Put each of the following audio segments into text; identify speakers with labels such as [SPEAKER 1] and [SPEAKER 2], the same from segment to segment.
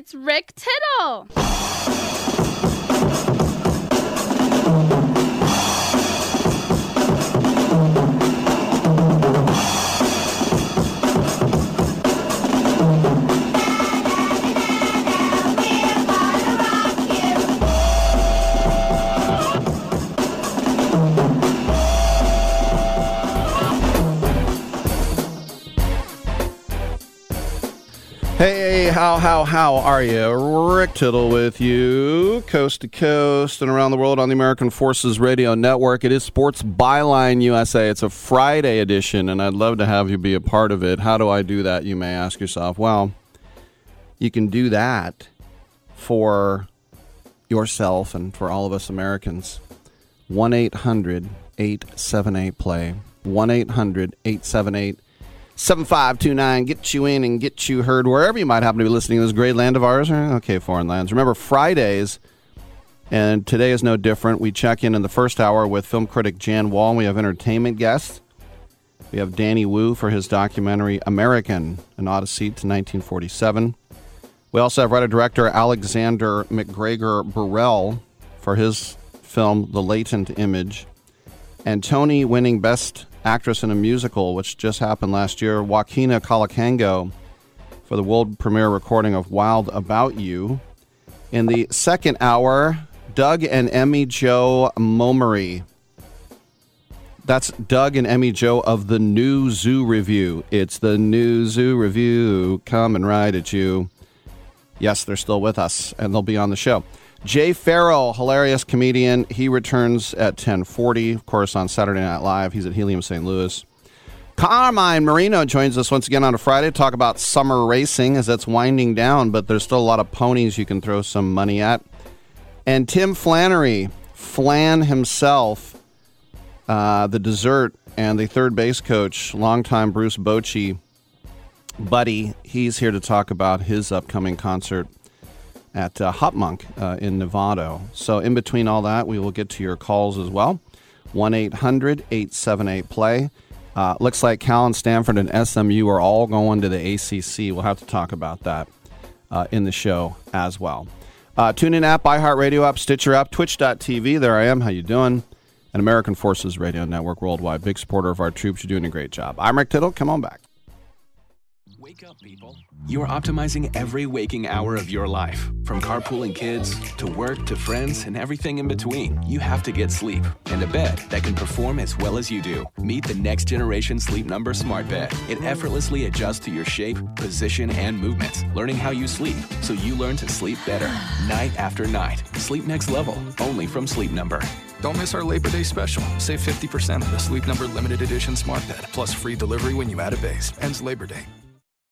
[SPEAKER 1] It's Rick Tittle.
[SPEAKER 2] Hey, how, how, how are you? Rick Tittle with you, coast to coast and around the world on the American Forces Radio Network. It is Sports Byline USA. It's a Friday edition, and I'd love to have you be a part of it. How do I do that, you may ask yourself? Well, you can do that for yourself and for all of us Americans. 1 800 878 play. 1 800 878 7529. Get you in and get you heard wherever you might happen to be listening to this great land of ours. Eh, okay, foreign lands. Remember, Fridays, and today is no different. We check in in the first hour with film critic Jan Wall. We have entertainment guests. We have Danny Wu for his documentary American, an Odyssey to 1947. We also have writer director Alexander McGregor Burrell for his film The Latent Image. And Tony winning Best actress in a musical, which just happened last year, Joaquina Kalukango, for the world premiere recording of Wild About You. In the second hour, Doug and Emmy Jo Momary. That's Doug and Emmy Jo of the New Zoo Revue. It's the New Zoo Revue coming right at you. Yes, they're still with us, and they'll be on the show. Jay Farrell, hilarious comedian. He returns at 1040, of course, on Saturday Night Live. He's at Helium St. Louis. Carmine Marino joins us once again on a Friday to talk about summer racing as it's winding down, but there's still a lot of ponies you can throw some money at. And Tim Flannery, Flan himself, uh, the dessert and the third base coach, longtime Bruce Bochy buddy, he's here to talk about his upcoming concert at uh, Hopmonk uh, in Novato. So, in between all that, we will get to your calls as well. 1 800 878 play. Uh, looks like Cal and Stanford and SMU are all going to the ACC. We'll have to talk about that uh, in the show as well. Uh, tune in app, iHeartRadio app, Stitcher app, Twitch.tv. There I am. How you doing? And American Forces Radio Network worldwide. Big supporter of our troops. You're doing a great job. I'm Rick Tittle. Come on back.
[SPEAKER 3] Wake up, people. You are optimizing every waking hour of your life. From carpooling kids to work to friends and everything in between. You have to get sleep and a bed that can perform as well as you do. Meet the next generation Sleep Number Smart Bed. It effortlessly adjusts to your shape, position, and movements, learning how you sleep so you learn to sleep better night after night. Sleep next level, only from Sleep Number.
[SPEAKER 4] Don't miss our Labor Day special. Save 50% on the Sleep Number limited edition smart bed, plus free delivery when you add a base. Ends Labor Day.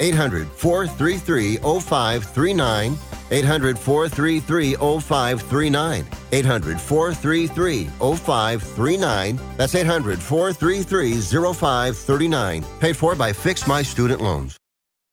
[SPEAKER 5] 800 433 0539. 800 433 0539. 800 433 0539. That's 800 433 0539. Paid for by Fix My Student Loans.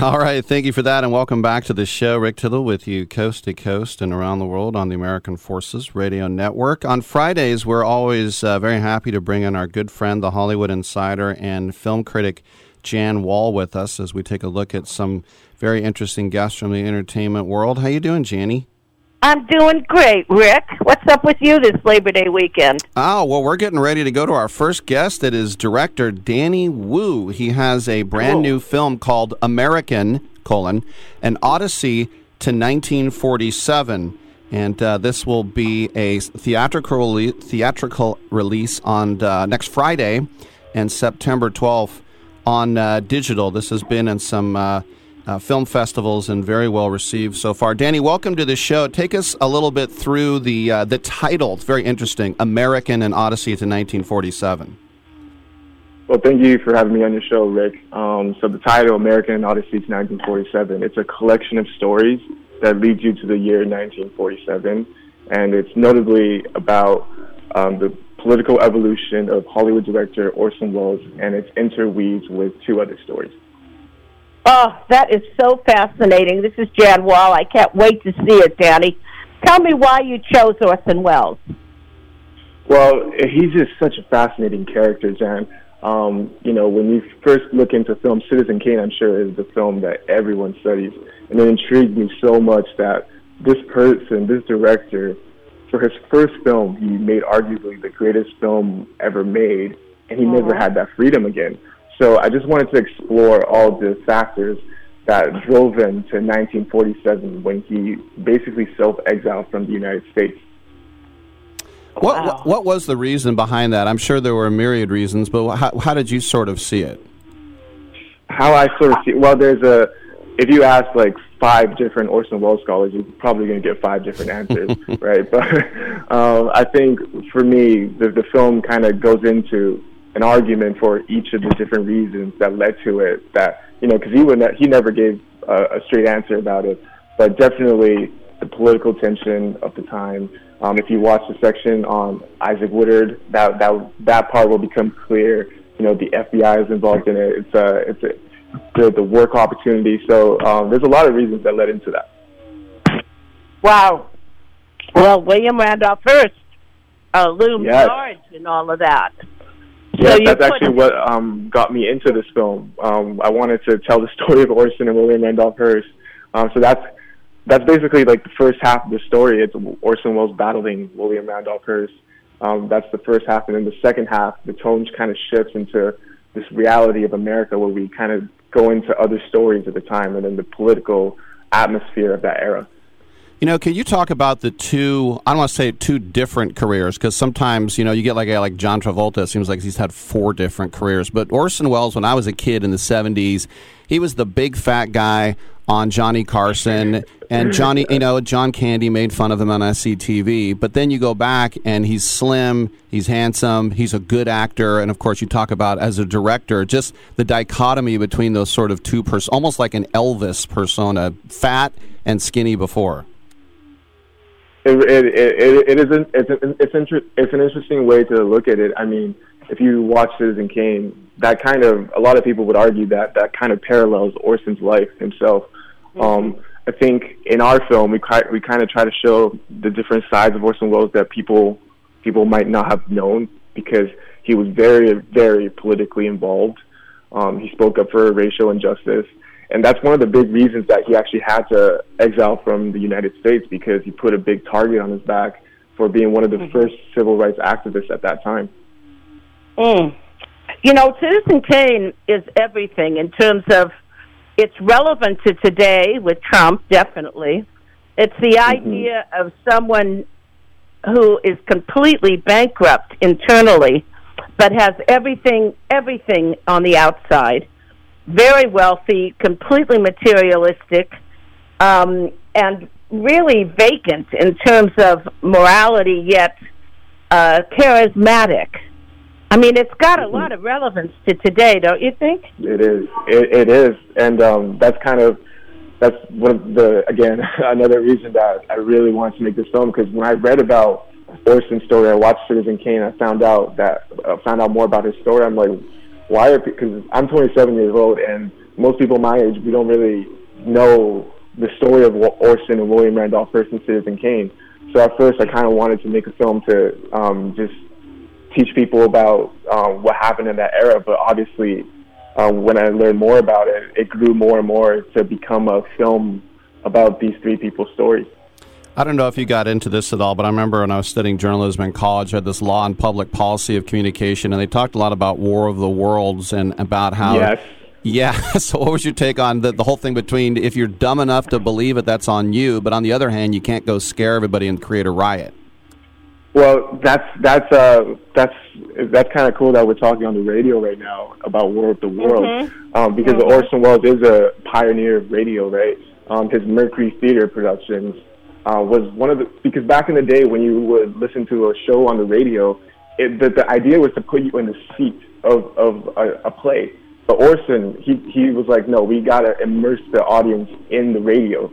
[SPEAKER 2] All right, thank you for that, and welcome back to the show. Rick Tittle with you, coast to coast and around the world on the American Forces Radio Network. On Fridays, we're always uh, very happy to bring in our good friend, the Hollywood insider and film critic Jan Wall, with us as we take a look at some very interesting guests from the entertainment world. How you doing, Janny?
[SPEAKER 6] I'm doing great, Rick. What's up with you this Labor Day weekend?
[SPEAKER 2] Oh, well, we're getting ready to go to our first guest. That is director Danny Wu. He has a brand
[SPEAKER 6] Cool.
[SPEAKER 2] new film called American, colon, an Odyssey to 1947. And uh, this will be a theatrical, rele- theatrical release on uh, next Friday and September 12th on uh, digital. This has been in some uh, film festivals and very well received so far. Danny, welcome to the show. Take us a little bit through the uh, the title. It's very interesting. American and Odyssey to 1947.
[SPEAKER 7] Well, thank you for having me on your show, Rick. Um, so the title, American and Odyssey to 1947, it's a collection of stories that leads you to the year 1947, and it's notably about um, the political evolution of Hollywood director Orson Welles, and it's interweaves with two other stories.
[SPEAKER 6] Oh, that is so fascinating. This is Jan Wall. I can't wait to see it, Danny. Tell me why you chose Orson Welles.
[SPEAKER 7] Well, he's just such a fascinating character, Jan. Um, you know, when you first look into film, Citizen Kane, I'm sure, is the film that everyone studies. And it intrigued me so much that this person, this director, for his first film, he made arguably the greatest film ever made, and he never had that freedom again. So I just wanted to explore all the factors that drove him to 1947 when he basically self-exiled from the United States.
[SPEAKER 2] What, what what was the reason behind that? I'm sure there were a myriad reasons, but how, how did you sort of see it?
[SPEAKER 7] how I sort of see well there's a if you ask like five different Orson Welles scholars you're probably going to get five different answers right but um, I think for me the the film kind of goes into an argument for each of the different reasons that led to it that you know because he would ne- he never gave a, a straight answer about it but definitely the political tension of the time um, if you watch the section on Isaac Woodard that that that part will become clear you know the FBI is involved in it. It's uh, it's a, the the work opportunity. So um, there's a lot of reasons that led into that.
[SPEAKER 6] Wow. Well, William Randolph Hearst uh, loomed
[SPEAKER 7] Yes.
[SPEAKER 6] large in all of that.
[SPEAKER 7] Yes,
[SPEAKER 6] you
[SPEAKER 7] that's actually what um, got me into this film. Um, I wanted to tell the story of Orson and William Randolph Hearst. Um, so that's that's basically like the first half of the story. It's Orson Welles battling William Randolph Hearst. Um, that's the first half, and then the second half, the tone kind of shifts into this reality of America, where we kind of go into other stories at the time, and then the political atmosphere of that era.
[SPEAKER 2] You know, can you talk about the two? I don't want to say two different careers because sometimes you know you get like a like John Travolta. It seems like he's had four different careers. But Orson Welles, when I was a kid in the '70s, he was the big fat guy on Johnny Carson, and Johnny, you know, John Candy made fun of him on SCTV. But then you go back and he's slim, he's handsome, he's a good actor, and of course you talk about as a director, just the dichotomy between those sort of two pers, almost like an Elvis persona, fat and skinny before.
[SPEAKER 7] It it it, it is an, it's an, it's inter- it's an interesting way to look at it. I mean, if you watch Citizen Kane, that kind of a lot of people would argue that that kind of parallels Orson's life himself. Um, I think in our film we we kind of try to show the different sides of Orson Welles that people people might not have known because he was very very politically involved. Um, he spoke up for racial injustice, and that's one of the big reasons that he actually had to exile from the United States because he put a big target on his back for being one of the first civil rights activists at that time.
[SPEAKER 6] Mm. You know, Citizen Kane is everything in terms of it's relevant to today with Trump, definitely. It's the idea of someone who is completely bankrupt internally, but has everything, everything on the outside. Very wealthy, completely materialistic, um, and really vacant in terms of morality, yet uh, charismatic. I mean, it's got a lot of relevance to today, don't you think?
[SPEAKER 7] It is. It, it is, and um, that's kind of that's one of the again another reason that I really wanted to make this film because when I read about Orson's story, I watched Citizen Kane. I found out that uh, found out more about his story. I'm like, why are because I'm 27 years old, and most people my age we don't really know the story of Orson and William Randolph Hearst and Citizen Kane. So at first, I kind of wanted to make a film to um, just teach people about um, what happened in that era. But obviously, um, when I learned more about it, it grew more and more to become a film about these three people's stories.
[SPEAKER 2] I don't know if you got into this at all, but I remember when I was studying journalism in college, I had this law and public policy of communication, and they talked a lot about War of the Worlds and about how.
[SPEAKER 7] Yes.
[SPEAKER 2] Yeah. So, what was your take on the, the whole thing between if you're dumb enough to believe it, that's on you, but on the other hand, you can't go scare everybody and create a riot?
[SPEAKER 7] Well, that's that's uh that's that's kind of cool that we're talking on the radio right now about War of the Worlds, um, because Orson Welles is a pioneer of radio, right? Um, his Mercury Theater productions uh, was one of the because back in the day when you would listen to a show on the radio, it, the, the idea was to put you in the seat of of a, a play. But Orson, he he was like, no, we gotta immerse the audience in the radio.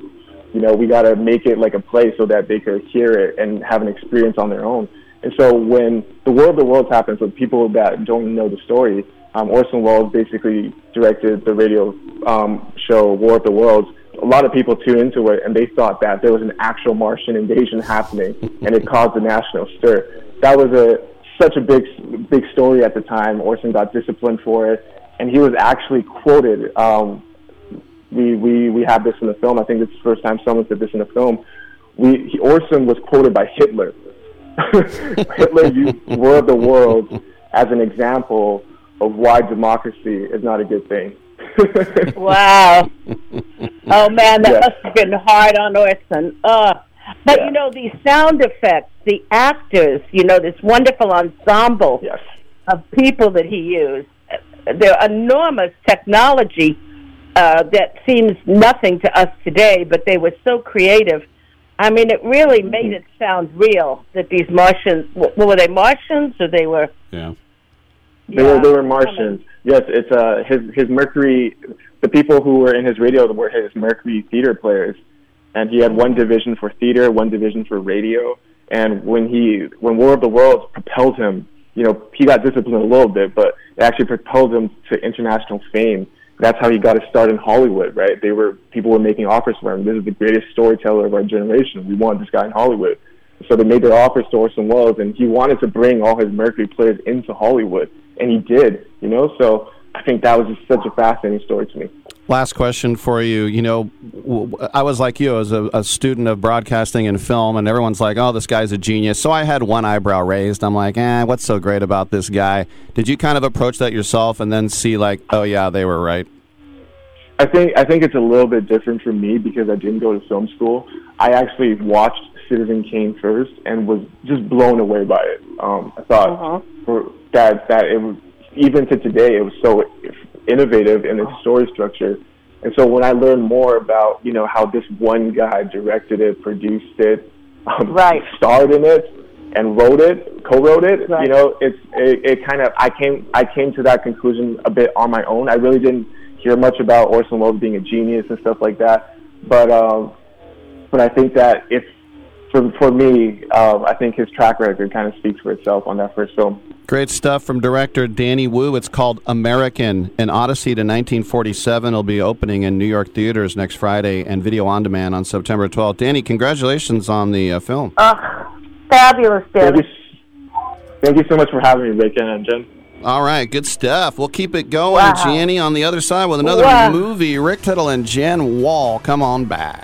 [SPEAKER 7] You know, we gotta make it like a play so that they could hear it and have an experience on their own. And so when the of the Worlds happens, with people that don't know the story, um, Orson Welles basically directed the radio um, show War of the Worlds. A lot of people tuned into it, and they thought that there was an actual Martian invasion happening, and it caused a national stir. That was a such a big big story at the time. Orson got disciplined for it, and he was actually quoted. Um, we we we have this in the film. I think it's the first time someone said this in a film. We he, Orson was quoted by Hitler. Hitler used War of the Worlds as an example of why democracy is not a good thing.
[SPEAKER 6] Wow. oh man, that
[SPEAKER 7] Yes.
[SPEAKER 6] must have been hard on Orson. Uh, but you know these sound effects, the actors, you know this wonderful ensemble
[SPEAKER 7] yes.
[SPEAKER 6] of people that he used. They're enormous technology uh, that seems nothing to us today, but they were so creative. I mean, it really made it sound real that these Martians, w- were they Martians or they were?
[SPEAKER 2] Yeah.
[SPEAKER 7] They were they were Martians. Yes, it's uh his his Mercury. The people who were in his radio were his Mercury theater players, and he had one division for theater, one division for radio. And when he when War of the Worlds propelled him you know, he got disciplined a little bit, but it actually propelled him to international fame. That's how he got his start in Hollywood, right? They were people were making offers for him. This is the greatest storyteller of our generation. We want this guy in Hollywood. So they made their offers to Orson Welles, and he wanted to bring all his Mercury players into Hollywood, and he did. You know, so I think that was just such a fascinating story to me.
[SPEAKER 2] Last question for you. You know, I was like you, as a, a, student of broadcasting and film, and everyone's like, "Oh, this guy's a genius." So I had one eyebrow raised. I'm like, "Eh, what's so great about this guy?" Did you kind of approach that yourself, and then see like, "Oh yeah, they were right."
[SPEAKER 7] I think I think it's a little bit different for me because I didn't go to film school. I actually watched Citizen Kane first and was just blown away by it. Um, I thought uh-huh. for, that that it was even to today it was so innovative in its story structure. And so when I learned more about, you know, how this one guy directed it, produced it, um,
[SPEAKER 6] right.
[SPEAKER 7] starred in it, and wrote it, co-wrote it, right. you know, it's it, it kind of I came I came to that conclusion a bit on my own. I really didn't hear much about Orson Welles being a genius and stuff like that, but um, but I think that if for for me, um, I think his track record kind of speaks for itself on that first film.
[SPEAKER 2] Great stuff from director Danny Wu. It's called American, an Odyssey to 1947. It'll be opening in New York theaters next Friday and video on demand on September 12th. Danny, congratulations on the uh, film.
[SPEAKER 6] Uh, fabulous, Danny.
[SPEAKER 7] Thank you, thank you so much for having me, Rick and Jen.
[SPEAKER 2] All right, good stuff. We'll keep it going, wow. Jenny, on the other side with another wow. movie. Rick Tittle and Jen Wall, come on back.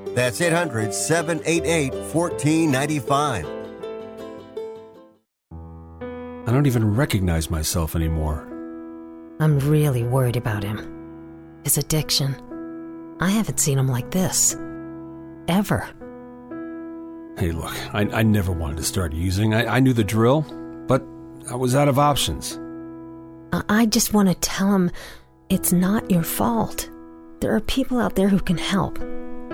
[SPEAKER 5] that's 800 788 1495.
[SPEAKER 8] I don't even recognize myself anymore.
[SPEAKER 9] I'm really worried about him. His addiction. I haven't seen him like this. Ever.
[SPEAKER 8] Hey, look, I, I never wanted to start using. I, I knew the drill, but I was out of options.
[SPEAKER 9] I just want to tell him it's not your fault. There are people out there who can help.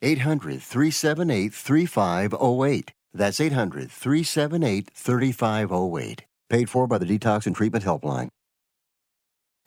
[SPEAKER 5] 800 378 3508. That's 800 378 3508. Paid for by the Detox and Treatment Helpline.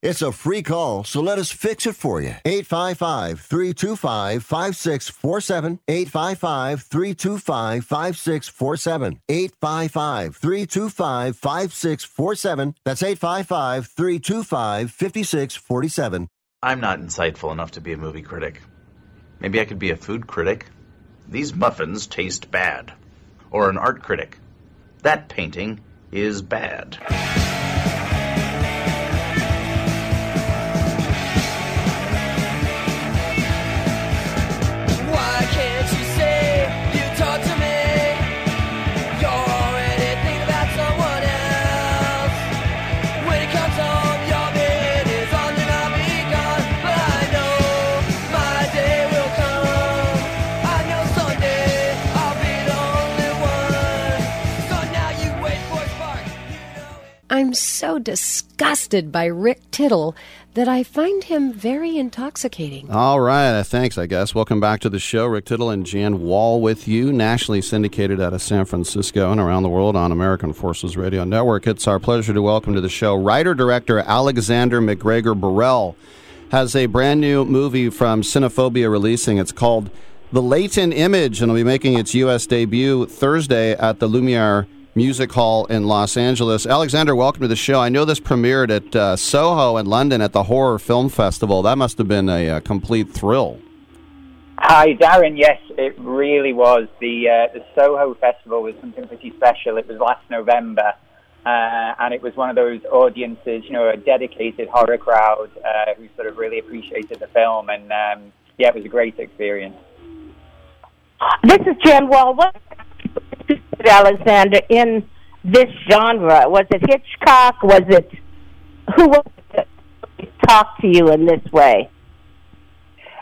[SPEAKER 5] It's a free call, so let us fix it for you. 855 325 5647. 855 325 5647. 855 325 5647. That's 855 325 5647.
[SPEAKER 10] I'm not insightful enough to be a movie critic. Maybe I could be a food critic. These muffins taste bad. Or an art critic. That painting is bad.
[SPEAKER 11] I'm so disgusted by Rick Tittle that I find him very intoxicating.
[SPEAKER 2] All right, uh, thanks, I guess. Welcome back to the show. Rick Tittle and Jan Wall with you, nationally syndicated out of San Francisco and around the world on American Forces Radio Network. It's our pleasure to welcome to the show writer director Alexander McGregor Burrell. Has a brand new movie from Cinephobia releasing. It's called The Latent Image, and will be making its U.S. debut Thursday at the Lumiere Music Hall in Los Angeles. Alexander, welcome to the show. I know this premiered at uh, Soho in London at the Horror Film Festival. That must have been a, uh complete thrill.
[SPEAKER 12] Hi, Darren. Yes, it really was. The uh, the Soho Festival was something pretty special. It was last November, uh, and it was one of those audiences, you know, a dedicated horror crowd uh, who sort of really appreciated the film, and um, yeah, it was a great experience.
[SPEAKER 6] This is Jan Wall. Alexander in this genre? Was it Hitchcock? Was it who was it that talked to you in this way?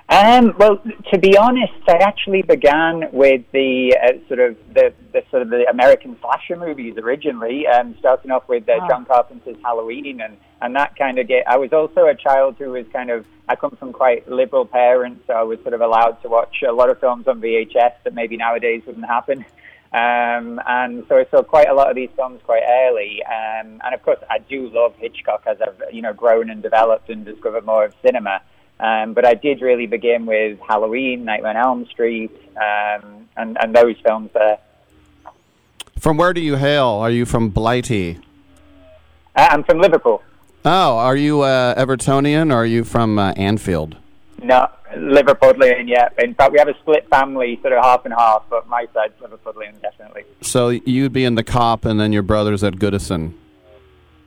[SPEAKER 12] Um, well, to be honest, I actually began with the uh, sort of the, the sort of the American slasher movies originally, um, starting off with uh,
[SPEAKER 6] Ah.
[SPEAKER 12] John Carpenter's Halloween, and and that kind of get. I was also a child who was kind of. I come from quite liberal parents, so I was sort of allowed to watch a lot of films on VHS that maybe nowadays wouldn't happen. Um, and so I saw quite a lot of these films quite early. Um, and of course, I do love Hitchcock as I've you know grown and developed and discovered more of cinema. Um, but I did really begin with Halloween, Nightmare on Elm Street, um, and, and those films there.
[SPEAKER 2] From where do you hail? Are you from Blighty?
[SPEAKER 12] Uh, I'm from Liverpool.
[SPEAKER 2] Oh, are you uh, Evertonian or are you from uh, Anfield?
[SPEAKER 12] No, Liverpudlian, yeah. In fact, we have a split family, sort of half and half, but my side's Liverpudlian, definitely.
[SPEAKER 2] So you'd be in the Kop and then your brother's at Goodison.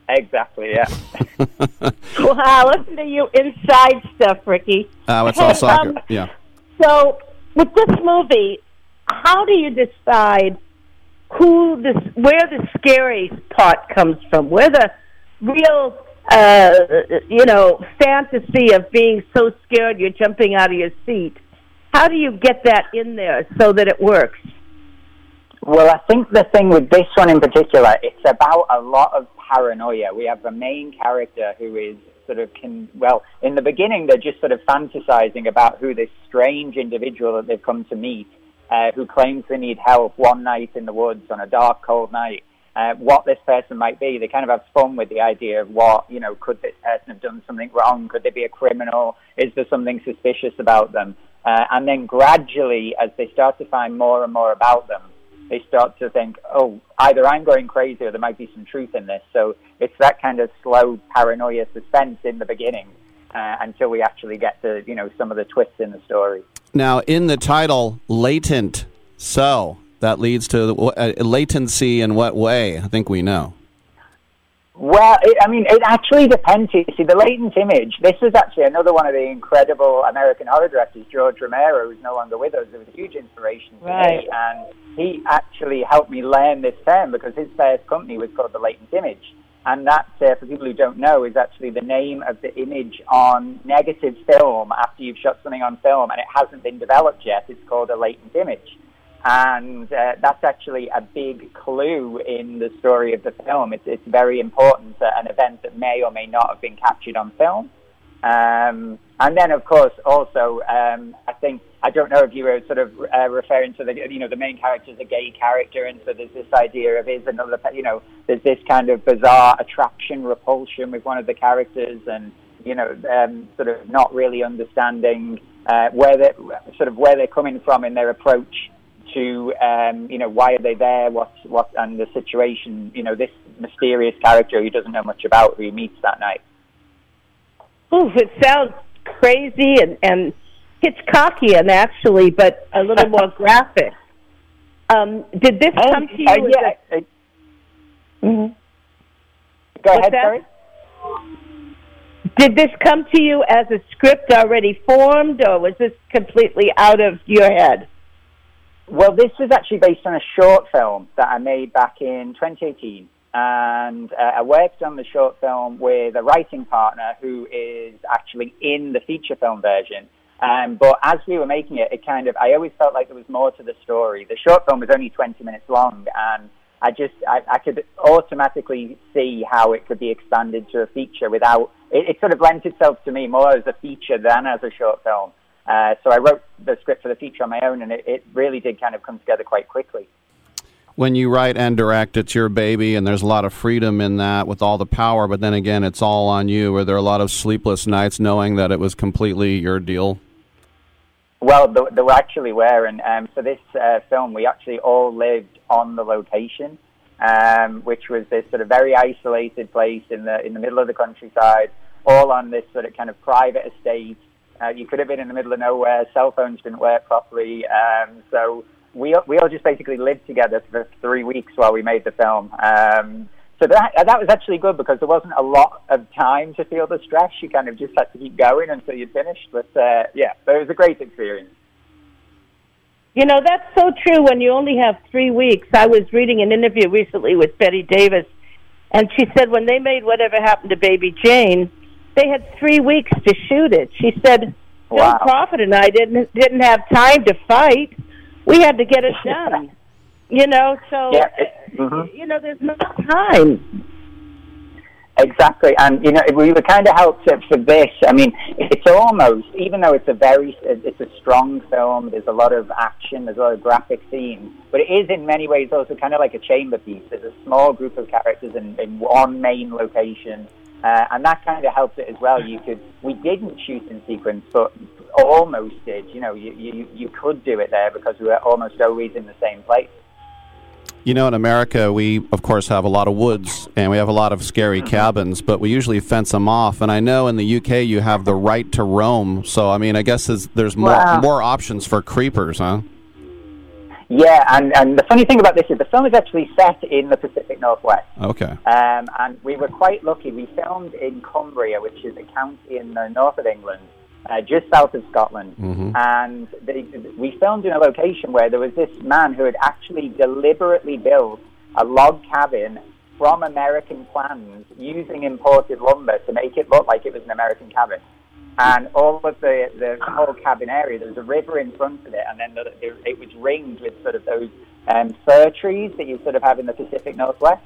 [SPEAKER 12] Exactly, yeah.
[SPEAKER 6] Wow, listen to you inside stuff, Ricky.
[SPEAKER 2] Oh, it's all soccer.
[SPEAKER 6] um,
[SPEAKER 2] yeah.
[SPEAKER 6] So, with this movie, how do you decide who this, where the scary part comes from? Where the real, uh, you know, fantasy of being so scared you're jumping out of your seat? How do you get that in there so that it works?
[SPEAKER 12] Well, I think the thing with this one in particular, it's about a lot of paranoia. We have the main character who is sort of can well in the beginning they're just sort of fantasizing about who this strange individual that they've come to meet, uh, who claims they need help one night in the woods on a dark, cold night. Uh, what this person might be, they kind of have fun with the idea of what you know. Could this person have done something wrong? Could they be a criminal? Is there something suspicious about them? Uh, and then gradually, as they start to find more and more about them, they start to think, oh, either I'm going crazy or there might be some truth in this. So it's that kind of slow paranoia suspense in the beginning uh, until we actually get to, you know, some of the twists in the story.
[SPEAKER 2] Now, in the title, latent. So that leads to uh, latency in what way? I think we know.
[SPEAKER 12] Well, it, I mean, it actually depends. You see, the latent image, this was actually another one of the incredible American horror directors, George Romero, who's no longer with us. It was a huge inspiration to
[SPEAKER 6] Right.
[SPEAKER 12] me. And he actually helped me learn this term because his first company was called The Latent Image. And that, uh, for people who don't know, is actually the name of the image on negative film after you've shot something on film and it hasn't been developed yet. It's called a latent image. And uh, that's actually a big clue in the story of the film. It's, it's very important, an event that may or may not have been captured on film. Um, and then, of course, also, um, I think I don't know if you were sort of uh, referring to the you know the main character is a gay character, and so there's this idea of is another you know there's this kind of bizarre attraction repulsion with one of the characters, and you know um, sort of not really understanding uh, where they sort of where they're coming from in their approach to um, you know why are they there, what's what and the situation. You know this mysterious character who doesn't know much about who he meets that night.
[SPEAKER 6] Ooh, it sounds crazy and and Hitchcockian actually, but a little more graphic. Um, did this
[SPEAKER 12] Um,
[SPEAKER 6] come to you?
[SPEAKER 12] uh, yeah,
[SPEAKER 6] a- Mhm.
[SPEAKER 12] Go
[SPEAKER 6] What's
[SPEAKER 12] ahead,
[SPEAKER 6] that?
[SPEAKER 12] sorry.
[SPEAKER 6] Did this come to you as a script already formed, or was this completely out of your head?
[SPEAKER 12] Well, this was actually based on a short film that I made back in 2018. And uh, I worked on the short film with a writing partner who is actually in the feature film version. Um, but as we were making it, it kind of, I always felt like there was more to the story. The short film was only 20 minutes long, and I just, I, I could automatically see how it could be expanded to a feature without, it, it sort of lent itself to me more as a feature than as a short film. Uh, so I wrote the script for the feature on my own, and it, it really did kind of come together quite quickly.
[SPEAKER 2] When you write and direct, it's your baby, and there's a lot of freedom in that with all the power. But then again, it's all on you. Were there a lot of sleepless nights knowing that it was completely your deal?
[SPEAKER 12] Well, there, there actually were, and um, for this uh, film, we actually all lived on the location, um, which was this sort of very isolated place in the in the middle of the countryside, all on this sort of kind of private estate. Uh, you could have been in the middle of nowhere. Cell phones didn't work properly, um, so we we all just basically lived together for three weeks while we made the film. Um, so that that was actually good because there wasn't a lot of time to feel the stress. You kind of just had to keep going until you finished. But uh, yeah, but it was a great experience.
[SPEAKER 6] You know, that's so true when you only have three weeks. I was reading an interview recently with Bette Davis, and she said when they made Whatever Happened to Baby Jane, they had three weeks to shoot it. She said, Bill
[SPEAKER 12] Wow.
[SPEAKER 6] Crawford and I didn't didn't have time to fight. We had to get it done. you know, so
[SPEAKER 12] Yeah, it- mhm.
[SPEAKER 6] you know, there's no time.
[SPEAKER 12] Exactly, and you know we were kind of helped for this. I mean, it's almost even though it's a very it's a strong film. There's a lot of action. There's a lot of graphic scenes, but it is in many ways also kind of like a chamber piece. There's a small group of characters in, in one main location, uh, and that kind of helped it as well. You could we didn't shoot in sequence, but almost did. You know, you you you could do it there because we were almost always in the same place.
[SPEAKER 2] You know, in America, we of course have a lot of woods and we have a lot of scary cabins, but we usually fence them off. And I know in the UK you have the right to roam. So I mean, I guess there's, there's more
[SPEAKER 12] Wow.
[SPEAKER 2] more options for creepers, huh?
[SPEAKER 12] Yeah, and and the funny thing about this is the film is actually set in the Pacific Northwest.
[SPEAKER 2] Okay.
[SPEAKER 12] Um, and we were quite lucky. We filmed in Cumbria, which is a county in the north of England, uh, just south of Scotland.
[SPEAKER 2] Mhm.
[SPEAKER 12] And they, we filmed in a location where there was this man who had actually deliberately built a log cabin from American plans using imported lumber to make it look like it was an American cabin. And all of the, the whole cabin area, there was a river in front of it, and then the, it, was ringed with sort of those um, fir trees that you sort of have in the Pacific Northwest.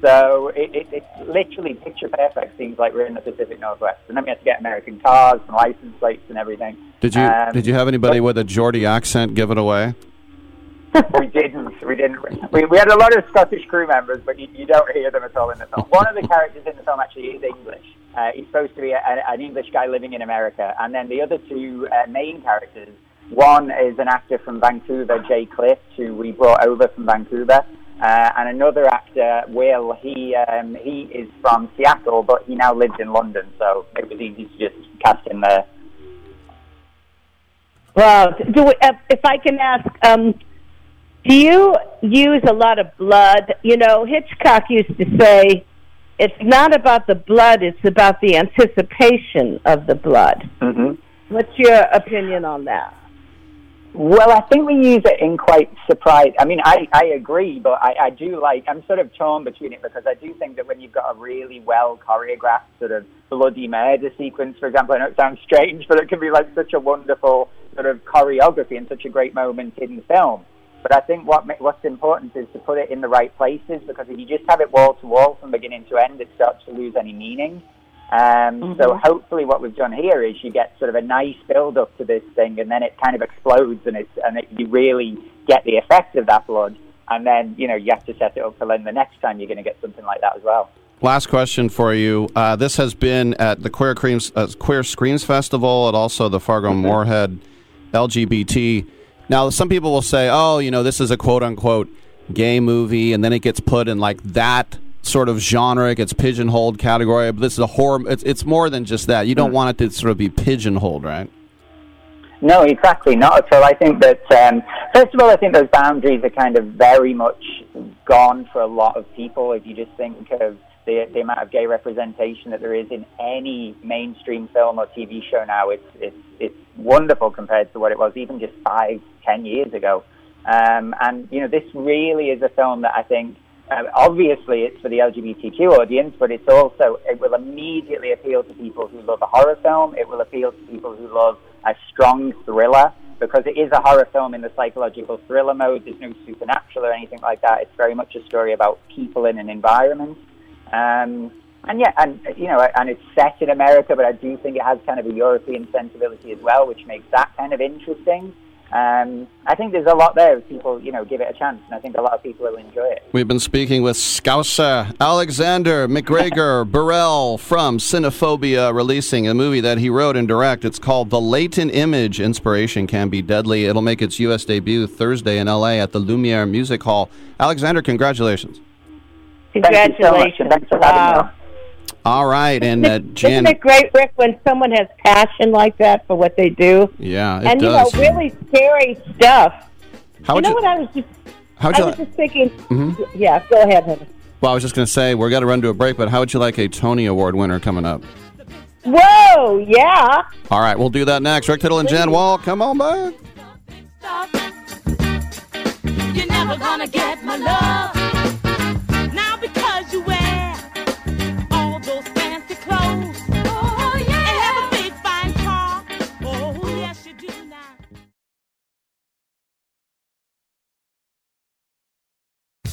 [SPEAKER 12] So it, it, it's literally picture perfect. Seems like we're in the Pacific Northwest, and then we have to get American cars and license plates and everything.
[SPEAKER 2] Did you
[SPEAKER 12] Um,
[SPEAKER 2] did you have anybody with a Geordie accent give it away?
[SPEAKER 12] we didn't. We didn't. We, we had a lot of Scottish crew members, but you, you don't hear them at all in the film. One of the characters in the film actually is English. Uh, he's supposed to be a, an English guy living in America, and then the other two uh, main characters. One is an actor from Vancouver, Jay Cliff, who we brought over from Vancouver, uh, and another actor, Will. He um, he is from Seattle, but he now lives in London, so it was easy to just cast him there.
[SPEAKER 6] Well, do we, if I can ask, um, do you use a lot of blood? You know, Hitchcock used to say, "It's not about the blood; it's about the anticipation of the blood."
[SPEAKER 12] Mm-hmm.
[SPEAKER 6] What's your opinion on that?
[SPEAKER 12] Well, I think we use it in quite surprise. I mean, I, I agree, but I, I do like, I'm sort of torn between it because I do think that when you've got a really well choreographed sort of bloody murder sequence, for example, I know it sounds strange, but it can be like such a wonderful sort of choreography and such a great moment in the film. But I think what what's important is to put it in the right places because if you just have it wall to wall from beginning to end, it starts to lose any meaning. Um, So hopefully, what we've done here is you get sort of a nice build up to this thing, and then it kind of explodes, and it's and it, you really get the effect of that blood, and then you know you have to set it up for then the next time you're going to get something like that as well.
[SPEAKER 2] Last question for you. Uh, this has been at the Queer, Creams, uh, Queer Screams Festival and also the Fargo Moorhead LGBT. Now, some people will say, oh, you know, this is a quote unquote gay movie, and then it gets put in like that sort of genre, it gets pigeonholed category. But this is a horror. It's, it's more than just that. You don't want it to sort of be pigeonholed, right?
[SPEAKER 12] No, exactly not at all. I think that um, first of all, I think those boundaries are kind of very much gone for a lot of people. If you just think of the, the amount of gay representation that there is in any mainstream film or TV show now, it's it's it's wonderful compared to what it was even just five, ten years ago. Um, and you know, this really is a film that I think. Uh, obviously, it's for the LGBTQ audience, but it's also it will immediately appeal to people who love a horror film. It will appeal to people who love a strong thriller because it is a horror film in the psychological thriller mode. There's no supernatural or anything like that. It's very much a story about people in an environment. Um, and yeah, and you know, and it's set in America, but I do think it has kind of a European sensibility as well, which makes that kind of interesting. Um, I think there's a lot there if people, you know, give it a chance, and I think a lot of people will enjoy it.
[SPEAKER 2] We've been speaking with Scouser Alexander McGregor Burrell from Cinephobia, releasing a movie that he wrote and directed. It's called The Latent Image. Inspiration can be deadly. It'll make its U.S. debut Thursday in L.A. at the Laemmle Music Hall. Alexander, congratulations.
[SPEAKER 6] Congratulations.
[SPEAKER 12] Thanks for
[SPEAKER 6] wow.
[SPEAKER 12] me.
[SPEAKER 2] All right, and uh, Jan.
[SPEAKER 6] Isn't it great, Rick, when someone has passion like that for what they do?
[SPEAKER 2] Yeah, it
[SPEAKER 6] and
[SPEAKER 2] does.
[SPEAKER 6] you know, really scary stuff.
[SPEAKER 2] How
[SPEAKER 6] you
[SPEAKER 2] would
[SPEAKER 6] know
[SPEAKER 2] you-
[SPEAKER 6] what I was just
[SPEAKER 2] how'd
[SPEAKER 6] I
[SPEAKER 2] you
[SPEAKER 6] was
[SPEAKER 2] li-
[SPEAKER 6] just thinking
[SPEAKER 2] Mhm.
[SPEAKER 6] yeah, go ahead, honey.
[SPEAKER 2] Well, I was just going to say we're going to run to a break, but how would you like a Tony Award winner coming up?
[SPEAKER 6] Whoa, yeah.
[SPEAKER 2] All right, we'll do that next. Rick Tittle and Jan Wall, come on back.
[SPEAKER 13] You're never gonna get my love.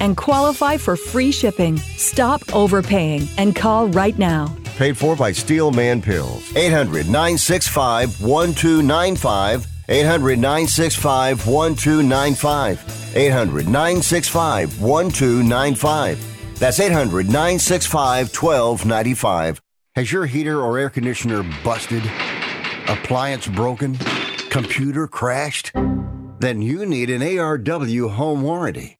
[SPEAKER 14] and qualify for free shipping. Stop overpaying and call right now.
[SPEAKER 5] Paid for by Steel Man Pills. 800 965 1295. 800 965 1295. 800 965 1295. That's 800 965 1295. Has your heater or air conditioner busted? Appliance broken? Computer crashed? Then you need an ARW home warranty.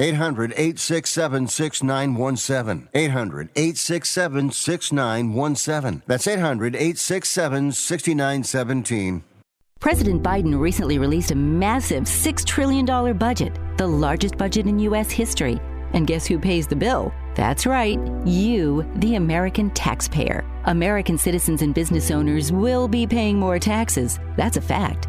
[SPEAKER 5] 800 867 6917. 800 867 6917. That's 800 867 6917.
[SPEAKER 15] President Biden recently released a massive $6 trillion budget, the largest budget in U.S. history. And guess who pays the bill? That's right, you, the American taxpayer. American citizens and business owners will be paying more taxes. That's a fact.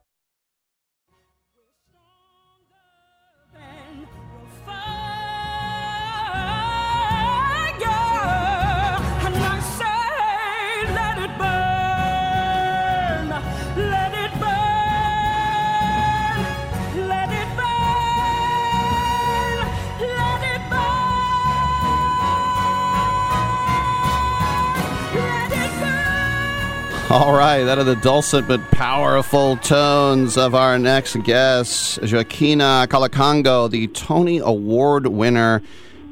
[SPEAKER 2] All right, that are the dulcet but powerful tones of our next guest, Joaquina Kalukango, the Tony Award winner.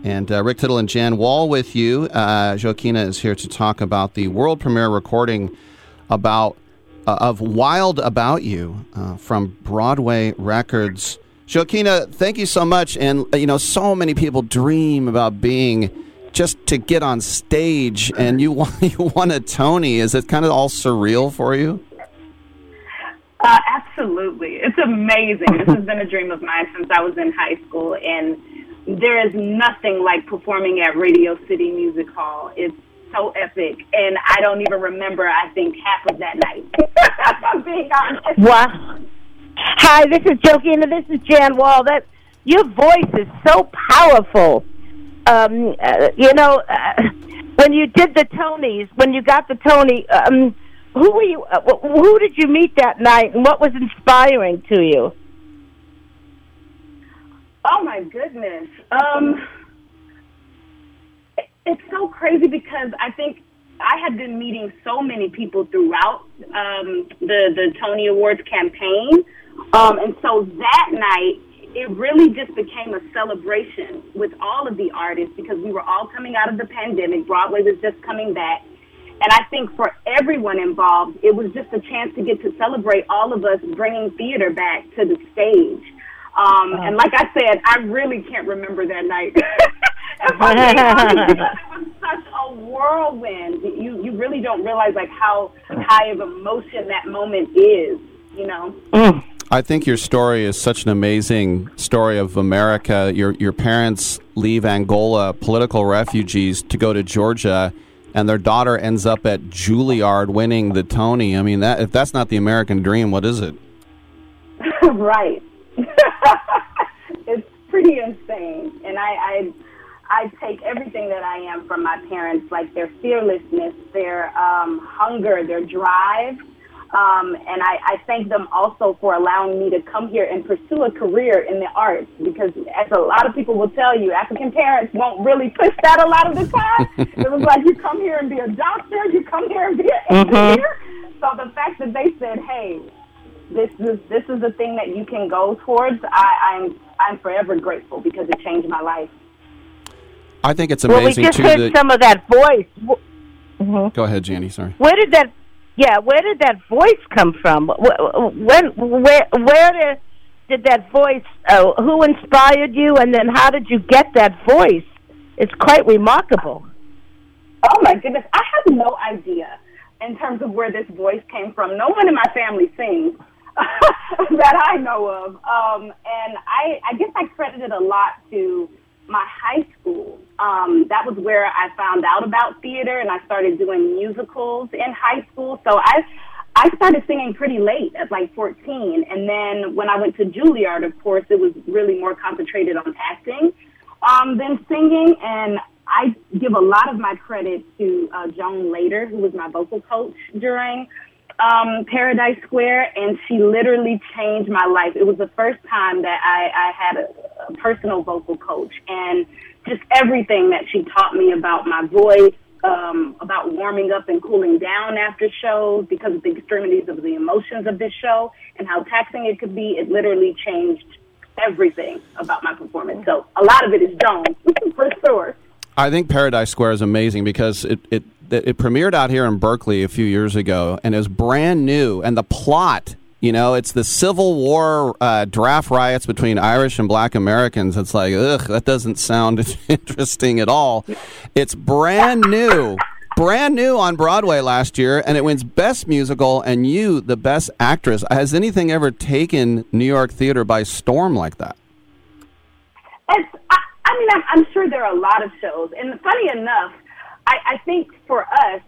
[SPEAKER 2] And uh, Rick Tittle and Jan Wall with you. Uh, Joaquina is here to talk about the world premiere recording about uh, of Wild About You uh, from Broadway Records. Joaquina, thank you so much. And, you know, so many people dream about being just to get on stage and you won, you won a Tony. Is it kind of all surreal for you?
[SPEAKER 16] Uh, absolutely. It's amazing. this has been a dream of mine since I was in high school, and there is nothing like performing at Radio City Music Hall. It's so epic, and I don't even remember, I think, half of that night. I'm being honest.
[SPEAKER 6] Wow. Hi, this is Joaquina. This is Jan Wall. That your voice is so powerful. Um, uh, you know, uh, when you did the Tonys, when you got the Tony, um, who were you? Uh, who did you meet that night, and what was inspiring to you?
[SPEAKER 16] Oh my goodness. Um, it- it's so crazy because I think I had been meeting so many people throughout um, the the Tony Awards campaign, um, and so that night it really just became a celebration with all of the artists because we were all coming out of the pandemic. Broadway was just coming back. And I think for everyone involved, it was just a chance to get to celebrate all of us bringing theater back to the stage. Um, and like I said, I really can't remember that night. If I'm being honest, because it was such a whirlwind. You you really don't realize like how high of emotion that moment is. You know.
[SPEAKER 2] I think your story is such an amazing story of America. Your your parents leave Angola, political refugees, to go to Georgia, and their daughter ends up at Juilliard winning the Tony. I mean, that if that's not the American dream, what is it?
[SPEAKER 16] right. it's pretty insane, and I, I I take everything that I am from my parents, like their fearlessness, their um, hunger, their drive. Um, and I, I thank them also for allowing me to come here and pursue a career in the arts because, as a lot of people will tell you, African parents won't really push that a lot of the time. it was like you come here and be a doctor, you come here and be an
[SPEAKER 6] Mhm.
[SPEAKER 16] engineer. So the fact that they said, "Hey, this is this is the thing that you can go towards," I, I'm I'm forever grateful because it changed my life.
[SPEAKER 2] I think it's amazing.
[SPEAKER 6] well, we just
[SPEAKER 2] too.
[SPEAKER 6] heard
[SPEAKER 2] that-
[SPEAKER 6] some of that voice. Wh- Mhm.
[SPEAKER 2] Go ahead, Janie. Sorry.
[SPEAKER 6] Where did that? Yeah, where did that voice come from? When, where, where did, did that voice? Uh, who inspired you, and then how did you get that voice? It's quite remarkable.
[SPEAKER 16] Oh my goodness, I have no idea in terms of where this voice came from. No one in my family sings that I know of, um, and I, I guess I credit it a lot to my high school. Um, that was where I found out about theater, and I started doing musicals in high school. So I. I started singing pretty late at like 14. And then when I went to Juilliard, of course, it was really more concentrated on acting um, than singing. And I give a lot of my credit to uh, Joan Lader, who was my vocal coach during um, Paradise Square, and she literally changed my life. It was the first time that I, I had a, a personal vocal coach, and just everything that she taught me about my voice, um, about warming up and cooling down after shows because of the extremities of the emotions of this show and how taxing it could be. It literally changed everything about my performance. So a lot of it is Joan, for sure.
[SPEAKER 2] I think Paradise Square is amazing because it, it it premiered out here in Berkeley a few years ago, and it was brand new, and the plot You know, it's the Civil War uh, draft riots between Irish and Black Americans. It's like, ugh, that doesn't sound interesting at all. It's brand new, brand new on Broadway last year, and it wins Best Musical and you, the Best Actress. Has anything ever taken New York theater by storm like that?
[SPEAKER 16] It's, I, I mean, I'm, I'm sure there are a lot of shows, and funny enough, I, I think for us,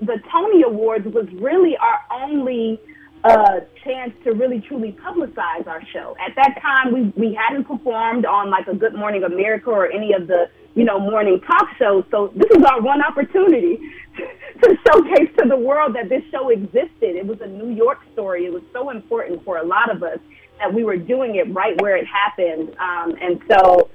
[SPEAKER 16] the Tony Awards was really our only uh, chance to really truly publicize our show. At that time, we we hadn't performed on like a Good Morning America or any of the you know morning talk shows. So this is our one opportunity to showcase to the world that this show existed. It was a New York story. It was so important for a lot of us that we were doing it right where it happened. Um, and so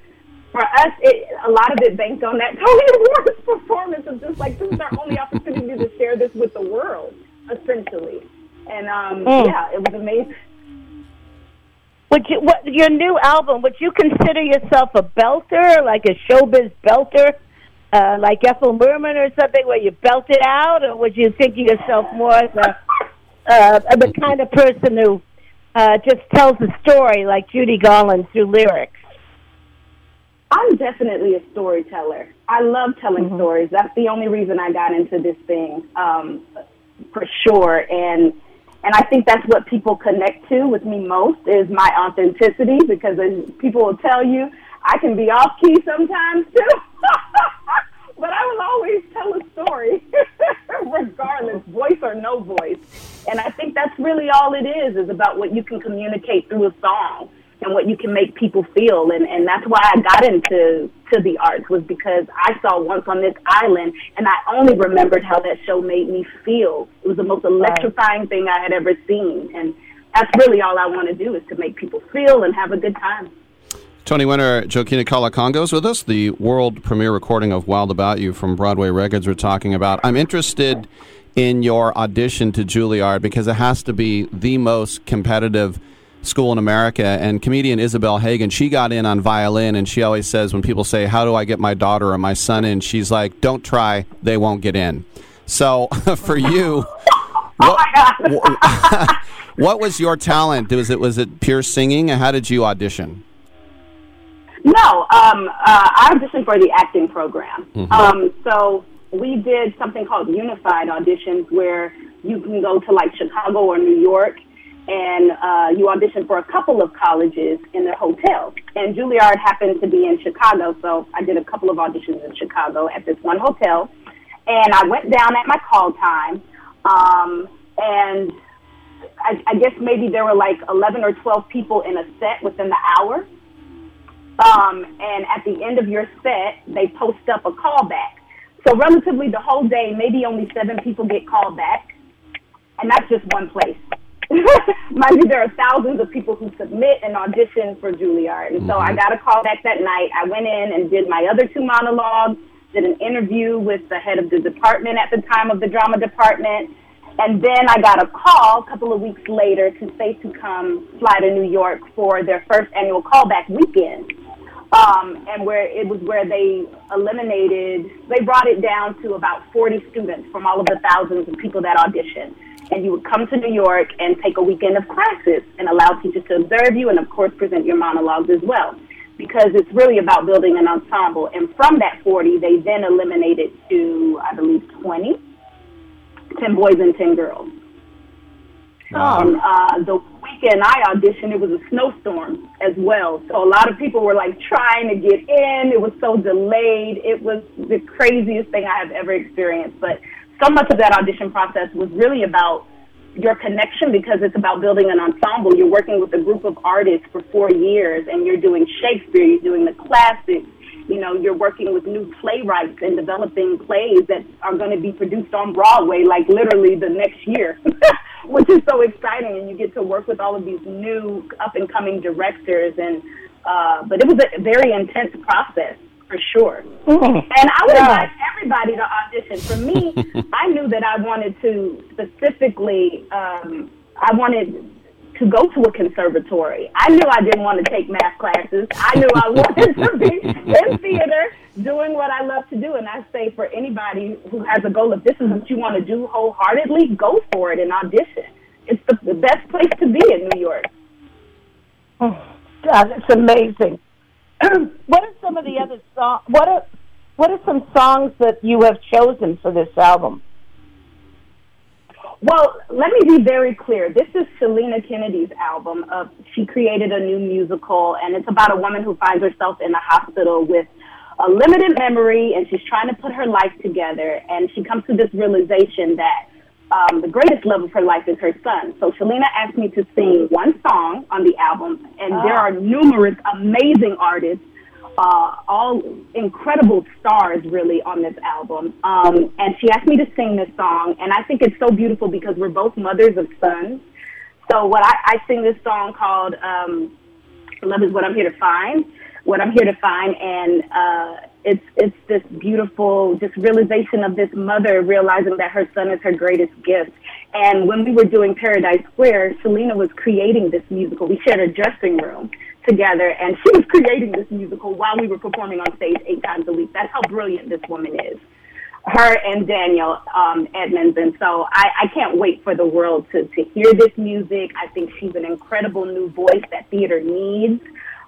[SPEAKER 16] for us, it, a lot of it banked on that Tony Awards performance of just like this is our only opportunity to share this with the world, essentially. And um,
[SPEAKER 6] Mm.
[SPEAKER 16] yeah, it was amazing.
[SPEAKER 6] Would you what your new album? Would you consider yourself a belter, like a showbiz belter, uh, like Ethel Merman or something, where you belt it out, or would you think of yourself more as a uh, the kind of person who uh, just tells a story like Judy Garland through lyrics?
[SPEAKER 16] I'm definitely a storyteller. I love telling stories. That's the only reason I got into this thing, um, for sure. And and I think that's what people connect to with me most is my authenticity because as people will tell you, I can be off key sometimes too. but I will always tell a story, regardless, voice or no voice. And I think that's really all it is, is about what you can communicate through a song and what you can make people feel. And, and that's why I got into to the arts was because I saw Once on This Island and I only remembered how that show made me feel. It was the most electrifying thing I had ever seen. And that's really all I want to do is to make people feel and have a good time.
[SPEAKER 2] Tony winner Joaquina Kalukango is with us. The world premiere recording of Wild About You from Broadway Records we're talking about. I'm interested in your audition to Juilliard because it has to be the most competitive school in America. And comedian Isabel Hagen, she got in on violin, and she always says when people say, How do I get my daughter or my son in? She's like, Don't try, they won't get in. So for you, what, what was your talent? Was it was it pure singing? And how did you audition?
[SPEAKER 16] No, um, uh, I auditioned for the acting program.
[SPEAKER 2] Mhm.
[SPEAKER 16] Um, so we did something called unified auditions where you can go to like Chicago or New York and uh, you audition for a couple of colleges in their hotels. And Juilliard happened to be in Chicago, so I did a couple of auditions in Chicago at this one hotel. And I went down at my call time, um, and I, I guess maybe there were like 11 or 12 people in a set within the hour. Um, and at the end of your set, they post up a callback. So relatively the whole day, maybe only seven people get called back, and that's just one place. Mind you, there are thousands of people who submit and audition for Juilliard. And so I got a call back that night. I went in and did my other two monologues, did an interview with the head of the department at the time of the drama department. And then I got a call a couple of weeks later to say to come fly to New York for their first annual callback weekend. Um, and where it was where they eliminated, they brought it down to about 40 students from all of the thousands of people that auditioned. And you would come to New York and take a weekend of classes and allow teachers to observe you and, of course, present your monologues as well. Because it's really about building an ensemble. And from that 40, they then eliminated to, I believe, 20, 10 boys and 10 girls. Um, uh, the weekend I auditioned, it was a snowstorm as well. So a lot of people were like trying to get in. It was so delayed. It was the craziest thing I have ever experienced. But so much of that audition process was really about your connection because it's about building an ensemble. You're working with a group of artists for four years and you're doing Shakespeare, you're doing the classics, you know, you're working with new playwrights and developing plays that are going to be produced on Broadway like literally the next year, which is so exciting. And you get to work with all of these new up and coming directors. And, uh, but it was a very intense process for sure. And I would
[SPEAKER 6] Yeah.
[SPEAKER 16] advise everybody to audition. For me, I knew that I wanted to specifically, um, I wanted to go to a conservatory. I knew I didn't want to take math classes. I knew I wanted to be in theater doing what I love to do. And I say for anybody who has a goal, if this is what you want to do wholeheartedly, go for it and audition. it's the, the best place to be in New York.
[SPEAKER 6] Oh, God, it's amazing. what are some of the other songs? What are what are some songs that you have chosen for this album?
[SPEAKER 16] Well, let me be very clear. This is Chilina Kennedy's album. Of she created a new musical, and it's about a woman who finds herself in the hospital with a limited memory, and she's trying to put her life together. And she comes to this realization that um, the greatest love of her life is her son. So Chilina asked me to sing one song on the album, and there are numerous amazing artists, uh, all incredible stars really on this album. Um, and she asked me to sing this song, and I think it's so beautiful because we're both mothers of sons. So what I, I sing this song called um, "Love Is What I'm Here to Find." What I'm here to find, and uh, it's it's this beautiful just realization of this mother realizing that her son is her greatest gift. And when we were doing Paradise Square, Chilina was creating this musical. We shared a dressing room together, and she was creating this musical while we were performing on stage eight times a week. That's how brilliant this woman is. Her and Daniel um, Edmonds, and so I, I can't wait for the world to to hear this music. I think she's an incredible new voice that theater needs.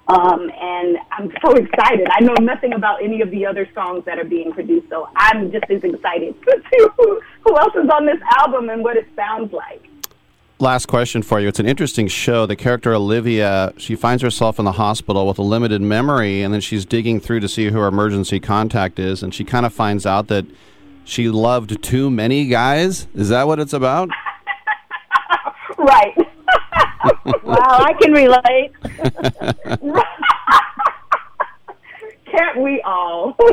[SPEAKER 16] Um, and I'm so excited. I know nothing about any of the other songs that are being produced, so I'm just as excited to see who, who else is on this album and what it sounds like.
[SPEAKER 2] Last question for you. It's an interesting show. The character Olivia, she finds herself in the hospital with a limited memory, and then she's digging through to see who her emergency contact is, and she kind of finds out that she loved too many guys. Is that what it's about?
[SPEAKER 16] Right.
[SPEAKER 6] Wow, I can relate.
[SPEAKER 16] Can't we all?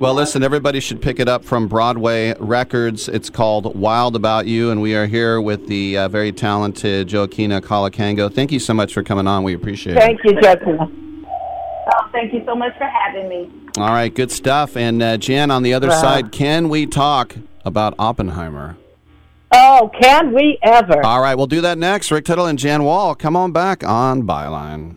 [SPEAKER 2] Well, listen, everybody should pick it up from Broadway Records. It's called Wild About You, and we are here with the uh, very talented Joaquina Kalukango. Thank you so much for coming on. We appreciate
[SPEAKER 16] Thank
[SPEAKER 2] it.
[SPEAKER 16] Thank you, Jessica. Oh, thank you so much for having me.
[SPEAKER 2] All right, good stuff. And uh, Jan, on the other
[SPEAKER 6] Wow.
[SPEAKER 2] side, can we talk about Oppenheimer?
[SPEAKER 6] Oh, can we ever?
[SPEAKER 2] All right, we'll do that next. Rick Tittle and Jan Wall, come on back on Byline.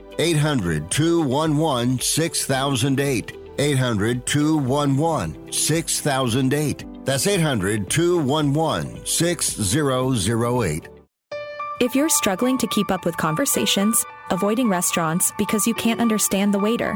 [SPEAKER 5] 800 211 6008. 800 211 6008. That's 800 211 6008.
[SPEAKER 17] If you're struggling to keep up with conversations, avoiding restaurants because you can't understand the waiter,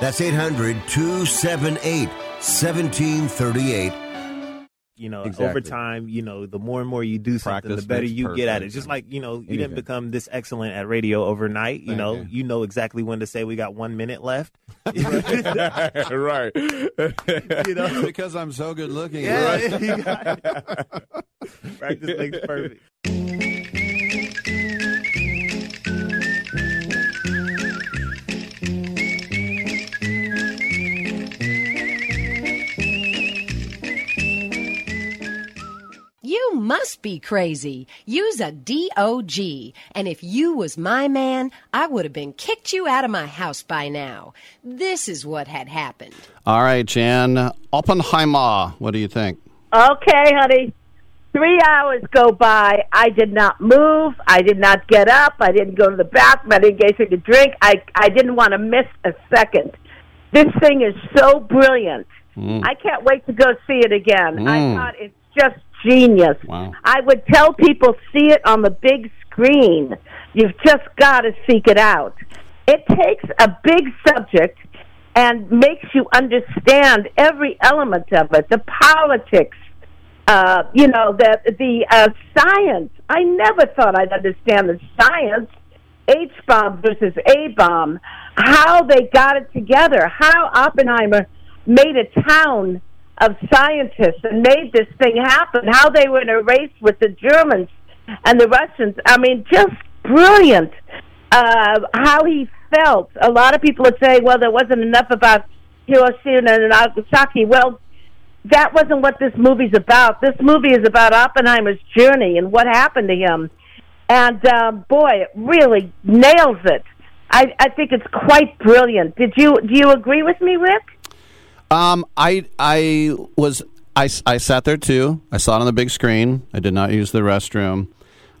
[SPEAKER 5] That's 800 278 1738.
[SPEAKER 18] you know,
[SPEAKER 5] Exactly.
[SPEAKER 18] over time, you know, the more and more you do something,
[SPEAKER 2] Practice
[SPEAKER 18] the better
[SPEAKER 2] makes
[SPEAKER 18] you get at it. Just like, you know, you
[SPEAKER 2] Anything.
[SPEAKER 18] didn't become this excellent at radio overnight. You
[SPEAKER 2] Thank
[SPEAKER 18] know,
[SPEAKER 2] you.
[SPEAKER 18] you. know exactly when to say we got one minute left.
[SPEAKER 2] right.
[SPEAKER 18] you know,
[SPEAKER 2] because I'm so good looking.
[SPEAKER 18] Yeah,
[SPEAKER 2] right?
[SPEAKER 18] you got it. Practice makes perfect.
[SPEAKER 11] You must be crazy. Use a DOG. And if you was my man, I would have been kicked you out of my house by now. This is what had happened.
[SPEAKER 2] All right, Jan Oppenheimer. What do you think?
[SPEAKER 6] Okay, honey. Three hours go by. I did not move. I did not get up. I didn't go to the bathroom. I didn't get anything to drink. I I didn't want to miss a second. This thing is so brilliant.
[SPEAKER 2] Mm.
[SPEAKER 6] I can't wait to go see it again. I
[SPEAKER 2] Mm.
[SPEAKER 6] thought it's just genius.
[SPEAKER 2] Wow.
[SPEAKER 6] I would tell people see it on the big screen. You've just got to seek it out. It takes a big subject and makes you understand every element of it, the politics, uh, you know, the the uh, science. I never thought I'd understand the science. H bomb versus A bomb, how they got it together, how Oppenheimer made a town of scientists and made this thing happen, how they were in a race with the Germans and the Russians. I mean, just brilliant. Uh, how he felt. A lot of people would say, well, there wasn't enough about Hiroshima and Nagasaki. Well, that wasn't what this movie's about. This movie is about Oppenheimer's journey and what happened to him. And um, boy, it really nails it. I, I think it's quite brilliant. Did you do you agree with me, Rick?
[SPEAKER 2] Um, I I was I, I sat there too. I saw it on the big screen. I did not use the restroom.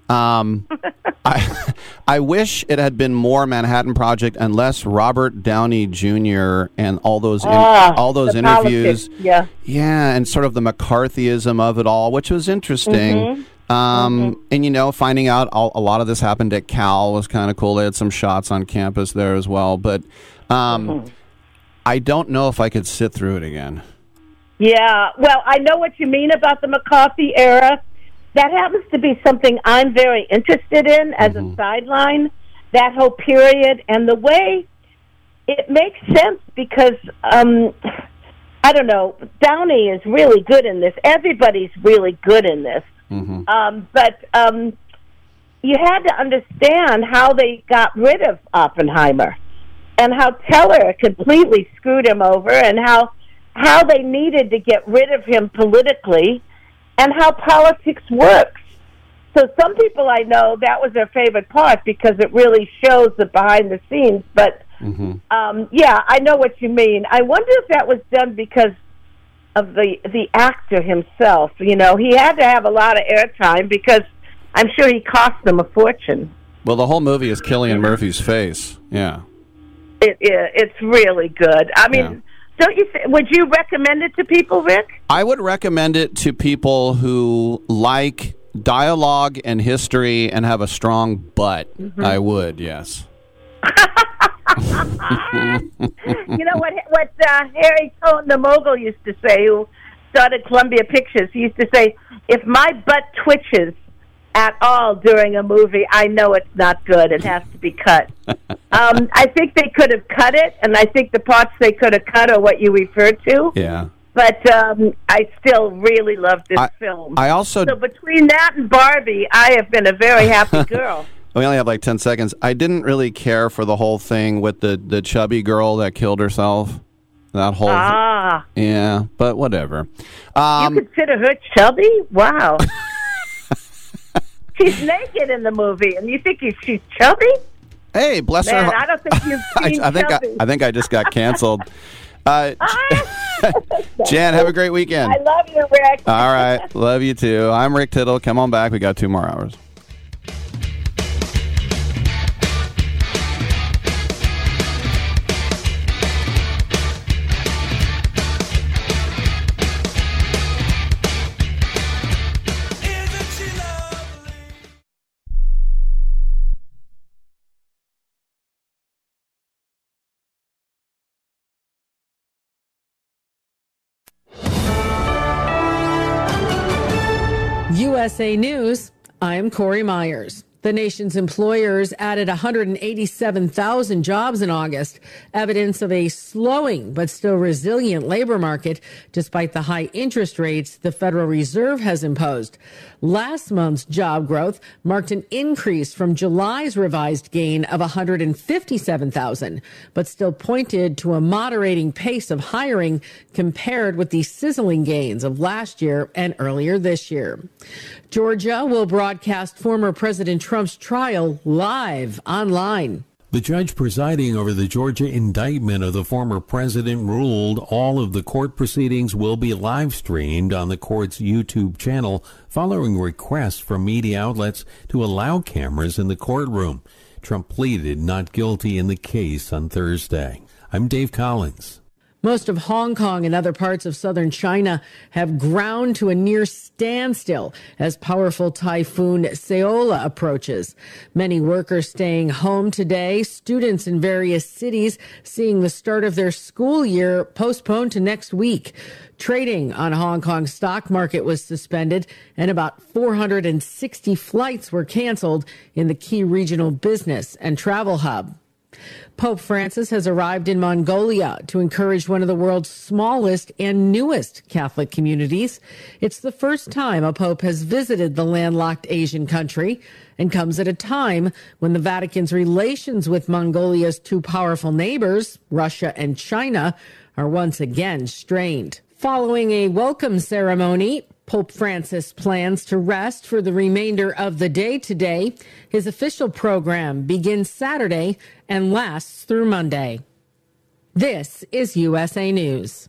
[SPEAKER 2] Um, I I wish it had been more Manhattan Project and less Robert Downey Jr. and all those in,
[SPEAKER 6] Ah,
[SPEAKER 2] all those interviews.
[SPEAKER 6] politics, yeah.
[SPEAKER 2] Yeah, and sort of the McCarthyism of it all, which was interesting.
[SPEAKER 6] Mhm.
[SPEAKER 2] Um, And you know, finding out all, a lot of this happened at Cal was kind of cool. They had some shots on campus there as well, but um,
[SPEAKER 6] Mm-hmm.
[SPEAKER 2] I don't know if I could sit through it again.
[SPEAKER 6] Yeah, well, I know what you mean about the McCarthy era. That happens to be something I'm very interested in as a sideline, that whole period, and the way it makes sense because, um, I don't know, Downey is really good in this. Everybody's really good in this.
[SPEAKER 2] Mm-hmm.
[SPEAKER 6] Um, but um, you had to understand how they got rid of Oppenheimer and how Teller completely screwed him over and how how they needed to get rid of him politically and how politics works. So some people I know that was their favorite part because it really shows the behind the scenes. But
[SPEAKER 2] Mm-hmm.
[SPEAKER 6] um, yeah, I know what you mean. I wonder if that was done because of the the actor himself. You know, he had to have a lot of airtime because I'm sure he cost them a fortune.
[SPEAKER 2] Well, the whole movie is Cillian Murphy's face. Yeah.
[SPEAKER 6] It, it it's really good. I mean, don't you? Th- would you recommend it to people, Rick?
[SPEAKER 2] I would recommend it to people who like dialogue and history and have a strong butt.
[SPEAKER 6] Mhm.
[SPEAKER 2] I would, yes.
[SPEAKER 6] you know what? What uh, Harry Cohn, the mogul, used to say, who started Columbia Pictures. He used to say, "If my butt twitches at all during a movie, I know it's not good. It has to be cut." um, I think they could have cut it, and I think the parts they could have cut are what you referred to.
[SPEAKER 2] Yeah.
[SPEAKER 6] But um, I still really love this
[SPEAKER 2] I-
[SPEAKER 6] film.
[SPEAKER 2] I also-
[SPEAKER 6] so between that and Barbie, I have been a very happy girl.
[SPEAKER 2] We only have like 10 seconds. I didn't really care for the whole thing with the, the chubby girl that killed herself. That whole.
[SPEAKER 6] Ah,
[SPEAKER 2] Yeah, but whatever. Um,
[SPEAKER 6] you consider her chubby? Wow. she's naked in the movie, and you think he's- she's chubby?
[SPEAKER 2] hey, bless
[SPEAKER 6] Man,
[SPEAKER 2] her.
[SPEAKER 6] I don't think you've
[SPEAKER 2] I,
[SPEAKER 6] seen
[SPEAKER 2] I think I. I think I just got canceled. Uh, Jan, have a great weekend.
[SPEAKER 6] I love you, Rick.
[SPEAKER 2] All right, love you too. I'm Rick Tittle. Come on back. We got two more hours.
[SPEAKER 19] USA News, I'm Corey Myers. The nation's employers added 187,000 jobs in August, evidence of a slowing but still resilient labor market despite the high interest rates the Federal Reserve has imposed. Last month's job growth marked an increase from July's revised gain of 157,000, but still pointed to a moderating pace of hiring compared with the sizzling gains of last year and earlier this year. Georgia will broadcast former President Trump's trial live online.
[SPEAKER 20] The judge presiding over the Georgia indictment of the former president ruled all of the court proceedings will be live streamed on the court's YouTube channel following requests from media outlets to allow cameras in the courtroom. Trump pleaded not guilty in the case on Thursday. I'm Dave Collins.
[SPEAKER 19] Most of Hong Kong and other parts of southern China have ground to a near standstill as powerful typhoon Saola approaches. Many workers staying home today, students in various cities seeing the start of their school year postponed to next week. Trading on Hong Kong's stock market was suspended and about 460 flights were canceled in the key regional business and travel hub. Pope Francis has arrived in Mongolia to encourage one of the world's smallest and newest Catholic communities. It's the first time a pope has visited the landlocked Asian country and comes at a time when the Vatican's relations with Mongolia's two powerful neighbors, Russia and China, are once again strained. Following a welcome ceremony, Pope Francis plans to rest for the remainder of the day today. His official program begins Saturday and lasts through Monday. This is USA News.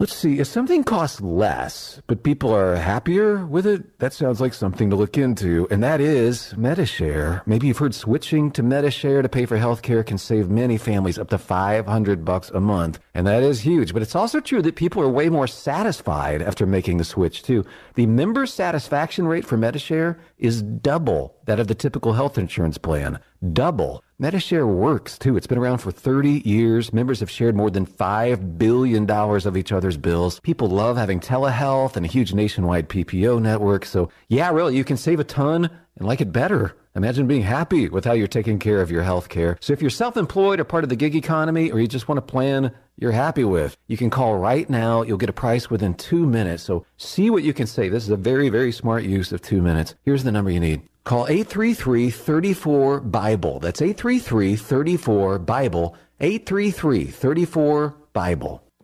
[SPEAKER 21] Let's see, if something costs less, but people are happier with it, that sounds like something to look into, and that is Medi-Share. Maybe you've heard switching to Medi-Share to pay for healthcare can save many families up to 500 bucks a month, and that is huge. But it's also true that people are way more satisfied after making the switch too. The member satisfaction rate for Medi-Share is double that of the typical health insurance plan. Double. Medi-Share works too. It's been around for 30 years. Members have shared more than $5 billion of each other's bills. People love having telehealth and a huge nationwide PPO network. So, yeah, really, you can save a ton and like it better. Imagine being happy with how you're taking care of your health care. So, if you're self employed or part of the gig economy, or you just want a plan you're happy with, you can call right now. You'll get a price within two minutes. So, see what you can save. This is a very, very smart use of two minutes. Here's the number you need. Call 833 34 Bible. That's 833 34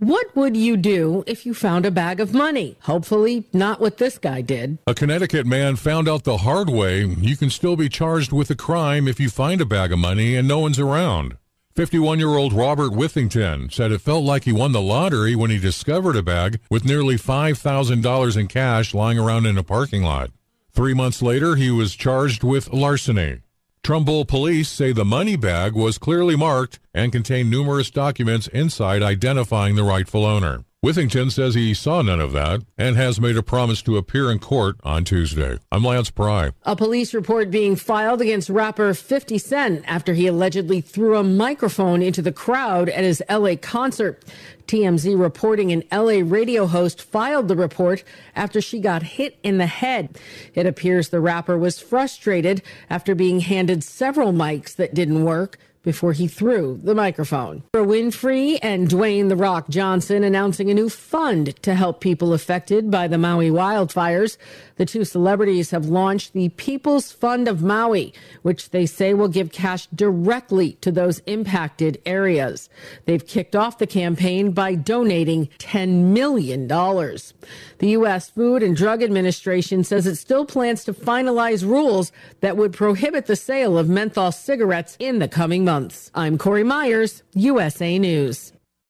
[SPEAKER 21] Bible. 833 34 Bible.
[SPEAKER 19] What would you do if you found a bag of money? Hopefully, not what this guy did.
[SPEAKER 22] A Connecticut man found out the hard way you can still be charged with a crime if you find a bag of money and no one's around. 51 year old Robert Withington said it felt like he won the lottery when he discovered a bag with nearly $5,000 in cash lying around in a parking lot. Three months later, he was charged with larceny. Trumbull police say the money bag was clearly marked and contained numerous documents inside identifying the rightful owner. Withington says he saw none of that and has made a promise to appear in court on Tuesday. I'm Lance Pry.
[SPEAKER 19] A police report being filed against rapper 50 Cent after he allegedly threw a microphone into the crowd at his LA concert. TMZ reporting an LA radio host filed the report after she got hit in the head. It appears the rapper was frustrated after being handed several mics that didn't work
[SPEAKER 23] before he threw the microphone. Oprah Winfrey and Dwayne The Rock Johnson announcing a new fund to help people affected by the Maui wildfires. The two celebrities have launched the People's Fund of Maui, which they say will give cash directly to those impacted areas. They've kicked off the campaign by donating $10 million. The U.S. Food and Drug Administration says it still plans to finalize rules that would prohibit the sale of menthol cigarettes in the coming months. I'm Corey Myers, USA News.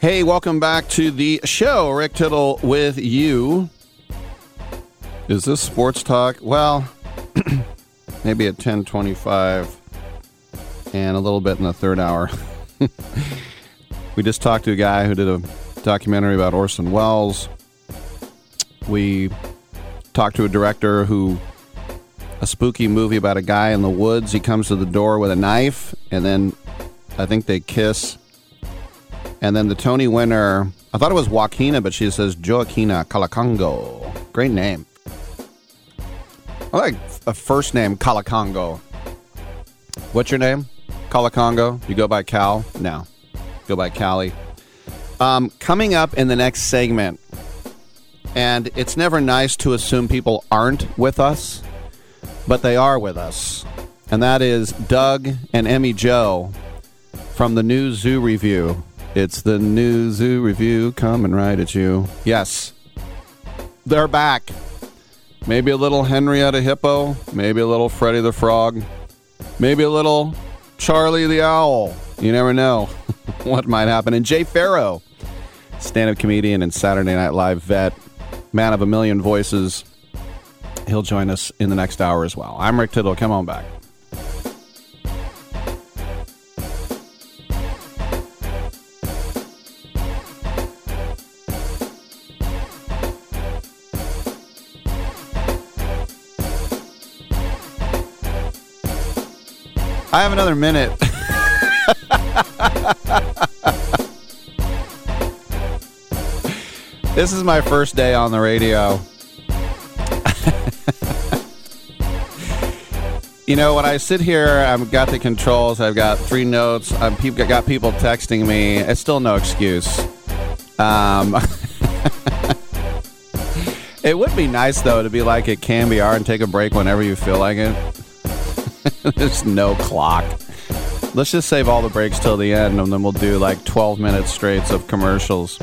[SPEAKER 2] Hey, welcome back to the show. Rick Tittle with you. Is this sports talk? Well, maybe at 1025 and a little bit in the third hour. we just talked to a guy who did a documentary about Orson Welles. We talked to a director who a spooky movie about a guy in the woods. He comes to the door with a knife and then I think they kiss and then the Tony winner, I thought it was Joaquina, but she says Joaquina Kalukango. Great name. I like a first name, Kalukango. What's your name? Kalukango? You go by Cal? No. Go by Cali. Um, coming up in the next segment, and it's never nice to assume people aren't with us, but they are with us. And that is Doug and Emmy Jo from the New Zoo Revue. It's the New Zoo Revue coming right at you. Yes, they're back. Maybe a little Henrietta Hippo, maybe a little Freddy the Frog, maybe a little Charlie the Owl. You never know what might happen. And Jay Pharoah, stand up comedian and Saturday Night Live vet, man of a million voices. He'll join us in the next hour as well. I'm Rick Tittle. Come on back. I have another minute. this is my first day on the radio. you know, when I sit here, I've got the controls, I've got three notes, I've pe- got people texting me. It's still no excuse. Um, it would be nice, though, to be like at KNBR and take a break whenever you feel like it. There's no clock. Let's just save all the breaks till the end, and then we'll do like 12 minutes straight of commercials.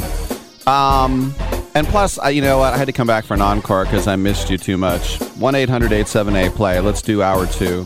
[SPEAKER 2] Um. And plus, I, you know what? I had to come back for an encore because I missed you too much. 1 800 878 play. Let's do hour two.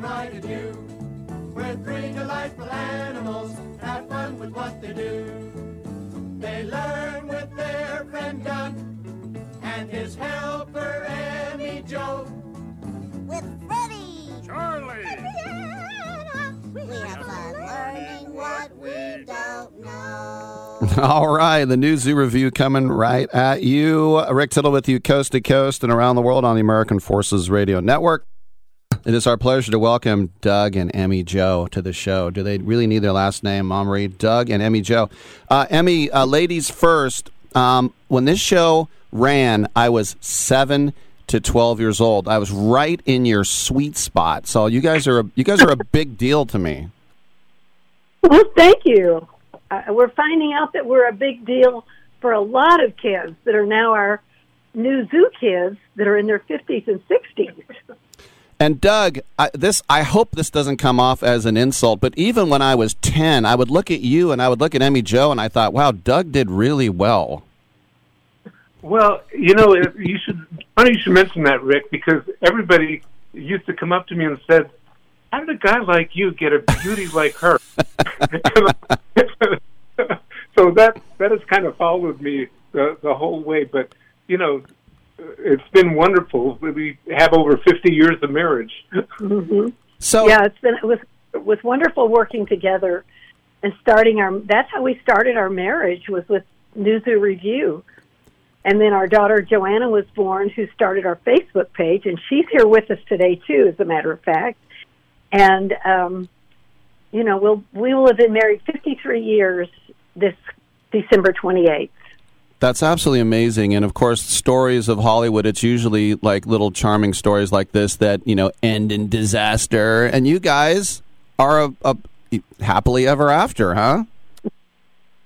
[SPEAKER 24] coming right at you. With three delightful animals, have fun with what they do. They learn with their friend Doug and his helper Emmy Jo.
[SPEAKER 25] With Freddie.
[SPEAKER 24] Charlie.
[SPEAKER 25] We have fun learning what we don't know.
[SPEAKER 2] All right, the New Zoo Revue coming right at you. Rick Tittle with you, coast to coast and around the world on the American Forces Radio Network. It is our pleasure to welcome Doug and Emmy Jo to the show. Do they really need their last name, Momary? Doug and Emmy Jo. Uh, Emmy, uh, ladies first. Um, when this show ran, I was seven to twelve years old. I was right in your sweet spot. So you guys are a, you guys are a big deal to me.
[SPEAKER 26] Well, thank you. Uh, we're finding out that we're a big deal for a lot of kids that are now our new zoo kids that are in their 50s and 60s.
[SPEAKER 2] And Doug, I, this I hope this doesn't come off as an insult, but even when I was ten, I would look at you and I would look at Emmy Jo, and I thought, "Wow, Doug did really well."
[SPEAKER 27] Well, you know, you should. Funny you should mention that, Rick, because everybody used to come up to me and said, "How did a guy like you get a beauty like her?" so that that has kind of followed me the the whole way. But you know, it's been wonderful. We have over fifty years of marriage.
[SPEAKER 26] Mm-hmm.
[SPEAKER 2] So
[SPEAKER 26] yeah, it's been it was it was wonderful working together and starting our. That's how we started our marriage was with New Zoo Revue, And then our daughter Joanna was born, who started our Facebook page, and she's here with us today too, as a matter of fact. And um, you know, we'll we will have been married 53 years this December 28th.
[SPEAKER 2] That's absolutely amazing. And of course, stories of Hollywood, it's usually like little charming stories like this that, you know, end in disaster. And you guys are a, a happily ever after, huh?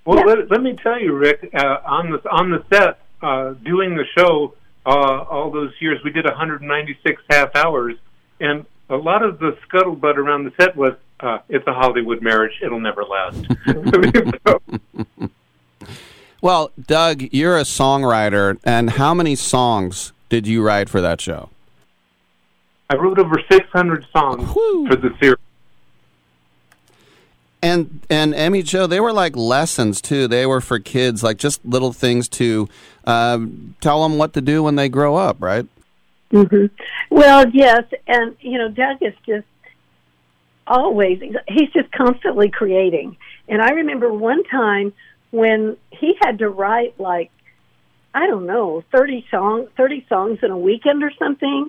[SPEAKER 27] Well, let, let me tell you, Rick, uh, on the on the set, uh, doing the show uh, all those years, we did 196 half hours, and a lot of the scuttlebutt around the set was, uh, "It's a Hollywood marriage; it'll never last."
[SPEAKER 2] Well, Doug, you're a songwriter, and how many songs did you write for that show?
[SPEAKER 27] I wrote over 600 songs for the series.
[SPEAKER 2] And and Emmy Jo, they were like lessons too. They were for kids, like just little things to uh, tell them what to do when they grow up, right?
[SPEAKER 26] hmm Well, yes, and you know, Doug is just always he's just constantly creating. And I remember one time when he had to write like I don't know, thirty songs, thirty songs in a weekend or something.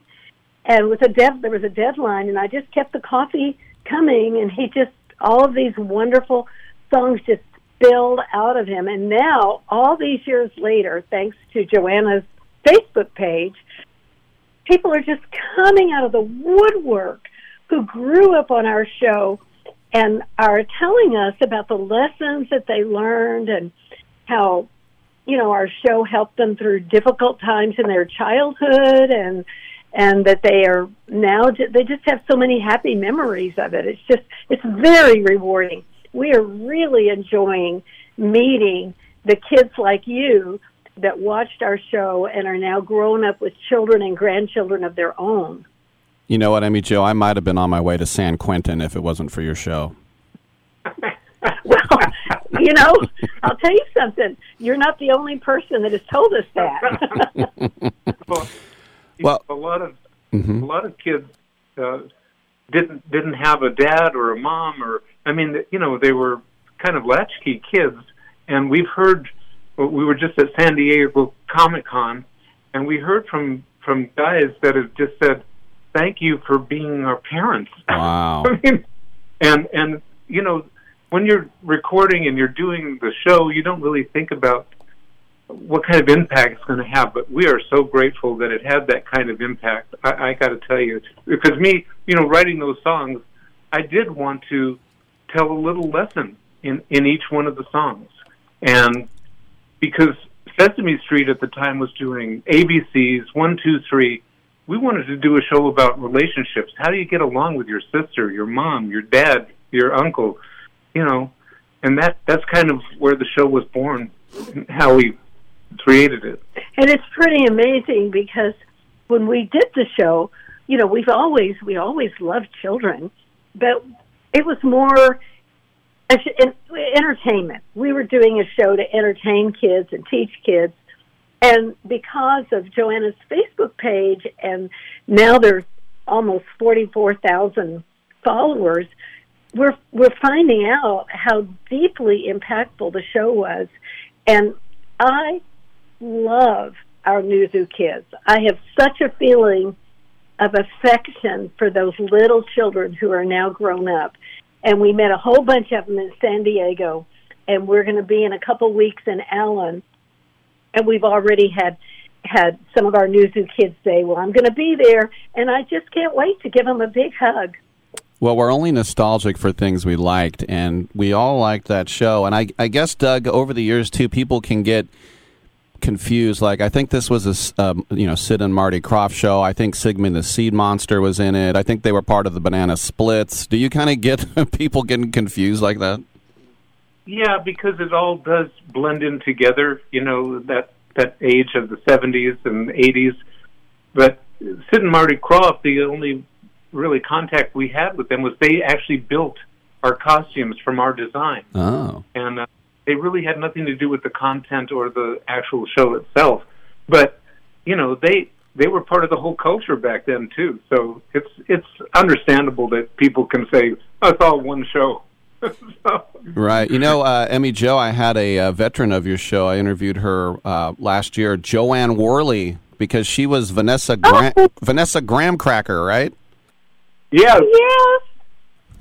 [SPEAKER 26] And with a dead, there was a deadline, and I just kept the coffee coming, and he just all of these wonderful songs just spilled out of him. And now, all these years later, thanks to Joanna's Facebook page, people are just coming out of the woodwork who grew up on our show and are telling us about the lessons that they learned and how you know our show helped them through difficult times in their childhood and and that they are now they just have so many happy memories of it. It's just it's very rewarding. We are really enjoying meeting the kids like you that watched our show and are now grown up with children and grandchildren of their own
[SPEAKER 2] You know what, Emmy Jo? I might have been on my way to San Quentin if it wasn't for your show.
[SPEAKER 26] Well, you know, I'll tell you something. You're not the only person that has told us that.
[SPEAKER 27] well, a lot of
[SPEAKER 2] Mhm.
[SPEAKER 27] a lot of kids uh, didn't didn't have a dad or a mom or I mean, you know, they were kind of latchkey kids, and we've heard. We were just at San Diego Comic Con, and we heard from from guys that have just said, "Thank you for being our parents."
[SPEAKER 2] Wow.
[SPEAKER 27] I mean, and and you know, when you're recording and you're doing the show, you don't really think about what kind of impact it's going to have. But we are so grateful that it had that kind of impact. I, I got to tell you, because me, you know, writing those songs, I did want to tell a little lesson in in each one of the songs, and because Sesame Street at the time was doing ABCs one, two, three. We wanted to do a show about relationships. How do you get along with your sister, your mom, your dad, your uncle? You know, and that that's kind of where the show was born, how we created it.
[SPEAKER 26] and it's pretty amazing because when we did the show, you know, we've always we always loved children, but it was more entertainment. We were doing a show to entertain kids and teach kids, and because of Joanna's Facebook page, and now there's almost forty four thousand followers, we're we're finding out how deeply impactful the show was, and I love our New Zoo kids. I have such a feeling of affection for those little children who are now grown up. And we met a whole bunch of them in San Diego, and we're going to be in a couple weeks in Allen. And we've already had had some of our New Zoo kids say, "Well, I'm going to be there," and I just can't wait to give them a big hug.
[SPEAKER 2] Well, we're only nostalgic for things we liked, and we all liked that show. And I, I guess, Doug, over the years too, people can get confused. Like, I think this was a um, you know Sid and Marty Krofft show. I think Sigmund the Sea Monster was in it. I think they were part of the Banana Splits. Do you kind of get people getting confused like that?
[SPEAKER 27] Yeah, because it all does blend in together. You know that that age of the seventies and eighties. But Sid and Marty Krofft, the only really contact we had with them was they actually built our costumes from our design,
[SPEAKER 2] Oh,
[SPEAKER 27] and uh, they really had nothing to do with the content or the actual show itself. But you know they they were part of the whole culture back then too. So it's it's understandable that people can say oh, it's all one show.
[SPEAKER 2] Right. You know, uh, Emmy Jo, I had a, uh veteran of your show. I interviewed her uh, last year, Jo Anne Worley, because she was Vanessa Gra- Vanessa Graham Cracker, right?
[SPEAKER 27] Yeah.
[SPEAKER 26] Yes.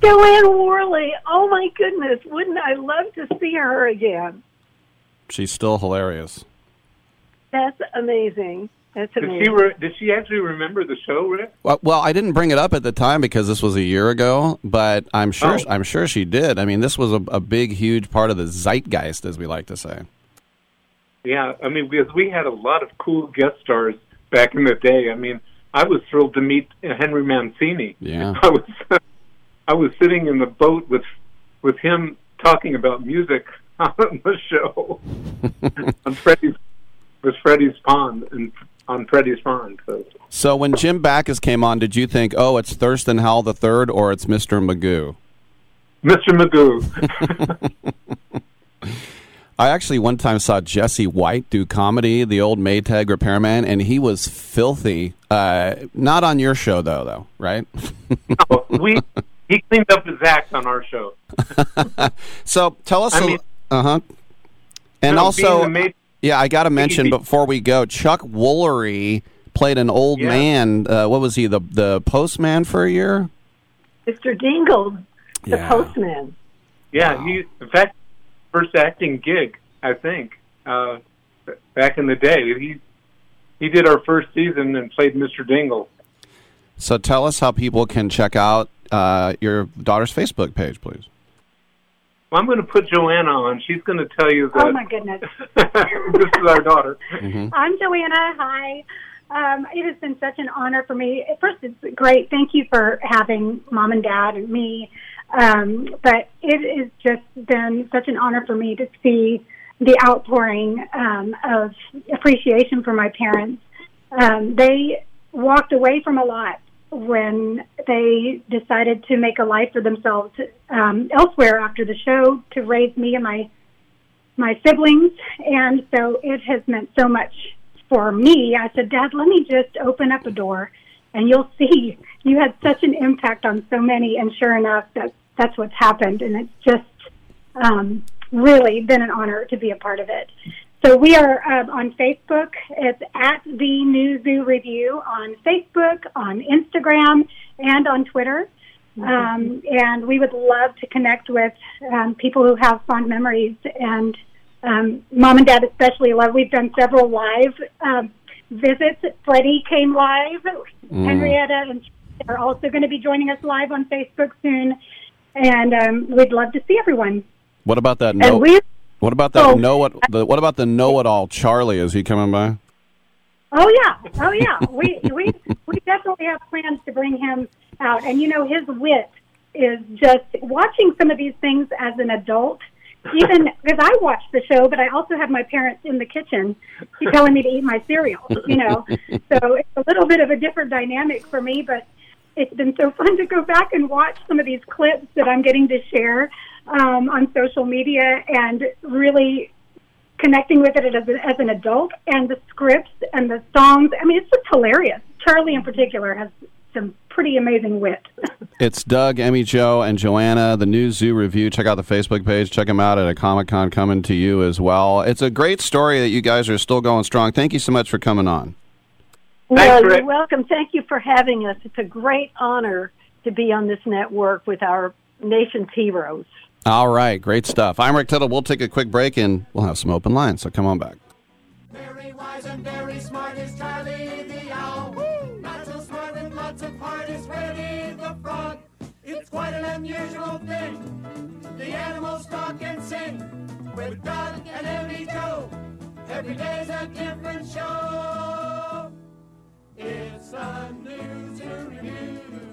[SPEAKER 26] Jo Anne Worley. Oh my goodness. Wouldn't I love to see her again?
[SPEAKER 2] She's still hilarious.
[SPEAKER 26] That's amazing. That's
[SPEAKER 27] Did
[SPEAKER 26] amazing.
[SPEAKER 27] she re- did she actually remember the show, Rick?
[SPEAKER 2] Well, well, I didn't bring it up at the time because this was a year ago, but I'm sure
[SPEAKER 27] Oh.
[SPEAKER 2] I'm sure she did. I mean, this was a, a big, huge part of the zeitgeist, as we like to say.
[SPEAKER 27] Yeah, I mean, because we had a lot of cool guest stars back in the day. I mean, I was thrilled to meet Henry Mancini.
[SPEAKER 2] Yeah.
[SPEAKER 27] I was I was sitting in the boat with with him talking about music on the show on Freddie's with Freddie's Pond and on Freddie's Pond. So
[SPEAKER 2] So when Jim Backus came on, did you think, oh, it's Thurston Howell the third or it's Mr. Magoo?
[SPEAKER 27] Mr. Magoo.
[SPEAKER 2] I actually one time saw Jesse White do comedy, the old Maytag repairman, and he was filthy. Uh, not on your show though, though, right?
[SPEAKER 27] no, we he cleaned up his act on our show.
[SPEAKER 2] so tell us,
[SPEAKER 27] I mean-
[SPEAKER 2] uh-huh. And
[SPEAKER 27] No,
[SPEAKER 2] also,
[SPEAKER 27] being the May-
[SPEAKER 2] yeah, I got to mention before we go, Chuck Woolery played an old
[SPEAKER 27] Yeah.
[SPEAKER 2] man. Uh, what was he? The the postman for a year.
[SPEAKER 26] Mr. Dingle, the
[SPEAKER 2] Yeah.
[SPEAKER 26] postman.
[SPEAKER 27] Yeah, he in fact first acting gig, I think, uh, back in the day. He he did our first season and played Mr. Dingle.
[SPEAKER 2] So tell us how people can check out uh, your daughter's Facebook page, please.
[SPEAKER 27] Well, I'm going to put Joanna on. She's going to tell you that
[SPEAKER 28] Oh my goodness.
[SPEAKER 27] this is our daughter.
[SPEAKER 28] I'm Joanna. Hi. Um, it has been such an honor for me. At first, it's great. Thank you for having mom and dad and me. Um, but it has just been such an honor for me to see the outpouring um, of appreciation for my parents. Um, they walked away from a lot when they decided to make a life for themselves um, elsewhere after the show to raise me and my my siblings, and so it has meant so much for me. I said, Dad, let me just open up a door, and you'll see. You had such an impact on so many, and sure enough, that that's what's happened, and it's just um, really been an honor to be a part of it. So we are um, on Facebook. It's at the New Zoo Review on Facebook, on Instagram, and on Twitter. Um, and we would love to connect with um, people who have fond memories. And um, mom and dad especially love. We've done several live um, visits. Freddie came live.
[SPEAKER 2] Mm.
[SPEAKER 28] Henrietta and are also going to be joining us live on Facebook soon. And um, we'd love to see everyone.
[SPEAKER 2] What about that?
[SPEAKER 28] And we
[SPEAKER 2] what about that?
[SPEAKER 28] Oh.
[SPEAKER 2] know what? The, what about the know it all? Charlie, is he coming by?
[SPEAKER 28] Oh yeah, oh yeah. we we we definitely have plans to bring him out, and you know his wit is just watching some of these things as an adult. Even because I watch the show, but I also have my parents in the kitchen telling me to eat my cereal. You know, so it's a little bit of a different dynamic for me, but it's been so fun to go back and watch some of these clips that I'm getting to share um, on social media and really connecting with it as, a, as an adult and the scripts and the songs. I mean, it's just hilarious. Charlie, in particular, has some pretty amazing wit.
[SPEAKER 2] It's Doug, Emmy Jo, and Joanna, the New Zoo Review. Check out the Facebook page. Check them out at a Comic Con coming to you as well. It's a great story that you guys are still going strong. Thank you so much for coming on.
[SPEAKER 26] Well,
[SPEAKER 27] Rick.
[SPEAKER 26] you're welcome. Thank you for having us. It's a great honor to be on this network with our nation's heroes.
[SPEAKER 2] All right, great stuff. I'm Rick Tittle. We'll take a quick break and we'll have some open lines. So come on back.
[SPEAKER 29] Very wise and very smart is Charlie the Owl. Not so smart with lots of heart is Freddy the Frog. It's quite an unusual thing. The animals talk and sing with Doug and Emmy Jo. Every day's a different show. It's a news review.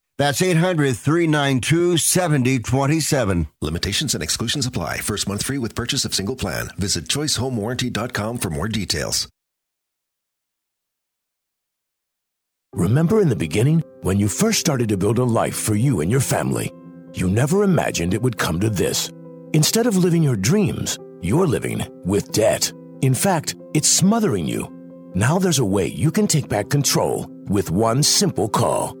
[SPEAKER 5] That's 800 392 7027.
[SPEAKER 30] Limitations and exclusions apply. First month free with purchase of single plan. Visit choicehomewarranty.com for more details.
[SPEAKER 31] Remember in the beginning when you first started to build a life for you and your family? You never imagined it would come to this. Instead of living your dreams, you're living with debt. In fact, it's smothering you. Now there's a way you can take back control with one simple call.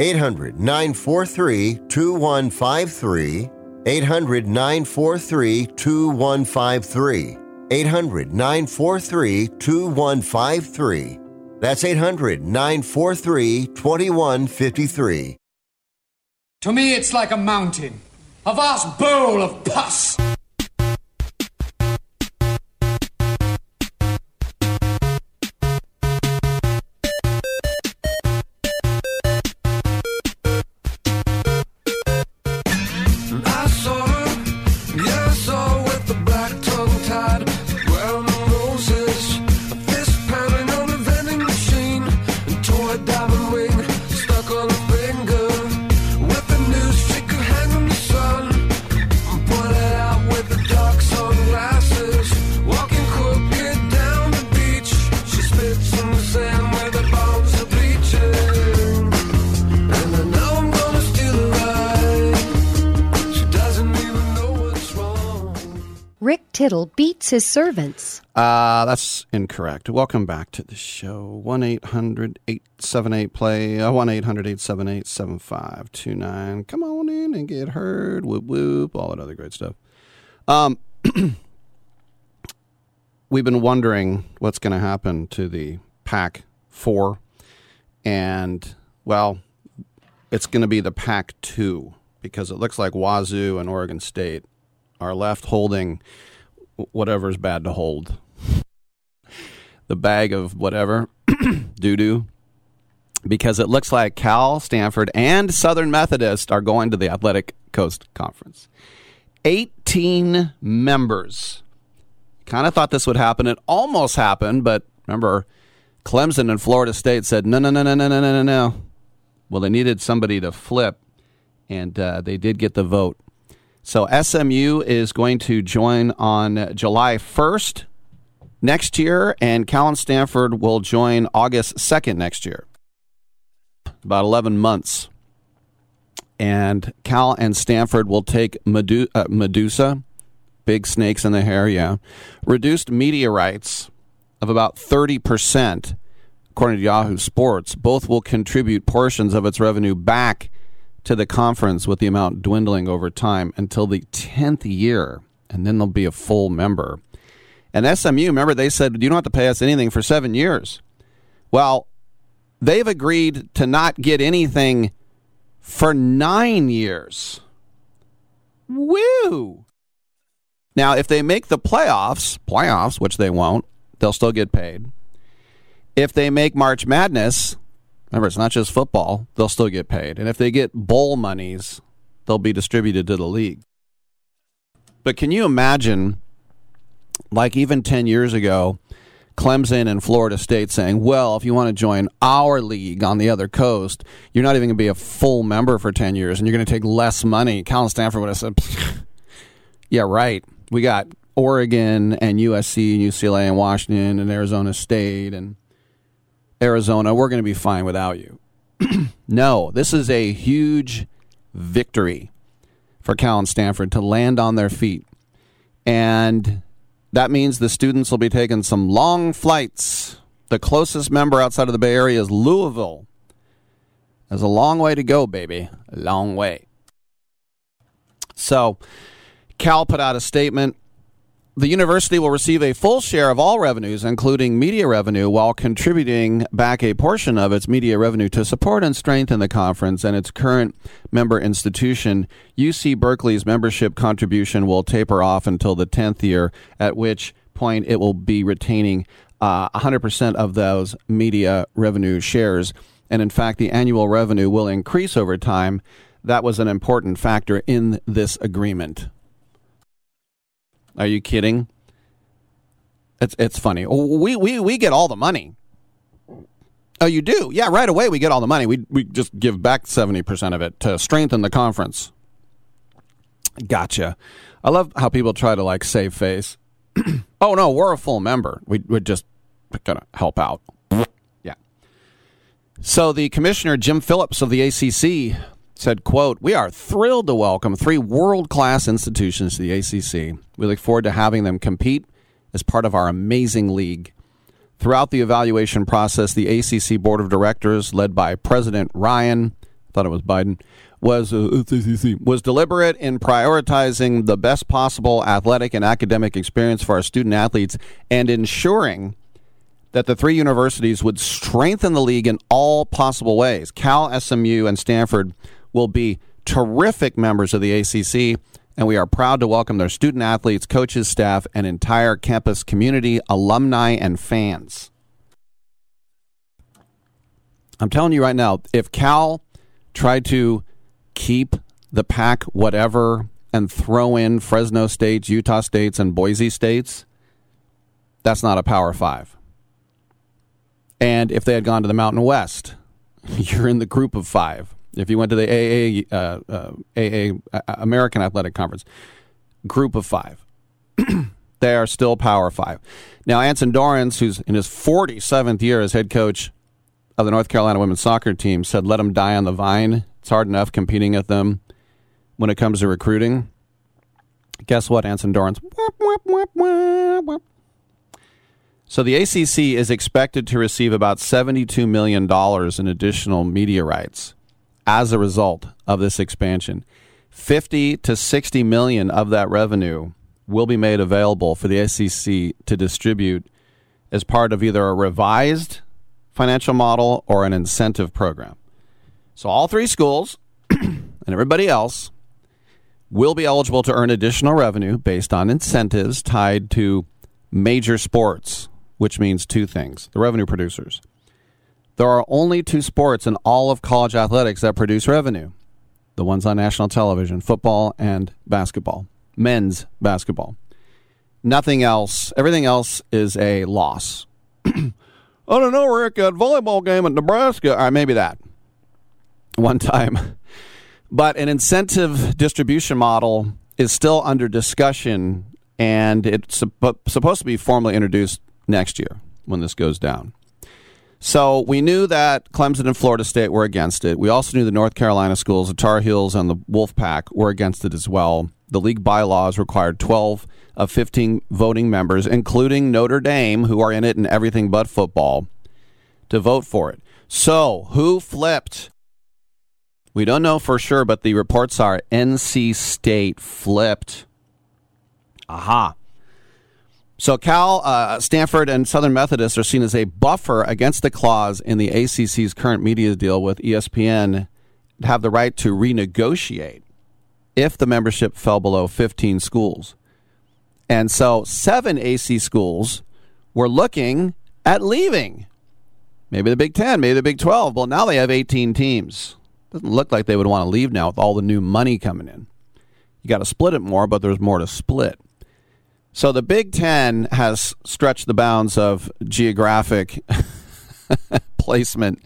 [SPEAKER 5] 800 943 2153. 800 943 2153. 800 943 2153. That's 800 943 2153.
[SPEAKER 32] To me, it's like a mountain, a vast bowl of pus.
[SPEAKER 33] Tittle beats his servants.
[SPEAKER 2] Uh, that's incorrect. Welcome back to the show. 1 800 878 play. uh, 1 800 878 7529. Come on in and get heard. Whoop whoop. All that other great stuff. Um, we've been wondering what's going to happen to the Pack 4. And, well, it's going to be the Pac-2 because it looks like Wazoo and Oregon State are left holding whatever's bad to hold. The bag of whatever, doo doo. Because it looks like Cal, Stanford, and Southern Methodist are going to the Athletic Coast Conference. 18 members. Kind of thought this would happen. It almost happened, but remember, Clemson and Florida State said, no, no, no, no, no, no, no, no, no. Well, they needed somebody to flip, and uh, they did get the vote. So SMU is going to join on July 1st next year, and Cal and Stanford will join August 2nd next year. About 11 months. And Cal and Stanford will take Medu- uh, Medusa, big snakes in the hair, yeah, reduced media rights of about 30%, according to Yahoo Sports. Both will contribute portions of its revenue back to the conference with the amount dwindling over time until the 10th year, and then they'll be a full member. And SMU, remember, they said, you don't have to pay us anything for seven years. Well, they've agreed to not get anything for nine years. Woo! Now, if they make the playoffs, playoffs, which they won't, they'll still get paid. If they make March Madness, remember it's not just football, they'll still get paid. And if they get bowl monies, they'll be distributed to the league. But can you imagine, like even 10 years ago, Clemson and Florida State saying, well, if you want to join our league on the other coast, you're not even going to be a full member for 10 years and you're going to take less money. Cal and Stanford would have said, yeah, right. We got Oregon and USC and UCLA and Washington and Arizona State and Arizona. We're going to be fine without you. no, this is a huge victory for Cal and Stanford to land on their feet. And that means the students will be taking some long flights. The closest member outside of the Bay Area is Louisville. There's a long way to go, baby. A long way. So, Cal put out a statement. The university will receive a full share of all revenues, including media revenue, while contributing back a portion of its media revenue to support and strengthen the conference and its current member institution. UC Berkeley's membership contribution will taper off until the 10th year, at which point it will be retaining uh, 100% of those media revenue shares. And in fact, the annual revenue will increase over time. That was an important factor in this agreement. Are you kidding? It's it's funny. We we we get all the money. Oh, you do? Yeah, right away we get all the money. We we just give back seventy percent of it to strengthen the conference. Gotcha. I love how people try to like save face. oh no, we're a full member. We we're just gonna help out. yeah. So the commissioner Jim Phillips of the ACC said, quote, We are thrilled to welcome three world-class institutions to the ACC. We look forward to having them compete as part of our amazing league. Throughout the evaluation process, the ACC Board of Directors, led by President Ryan, I thought it was Biden, was uh, was deliberate in prioritizing the best possible athletic and academic experience for our student athletes and ensuring that the three universities would strengthen the league in all possible ways. Cal, SMU, and Stanford will be terrific members of the ACC, and we are proud to welcome their student athletes, coaches, staff, and entire campus community, alumni, and fans. I'm telling you right now, if Cal tried to keep the pack whatever and throw in Fresno States, Utah States, and Boise States, that's not a Power Five. And if they had gone to the Mountain West, you're in the group of five. If you went to the AA, uh, uh, AA uh, American Athletic Conference, group of five, they are still Power Five. Now, Anson Dorrance, who's in his 47th year as head coach of the North Carolina women's soccer team, said, "Let them die on the vine. It's hard enough competing at them when it comes to recruiting." Guess what, Anson Dorrance? So the ACC is expected to receive about $72 million in additional media rights as a result of this expansion. 50 to 60 million of that revenue will be made available for the SEC to distribute as part of either a revised financial model or an incentive program. So all three schools and everybody else will be eligible to earn additional revenue based on incentives tied to major sports, which means two things. The revenue producers there are only two sports in all of college athletics that produce revenue the ones on national television football and basketball, men's basketball. Nothing else, everything else is a loss. I don't know, Rick, a volleyball game at Nebraska. All right, maybe that one time. But an incentive distribution model is still under discussion, and it's supposed to be formally introduced next year when this goes down. So we knew that Clemson and Florida State were against it. We also knew the North Carolina schools, the Tar Heels and the Wolfpack, were against it as well. The league bylaws required 12 of 15 voting members, including Notre Dame, who are in it in everything but football, to vote for it. So who flipped? We don't know for sure, but the reports are NC State flipped. Aha. So Cal, uh, Stanford, and Southern Methodist are seen as a buffer against the clause in the ACC's current media deal with ESPN to have the right to renegotiate if the membership fell below 15 schools. And so seven AC schools were looking at leaving. Maybe the Big 10, maybe the Big 12. Well, now they have 18 teams. Doesn't look like they would want to leave now with all the new money coming in. You got to split it more, but there's more to split. So the Big Ten has stretched the bounds of geographic placement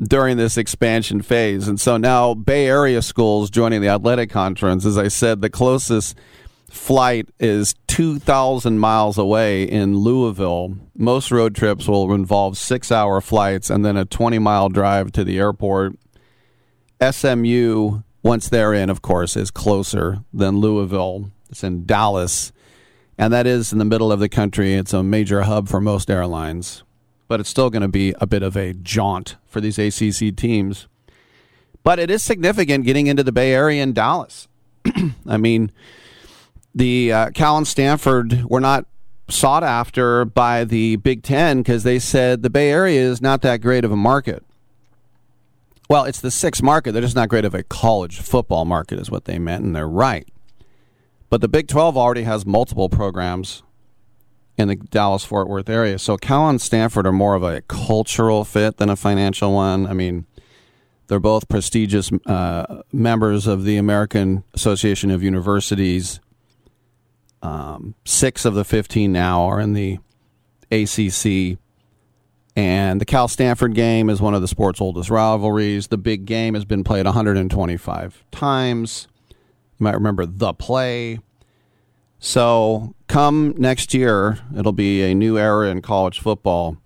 [SPEAKER 2] during this expansion phase. And so now Bay Area schools joining the athletic conference, as I said, the closest flight is 2,000 miles away in Louisville. Most road trips will involve six hour flights and then a 20 mile drive to the airport. SMU, once they're in, of course, is closer than Louisville. It's in Dallas and that is in the middle of the country. It's a major hub for most airlines, but it's still going to be a bit of a jaunt for these ACC teams. But it is significant getting into the Bay Area and Dallas. I mean, the uh, Cal and Stanford were not sought after by the Big Ten because they said the Bay Area is not that great of a market. Well, it's the sixth market. They're just not great of a college football market, is what they meant, and they're right. But the Big 12 already has multiple programs in the Dallas Fort Worth area. So Cal and Stanford are more of a cultural fit than a financial one. I mean, they're both prestigious uh, members of the American Association of Universities. Um, six of the 15 now are in the ACC. And the Cal Stanford game is one of the sport's oldest rivalries. The big game has been played 125 times. You might remember the play. So, come next year, it'll be a new era in college football.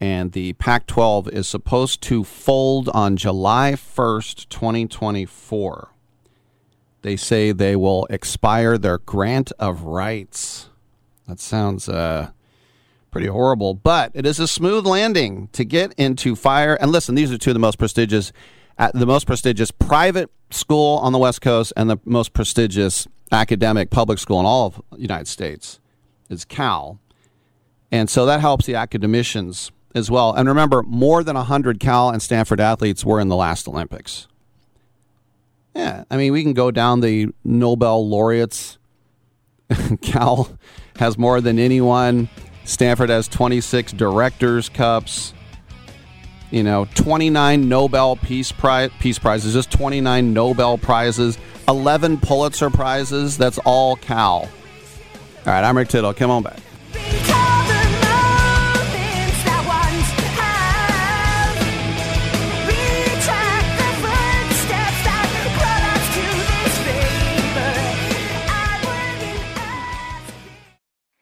[SPEAKER 2] And the Pac 12 is supposed to fold on July 1st, 2024. They say they will expire their grant of rights. That sounds uh, pretty horrible, but it is a smooth landing to get into fire. And listen, these are two of the most prestigious, uh, the most prestigious private school on the West Coast and the most prestigious academic public school in all of the United States is Cal. And so that helps the academicians as well. And remember, more than 100 Cal and Stanford athletes were in the last Olympics. Yeah, I mean, we can go down the Nobel laureates. Cal has more than anyone. Stanford has 26 directors' cups you know, 29 Nobel Peace Prize Peace Prizes, just 29 Nobel Prizes, 11 Pulitzer Prizes. That's all Cal. All right, I'm Rick Tittle. Come on back.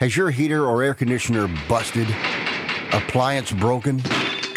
[SPEAKER 5] Has your heater or air conditioner busted? Appliance broken?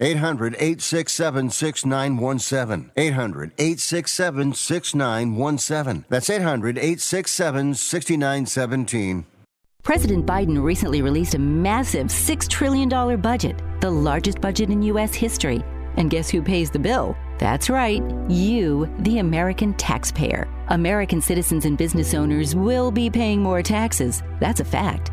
[SPEAKER 5] 800 867 6917. 800 867 6917. That's 800 867 6917.
[SPEAKER 15] President Biden recently released a massive $6 trillion budget, the largest budget in U.S. history. And guess who pays the bill? That's right, you, the American taxpayer. American citizens and business owners will be paying more taxes. That's a fact.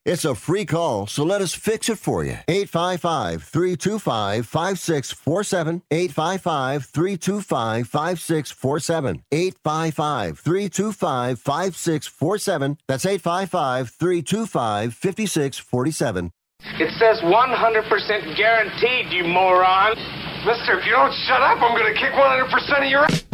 [SPEAKER 5] It's a free call, so let us fix it for you. 855 325 5647. 855 325 5647. 855 325 5647. That's 855 325 5647.
[SPEAKER 34] It says 100% guaranteed, you moron.
[SPEAKER 35] Mister, if you don't shut up, I'm gonna kick 100% of your ass.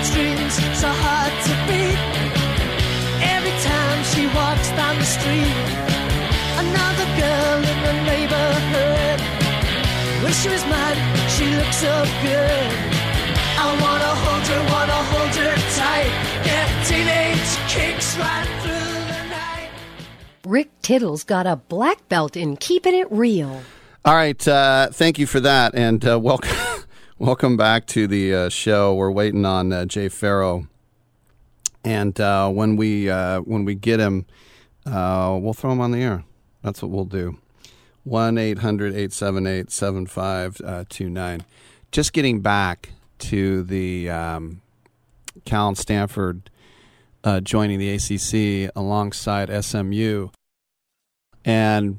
[SPEAKER 29] Our dreams so hard to beat. Every time she walks down the street, another girl in the neighborhood. Wish she was mine, she looks so good. I wanna hold her, wanna hold her tight. Get teenage kicks right through the night.
[SPEAKER 33] Rick Tittle's got a black belt in keeping it real.
[SPEAKER 2] All right, uh, thank you for that, and uh, welcome, welcome back to the uh, show. We're waiting on uh, Jay Pharoah, and uh, when we uh, when we get him, uh, we'll throw him on the air. That's what we'll do. One 7529 Just getting back to the um, Cal and Stanford uh, joining the ACC alongside SMU, and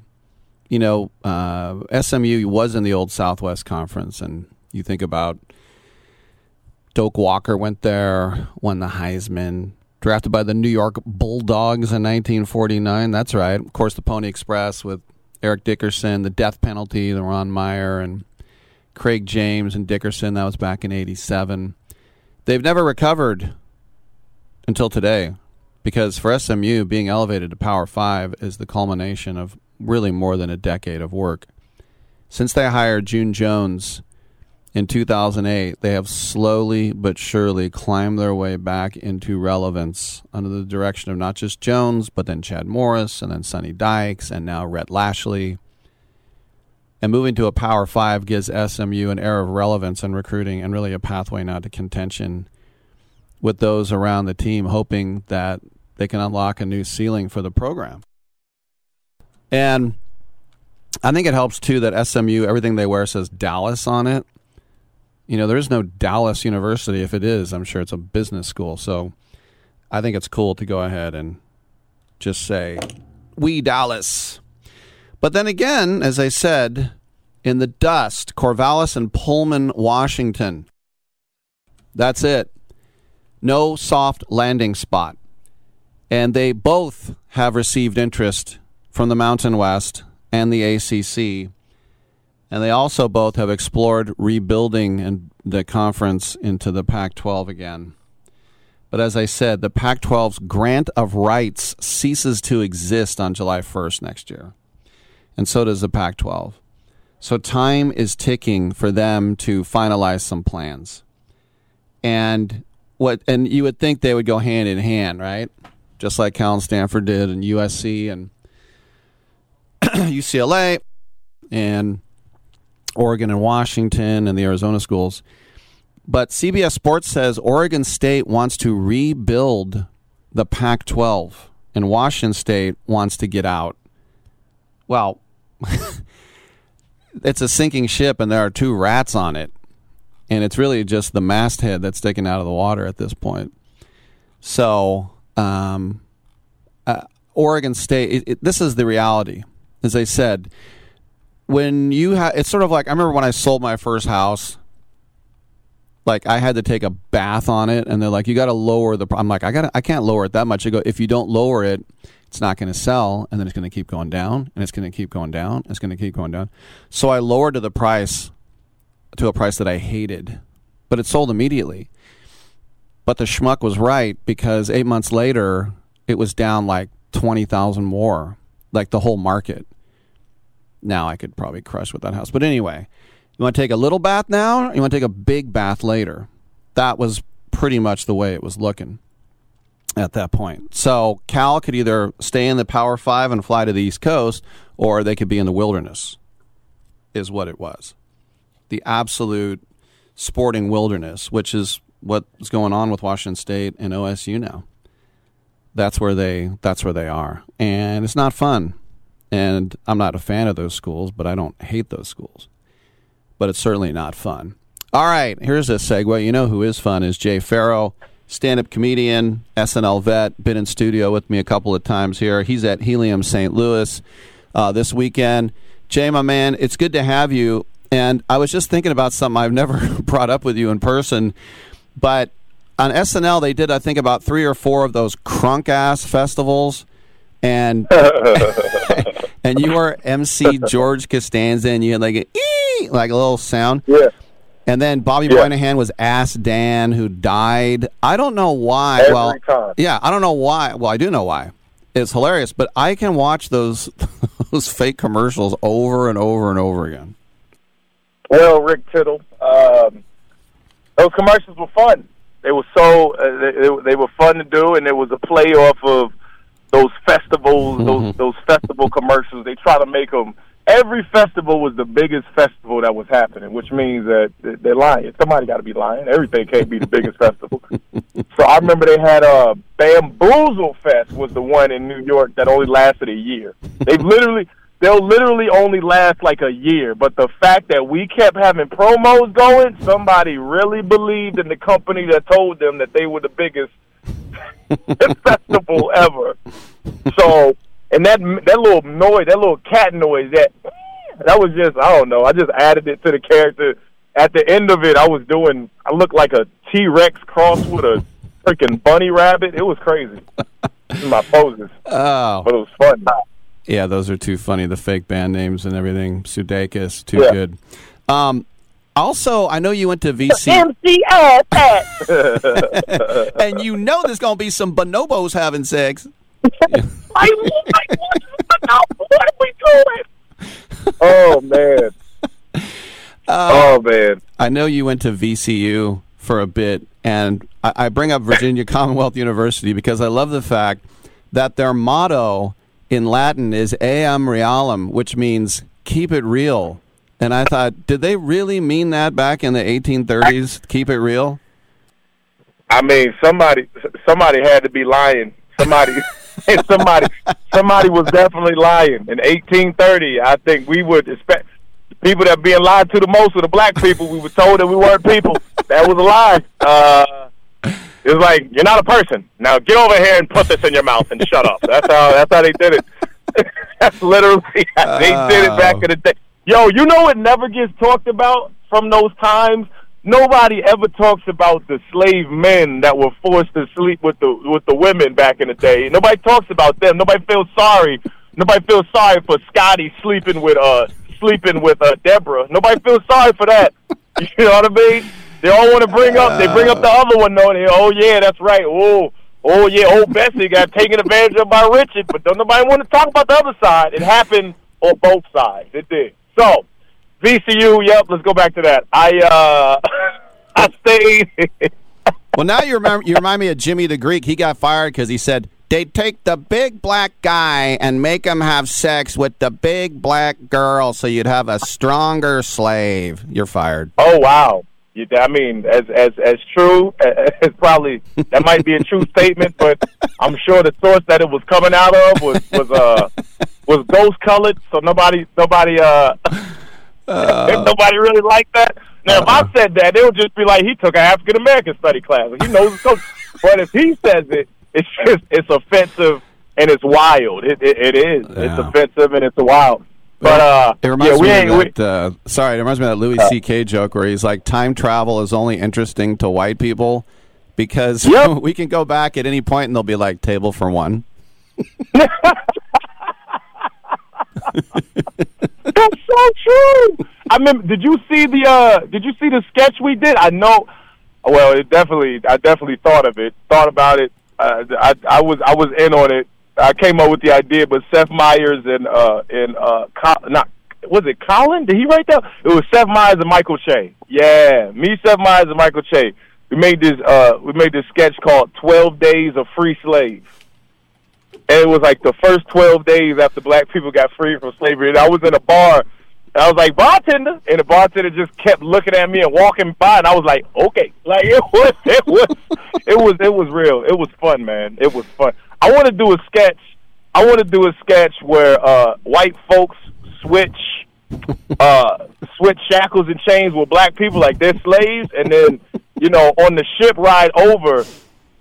[SPEAKER 2] you know, uh, SMU was in the old Southwest Conference, and you think about Doak Walker went there, won the Heisman, drafted by the New York Bulldogs in 1949. That's right. Of course, the Pony Express with Eric Dickerson, the death penalty, the Ron Meyer, and Craig James and Dickerson. That was back in 87. They've never recovered until today because for SMU, being elevated to Power 5 is the culmination of really more than a decade of work. Since they hired June Jones in 2008, they have slowly but surely climbed their way back into relevance under the direction of not just Jones, but then Chad Morris, and then Sonny Dykes, and now Rhett Lashlee. And moving to a Power 5 gives SMU an air of relevance in recruiting and really a pathway now to contention with those around the team, hoping that they can unlock a new ceiling for the program. And I think it helps too that SMU, everything they wear says Dallas on it. You know, there is no Dallas University. If it is, I'm sure it's a business school. So I think it's cool to go ahead and just say, We Dallas. But then again, as I said, in the dust, Corvallis and Pullman, Washington. That's it. No soft landing spot. And they both have received interest from the Mountain West and the ACC. And they also both have explored rebuilding and the conference into the Pac 12 again. But as I said, the Pac 12's grant of rights ceases to exist on July 1st next year. And so does the Pac 12. So time is ticking for them to finalize some plans. And what and you would think they would go hand in hand, right? Just like Cal and Stanford did and USC and UCLA and Oregon and Washington and the Arizona schools. But CBS Sports says Oregon State wants to rebuild the Pac 12 and Washington State wants to get out. Well, it's a sinking ship and there are two rats on it, and it's really just the masthead that's sticking out of the water at this point. So, um, uh, Oregon State. It, it, this is the reality, as I said. When you have, it's sort of like I remember when I sold my first house. Like I had to take a bath on it, and they're like, "You got to lower the." I'm like, "I got, I can't lower it that much." I go, "If you don't lower it, it's not going to sell, and then it's going to keep going down, and it's going to keep going down, it's going to keep going down." So I lowered to the price, to a price that I hated, but it sold immediately. But the schmuck was right because eight months later, it was down like twenty thousand more, like the whole market. Now I could probably crush with that house, but anyway, you want to take a little bath now? you want to take a big bath later? That was pretty much the way it was looking at that point. So Cal could either stay in the Power Five and fly to the East Coast, or they could be in the wilderness. Is what it was, the absolute sporting wilderness, which is what's going on with Washington State and OSU now that's where they that's where they are, and it's not fun. And I'm not a fan of those schools, but I don't hate those schools. But it's certainly not fun. All right, here's a segue. You know who is fun is Jay Pharoah, stand-up comedian, SNL vet, been in studio with me a couple of times here. He's at Helium St. Louis uh, this weekend. Jay, my man, it's good to have you. And I was just thinking about something I've never brought up with you in person, but on SNL they did I think about three or four of those crunk ass festivals, and and you were MC George Costanza, and you had like a ee, like a little sound.
[SPEAKER 36] Yeah.
[SPEAKER 2] And then Bobby
[SPEAKER 36] Yeah.
[SPEAKER 2] Moynihan was Ass Dan, who died. I don't know why.
[SPEAKER 36] Every
[SPEAKER 2] well,
[SPEAKER 36] time.
[SPEAKER 2] yeah, I don't know why. Well, I do know why. It's hilarious, but I can watch those those fake commercials over and over and over again.
[SPEAKER 36] Well, Rick Tittle, um, those commercials were fun. They were so uh, they, they were fun to do, and it was a play off of those festivals, those those festival commercials. They try to make them. Every festival was the biggest festival that was happening, which means that they're lying. Somebody got to be lying. Everything can't be the biggest festival. So I remember they had a uh, Bamboozle Fest was the one in New York that only lasted a year. They literally they'll literally only last like a year. But the fact that we kept having promos going, somebody really believed in the company that told them that they were the biggest festival ever. So, and that that little noise, that little cat noise, that that was just I don't know. I just added it to the character. At the end of it, I was doing. I looked like a T Rex crossed with a freaking bunny rabbit. It was crazy. My poses,
[SPEAKER 2] Oh,
[SPEAKER 36] but it was fun.
[SPEAKER 2] Yeah, those are too funny. The fake band names and everything. Sudeikis, too
[SPEAKER 36] Yeah.
[SPEAKER 2] good. Um, also, I know you went to VC,
[SPEAKER 36] MC
[SPEAKER 2] and you know there's going to be some bonobos having sex.
[SPEAKER 36] what are we doing? Oh man. Uh, oh man.
[SPEAKER 2] I know you went to VCU for a bit, and I, I bring up Virginia Commonwealth University because I love the fact that their motto in Latin is "Eam Realum," which means "keep it real." And I thought, did they really mean that back in the 1830s? Keep it real.
[SPEAKER 36] I mean, somebody somebody had to be lying. Somebody somebody somebody was definitely lying. In 1830, I think we would expect people that being lied to the most were the black people. We were told that we weren't people. That was a lie. Uh, it was like you're not a person. Now get over here and put this in your mouth and shut up. That's how that's how they did it. that's literally how they did it back in the day. Yo, you know it never gets talked about from those times. Nobody ever talks about the slave men that were forced to sleep with the with the women back in the day. Nobody talks about them. Nobody feels sorry. Nobody feels sorry for Scotty sleeping with uh sleeping with uh Deborah. Nobody feels sorry for that. You know what I mean? They all want to bring up. They bring up the other one though. They, oh yeah, that's right. Oh, oh yeah, old Bessie got taken advantage of by Richard. But don't nobody want to talk about the other side. It happened on both sides. It did. So VCU. Yep. Let's go back to that. I uh I stayed.
[SPEAKER 2] Well, now you remember you remind me of Jimmy the Greek. He got fired because he said they'd take the big black guy and make him have sex with the big black girl, so you'd have a stronger slave. You're fired.
[SPEAKER 36] Oh wow! You, I mean, as as as true, it's probably that might be a true statement, but I'm sure the source that it was coming out of was was uh was ghost colored, so nobody nobody uh if nobody really liked that. Now, if I said that, it would just be like he took an African American study class. He knows his. But if he says it, it's just it's offensive and it's wild. It it, it is. It's offensive and it's wild. But uh,
[SPEAKER 2] It reminds
[SPEAKER 36] yeah, we
[SPEAKER 2] me
[SPEAKER 36] ain't.
[SPEAKER 2] of that. uh, sorry, it reminds me of that Louis
[SPEAKER 36] Uh,
[SPEAKER 2] C.K. joke where he's like, "Time travel is only interesting to white people because we can go back at any point and they'll be like table for one."
[SPEAKER 36] That's so mean, did you see the uh did you see the sketch we did? I know well, it definitely I definitely thought of it. Thought about it. Uh, I I was I was in on it. I came up with the idea, but Seth Meyers and uh and uh not was it Colin? Did he write that? It was Seth Meyers and Michael Che. Yeah, me, Seth Meyers, and Michael Che. We made this uh we made this sketch called Twelve Days of Free Slaves. And it was like the first 12 days after black people got free from slavery. And I was in a bar. I was like, bartender. And the bartender just kept looking at me and walking by. And I was like, okay. Like, it was, it was, it was, it was real. It was fun, man. It was fun. I want to do a sketch. I want to do a sketch where uh, white folks switch uh switch shackles and chains with black people like they're slaves and then you know on the ship ride over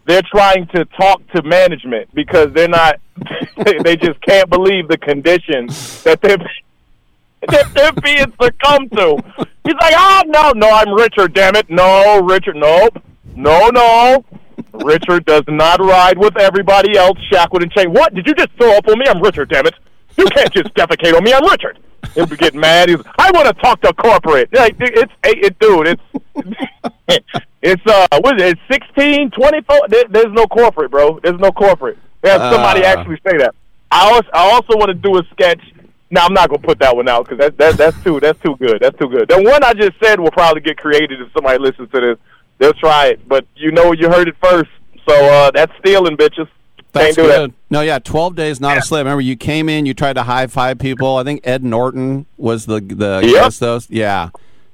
[SPEAKER 36] they're trying to talk to management because they're not they just can't believe the conditions that they're that they're being succumbed to. He's like, oh no, no, I'm Richard, damn it. No, Richard, nope. No, no. Richard does not ride with everybody else shackled and chained. What? Did you just throw up on me? I'm Richard, damn it. You can't just defecate on me. I'm Richard. He'll be getting mad. He's, I want to talk to corporate. Like, it's, it, dude, it's, it's, uh, what is it, 16, 24? There, there's no corporate, bro. There's no corporate. They have somebody
[SPEAKER 2] Ah.
[SPEAKER 36] actually say that. I also, I also want to do a sketch. No, I'm not gonna put that one out because that, that that's too that's too good. That's too good. The one I just said will probably get created if somebody listens to this. They'll try it, but you know you heard it first. So uh, that's stealing, bitches.
[SPEAKER 2] That's
[SPEAKER 36] Can't do
[SPEAKER 2] good. No, yeah, twelve days, not a slave. Remember, you came in, you tried to high five people. I think Ed Norton was the the
[SPEAKER 36] Yep.
[SPEAKER 2] guest host. Yeah.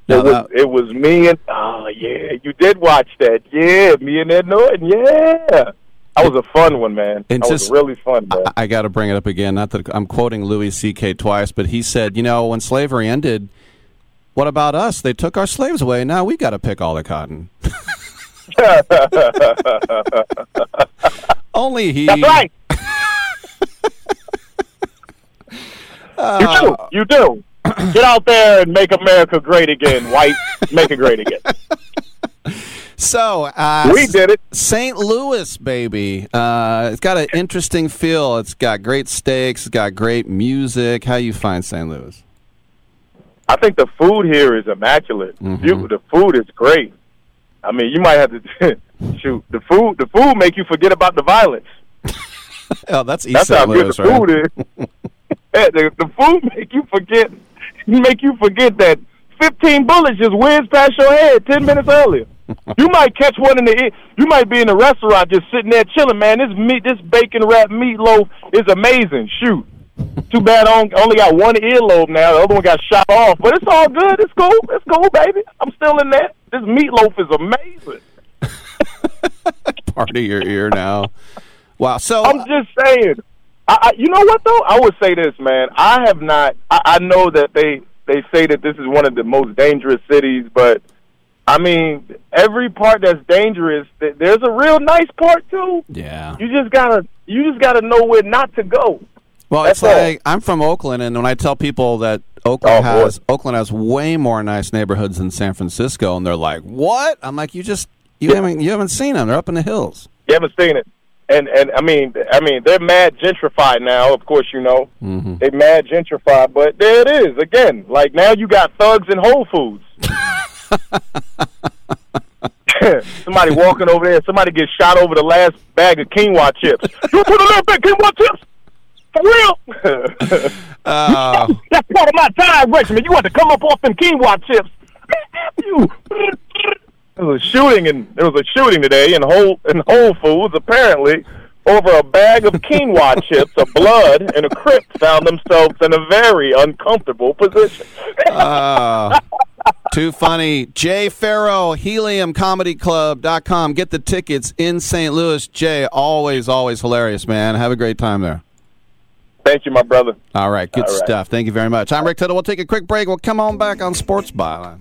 [SPEAKER 2] No,
[SPEAKER 36] It was
[SPEAKER 2] that-
[SPEAKER 36] it was me and oh yeah, you did watch that. Yeah, me and Ed Norton. Yeah, that was a fun one, man.
[SPEAKER 2] And
[SPEAKER 36] that
[SPEAKER 2] just-
[SPEAKER 36] was really fun, man.
[SPEAKER 2] I, I got to bring it up again. Not that I'm quoting Louis C.K. twice, but he said, you know, when slavery ended, what about us? They took our slaves away. Now we got to pick all the cotton. Only he.
[SPEAKER 36] That's right. you do. You do. Get out there and make America great again, white. Make it great again.
[SPEAKER 2] So uh,
[SPEAKER 36] We did it.
[SPEAKER 2] St. Louis, baby. Uh, it's got an interesting feel. It's got great steaks. It's got great music. How you find St. Louis?
[SPEAKER 36] I think the food here is immaculate.
[SPEAKER 2] Mm-hmm.
[SPEAKER 36] You, the food is great. I mean, you might have to shoot the food. The food make you forget about the violence.
[SPEAKER 2] Oh, that's East
[SPEAKER 36] That's
[SPEAKER 2] St.
[SPEAKER 36] how
[SPEAKER 2] Louis,
[SPEAKER 36] good the
[SPEAKER 2] right?
[SPEAKER 36] food is. Yeah, the, the food make you forget. Make you forget that fifteen bullets just whizzed past your head ten minutes earlier. You might catch one in the. ear- You might be in a restaurant just sitting there chilling. Man, this meat, this bacon wrapped meatloaf is amazing. Shoot. Too bad I only got one earlobe now. The other one got shot off, but it's all good. It's cool. It's cool, baby. I'm still in there. This meatloaf is amazing.
[SPEAKER 2] Part of your ear now. Wow. So
[SPEAKER 36] I'm just saying. I, I, you know what though? I would say this, man. I have not. I, I know that they they say that this is one of the most dangerous cities, but I mean, every part that's dangerous, th- there's a real nice part too.
[SPEAKER 2] Yeah.
[SPEAKER 36] You just gotta you just gotta know where not to go.
[SPEAKER 2] Well,
[SPEAKER 36] That's
[SPEAKER 2] it's
[SPEAKER 36] all.
[SPEAKER 2] like I'm from Oakland, and when I tell people that Oakland
[SPEAKER 36] Oh, boy.
[SPEAKER 2] has Oakland has way more nice neighborhoods than San Francisco, and they're like, "What?" I'm like, "You just you haven't you haven't seen them. They're up in the hills."
[SPEAKER 36] You haven't seen it, and and I mean, I mean, they're mad gentrified now. Of course, you know
[SPEAKER 2] Mm-hmm.
[SPEAKER 36] they mad gentrified, but there it is again. Like now, you got thugs and Whole Foods. somebody walking over there, somebody gets shot over the last bag of quinoa chips. You put a little bit of quinoa chips for real?
[SPEAKER 2] Uh,
[SPEAKER 36] That's part of my time regimen. You want to come up off them quinoa chips? you. There was a shooting, and there was a shooting today in Whole in Whole Foods. Apparently, over a bag of quinoa chips, a blood and a crip found themselves in a very uncomfortable position.
[SPEAKER 2] uh, too funny. Jay Pharoah, HeliumComedyClub.com. Get the tickets in St. Louis. Jay, always, always hilarious, man. Have a great time there.
[SPEAKER 37] Thank you, my brother.
[SPEAKER 2] All right, good
[SPEAKER 37] All right.
[SPEAKER 2] stuff. Thank you very much. I'm Rick Tittle. We'll take a quick break. We'll come on back on Sports Byline.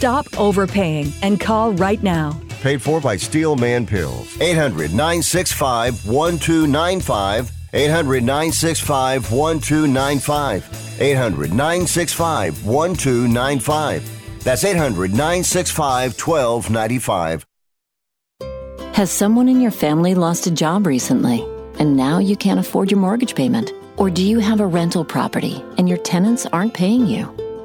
[SPEAKER 38] Stop overpaying and call right now.
[SPEAKER 5] Paid for by Steelman Pills. 800 965 1295. 800 965 1295. 800 965 1295. That's 800 965 1295.
[SPEAKER 15] Has someone in your family lost a job recently and now you can't afford your mortgage payment? Or do you have a rental property and your tenants aren't paying you?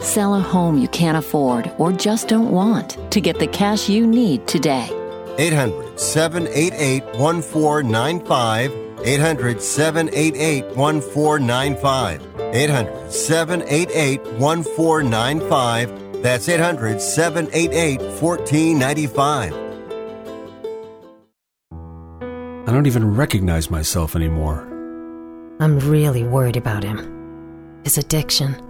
[SPEAKER 15] Sell a home you can't afford or just don't want to get the cash you need today.
[SPEAKER 5] 800 788 1495. 800 788 1495. 800 788 1495. That's 800 788 1495.
[SPEAKER 39] I don't even recognize myself anymore.
[SPEAKER 40] I'm really worried about him. His addiction.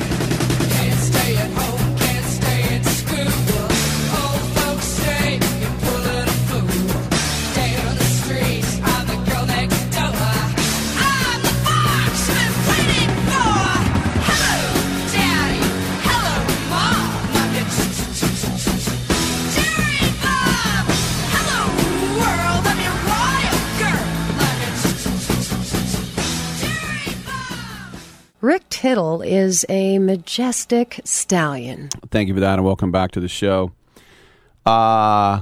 [SPEAKER 33] Rick Tittle is a majestic stallion.
[SPEAKER 2] Thank you for that, and welcome back to the show. Uh,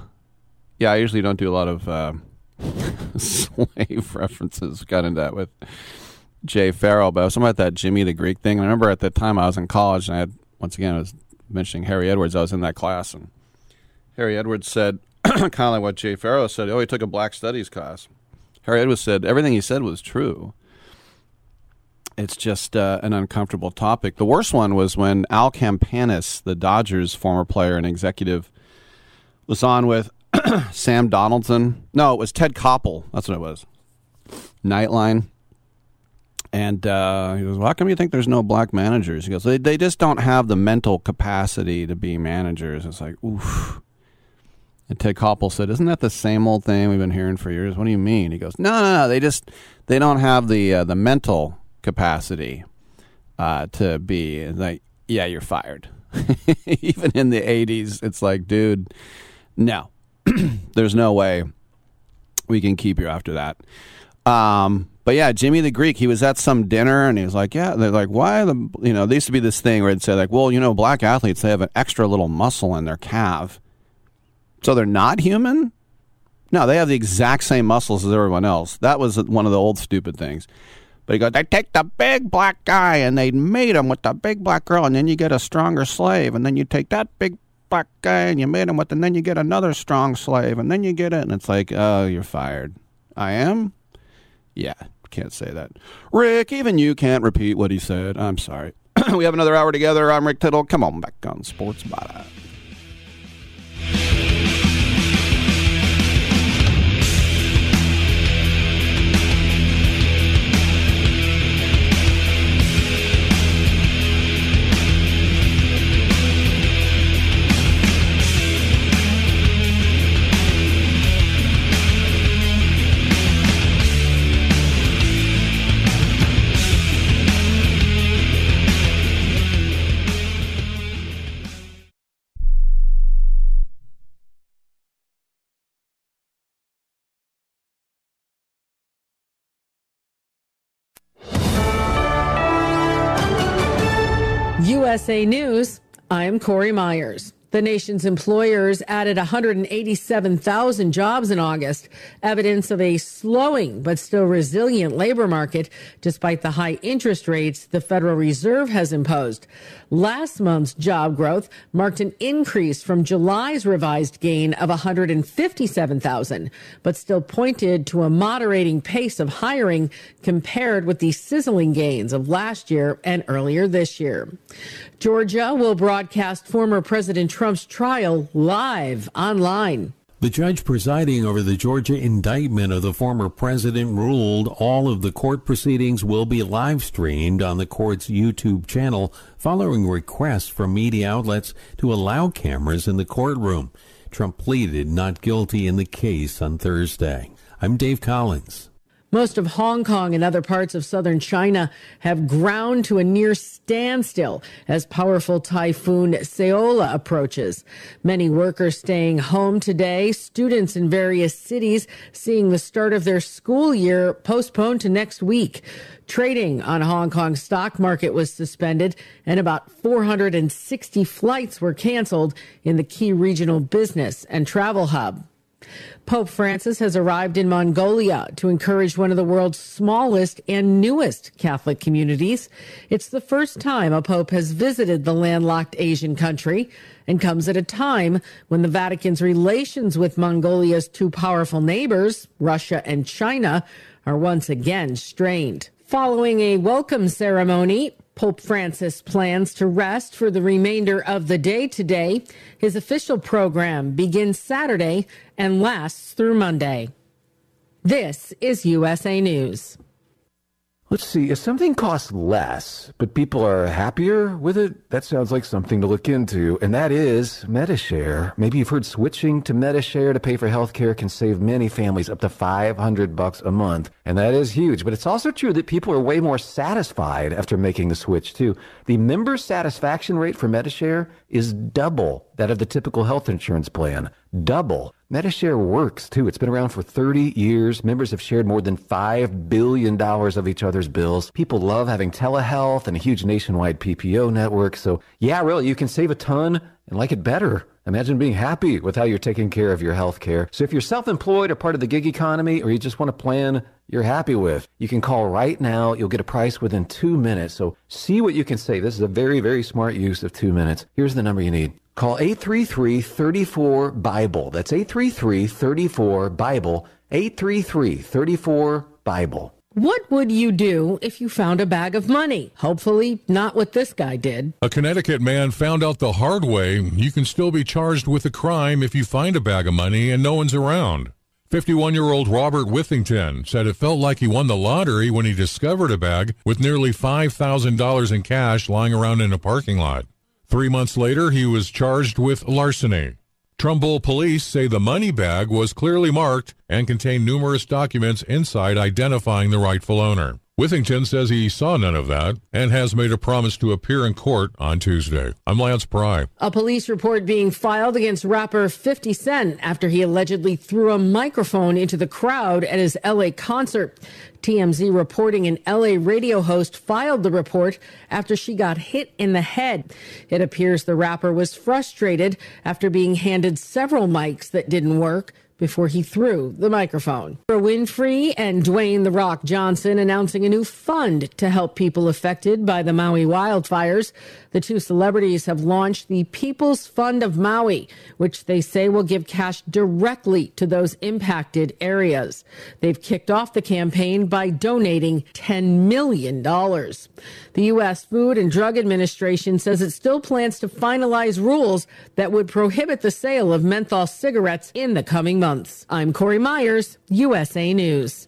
[SPEAKER 2] yeah, I usually don't do a lot of uh, slave references. Got into that with Jay Pharoah, but I was talking about that Jimmy the Greek thing. I remember at the time I was in college, and I had, once again, I was mentioning Harry Edwards. I was in that class, and Harry Edwards said, kind of like what Jay Pharoah said, oh, he took a black studies class. Harry Edwards said everything he said was true. It's just uh, an uncomfortable topic. The worst one was when Al Campanis, the Dodgers former player and executive, was on with Sam Donaldson. No, it was Ted Koppel. That's what it was. Nightline. And uh, he goes, well, "How come you think there's no black managers?" He goes, "They they just don't have the mental capacity to be managers." It's like, oof. And Ted Koppel said, "Isn't that the same old thing we've been hearing for years?" What do you mean? He goes, "No, no, no. They just they don't have the uh, the mental capacity uh, to be like, yeah, you're fired." Even in the '80s, it's like, dude, no, there's no way we can keep you after that. Um, but yeah, Jimmy the Greek, he was at some dinner and he was like, yeah, they're like, why the, you know, there used to be this thing where it'd say like, well, you know, black athletes, they have an extra little muscle in their calf. So they're not human? No, they have the exact same muscles as everyone else. That was one of the old stupid things. But he goes, they take the big black guy and they mate him with the big black girl, and then you get a stronger slave, and then you take that big black guy and you mate him with, and then you get another strong slave, and then you get it, and it's like, oh, you're fired. I am? Yeah, can't say that. Rick, even you can't repeat what he said. I'm sorry. we have another hour together. I'm Rick Tittle. Come on back on Sports Byline.
[SPEAKER 19] USA News, I'm Corey Myers. The nation's employers added 187,000 jobs in August, evidence of a slowing but still resilient labor market despite the high interest rates the Federal Reserve has imposed. Last month's job growth marked an increase from July's revised gain of 157,000, but still pointed to a moderating pace of hiring compared with the sizzling gains of last year and earlier this year. Georgia will broadcast former President Trump's trial live online.
[SPEAKER 41] The judge presiding over the Georgia indictment of the former president ruled all of the court proceedings will be live streamed on the court's YouTube channel following requests from media outlets to allow cameras in the courtroom. Trump pleaded not guilty in the case on Thursday. I'm Dave Collins.
[SPEAKER 19] Most of Hong Kong and other parts of southern China have ground to a near standstill as powerful typhoon Saola approaches. Many workers staying home today, students in various cities seeing the start of their school year postponed to next week. Trading on Hong Kong's stock market was suspended and about 460 flights were canceled in the key regional business and travel hub. Pope Francis has arrived in Mongolia to encourage one of the world's smallest and newest Catholic communities. It's the first time a pope has visited the landlocked Asian country and comes at a time when the Vatican's relations with Mongolia's two powerful neighbors, Russia and China, are once again strained. Following a welcome ceremony, Pope Francis plans to rest for the remainder of the day today. His official program begins Saturday and lasts through Monday. This is USA News.
[SPEAKER 21] Let's see, if something costs less, but people are happier with it, that sounds like something to look into. And that is Medi-Share. Maybe you've heard switching to Medi-Share to pay for healthcare can save many families up to 500 bucks a month. And that is huge. But it's also true that people are way more satisfied after making the switch too. The member satisfaction rate for Medi-Share is double that of the typical health insurance plan. Double. Medi-Share works too. It's been around for 30 years. Members have shared more than $5 billion of each other's bills. People love having telehealth and a huge nationwide PPO network. So yeah, really, you can save a ton and like it better. Imagine being happy with how you're taking care of your health care. So if you're self-employed or part of the gig economy or you just want a plan you're happy with, you can call right now. You'll get a price within two minutes. So see what you can save. This is a very, very smart use of two minutes. Here's the number you need. Call 833-34-BIBLE. That's 833-34-BIBLE. 833-34-BIBLE.
[SPEAKER 19] What would you do if you found a bag of money? Hopefully, not what this guy did.
[SPEAKER 42] A Connecticut man found out the hard way you can still be charged with a crime if you find a bag of money and no one's around. 51 year old Robert Withington said it felt like he won the lottery when he discovered a bag with nearly $5,000 in cash lying around in a parking lot. Three months later, he was charged with larceny. Trumbull police say the money bag was clearly marked and contained numerous documents inside identifying the rightful owner. Withington says he saw none of that and has made a promise to appear in court on Tuesday. I'm Lance Pry.
[SPEAKER 19] A police report being filed against rapper 50 Cent after he allegedly threw a microphone into the crowd at his LA concert. TMZ reporting an LA radio host filed the report after she got hit in the head. It appears the rapper was frustrated after being handed several mics that didn't work before he threw the microphone. Oprah Winfrey and Dwayne The Rock Johnson announcing a new fund to help people affected by the Maui wildfires. The two celebrities have launched the People's Fund of Maui, which they say will give cash directly to those impacted areas. They've kicked off the campaign by donating $10 million. The U.S. Food and Drug Administration says it still plans to finalize rules that would prohibit the sale of menthol cigarettes in the coming months. I'm Corey Myers, USA News.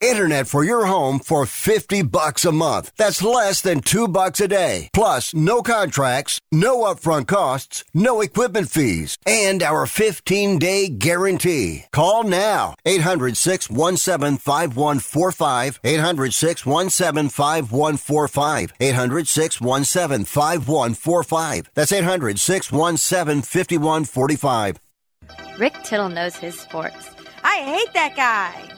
[SPEAKER 5] Internet for your home for 50 bucks a month. That's less than 2 bucks a day. Plus, no contracts, no upfront costs, no equipment fees, and our 15-day guarantee. Call now. 800-617-5145. 800-617-5145. 800-617-5145. That's 800-617-5145.
[SPEAKER 43] Rick Tittle knows his sports. I hate that guy.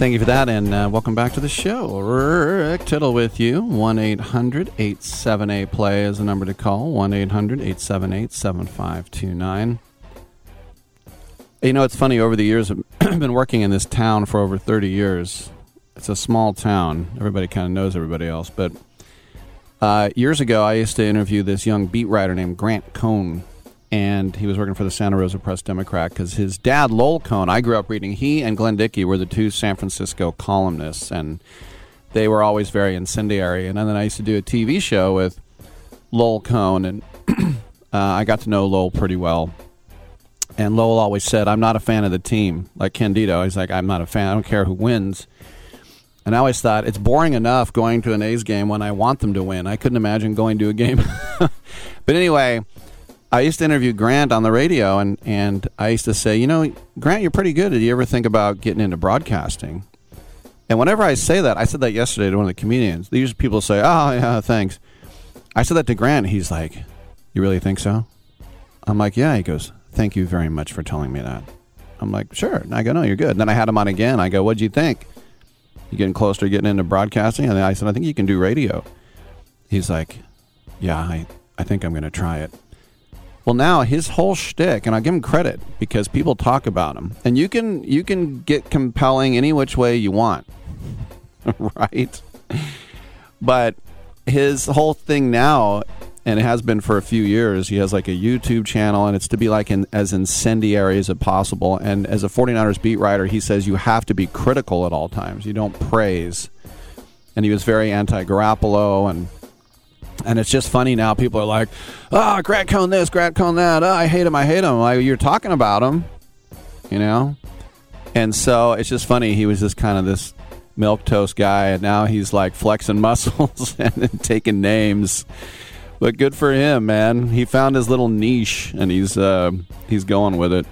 [SPEAKER 2] Thank you for that, and uh, welcome back to the show. Rick Tittle with you. 1 800 878 play is the number to call. 1 800 878 7529. You know, it's funny, over the years, I've been working in this town for over 30 years. It's a small town. Everybody kind of knows everybody else. But uh, years ago, I used to interview this young beat writer named Grant Cohn and he was working for the Santa Rosa Press Democrat because his dad, Lowell Cohn, I grew up reading. He and Glenn Dickey were the two San Francisco columnists, and they were always very incendiary. And then I used to do a TV show with Lowell Cohn, and uh, I got to know Lowell pretty well. And Lowell always said, "I'm not a fan of the team." Like Candido, he's like, "I'm not a fan. I don't care who wins." And I always thought it's boring enough going to an A's game when I want them to win. I couldn't imagine going to a game. but anyway, I used to interview Grant on the radio, and, and I used to say, you know, Grant, you're pretty good. Did you ever think about getting into broadcasting? And whenever I say that, I said that yesterday to one of the comedians. These people say, oh, yeah, thanks. I said that to Grant. He's like, you really think so? I'm like, yeah. He goes, thank you very much for telling me that. I'm like, sure. And I go, no, you're good. And then I had him on again. I go, what'd you think? You getting close to getting into broadcasting? And I said, I think you can do radio. He's like, yeah, I, I think I'm going to try it. Well, now his whole shtick, and I give him credit because people talk about him, and you can you can get compelling any which way you want, right? But his whole thing now and it has been for a few years. He has like a YouTube channel, and it's to be like in, as incendiary as possible. And as a 49ers beat writer, he says you have to be critical at all times. You don't praise. And he was very anti-Garoppolo, and and it's just funny now. People are like, "Ah, oh, Grant Cohn this, Grant Cohn that. Oh, I hate him. I hate him." Like you're talking about him, you know. And so it's just funny. He was just kind of this milk toast guy, and now he's like flexing muscles and taking names. But good for him, man. He found his little niche, and he's uh, he's going with it.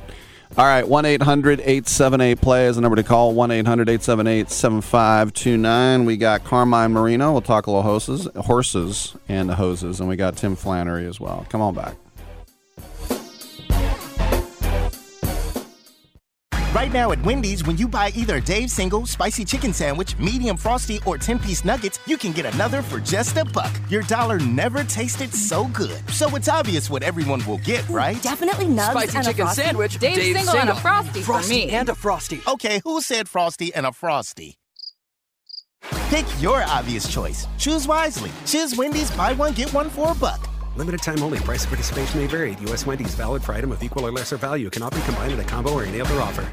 [SPEAKER 2] All right, 1 800 878 play is the number to call. 1 800 878 7529. We got Carmine Marino. We'll talk a little horses, horses and the hoses. And we got Tim Flannery as well. Come on back.
[SPEAKER 44] Right now at Wendy's, when you buy either a Dave's single, spicy chicken sandwich, medium frosty, or 10 piece nuggets, you can get another for just a buck. Your dollar never tasted so good. So it's obvious what everyone will get, right?
[SPEAKER 45] Definitely nugs
[SPEAKER 46] Spicy
[SPEAKER 45] and
[SPEAKER 46] chicken
[SPEAKER 45] a frosty.
[SPEAKER 46] sandwich,
[SPEAKER 45] Dave's,
[SPEAKER 46] Dave's
[SPEAKER 45] single, and a frosty,
[SPEAKER 46] Frosty
[SPEAKER 45] for me.
[SPEAKER 46] and a frosty.
[SPEAKER 44] Okay, who said frosty and a frosty? Pick your obvious choice. Choose wisely. Choose Wendy's buy one, get one for a buck.
[SPEAKER 47] Limited time only. Price of participation may vary. U.S. Wendy's valid for item of equal or lesser value. Cannot be combined with a combo or any other offer.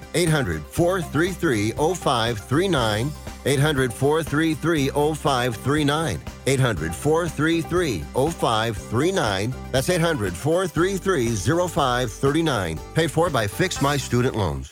[SPEAKER 5] 800 433 0539. 800 433 0539. 800 433 0539. That's 800 433 0539. Paid for by Fix My Student Loans.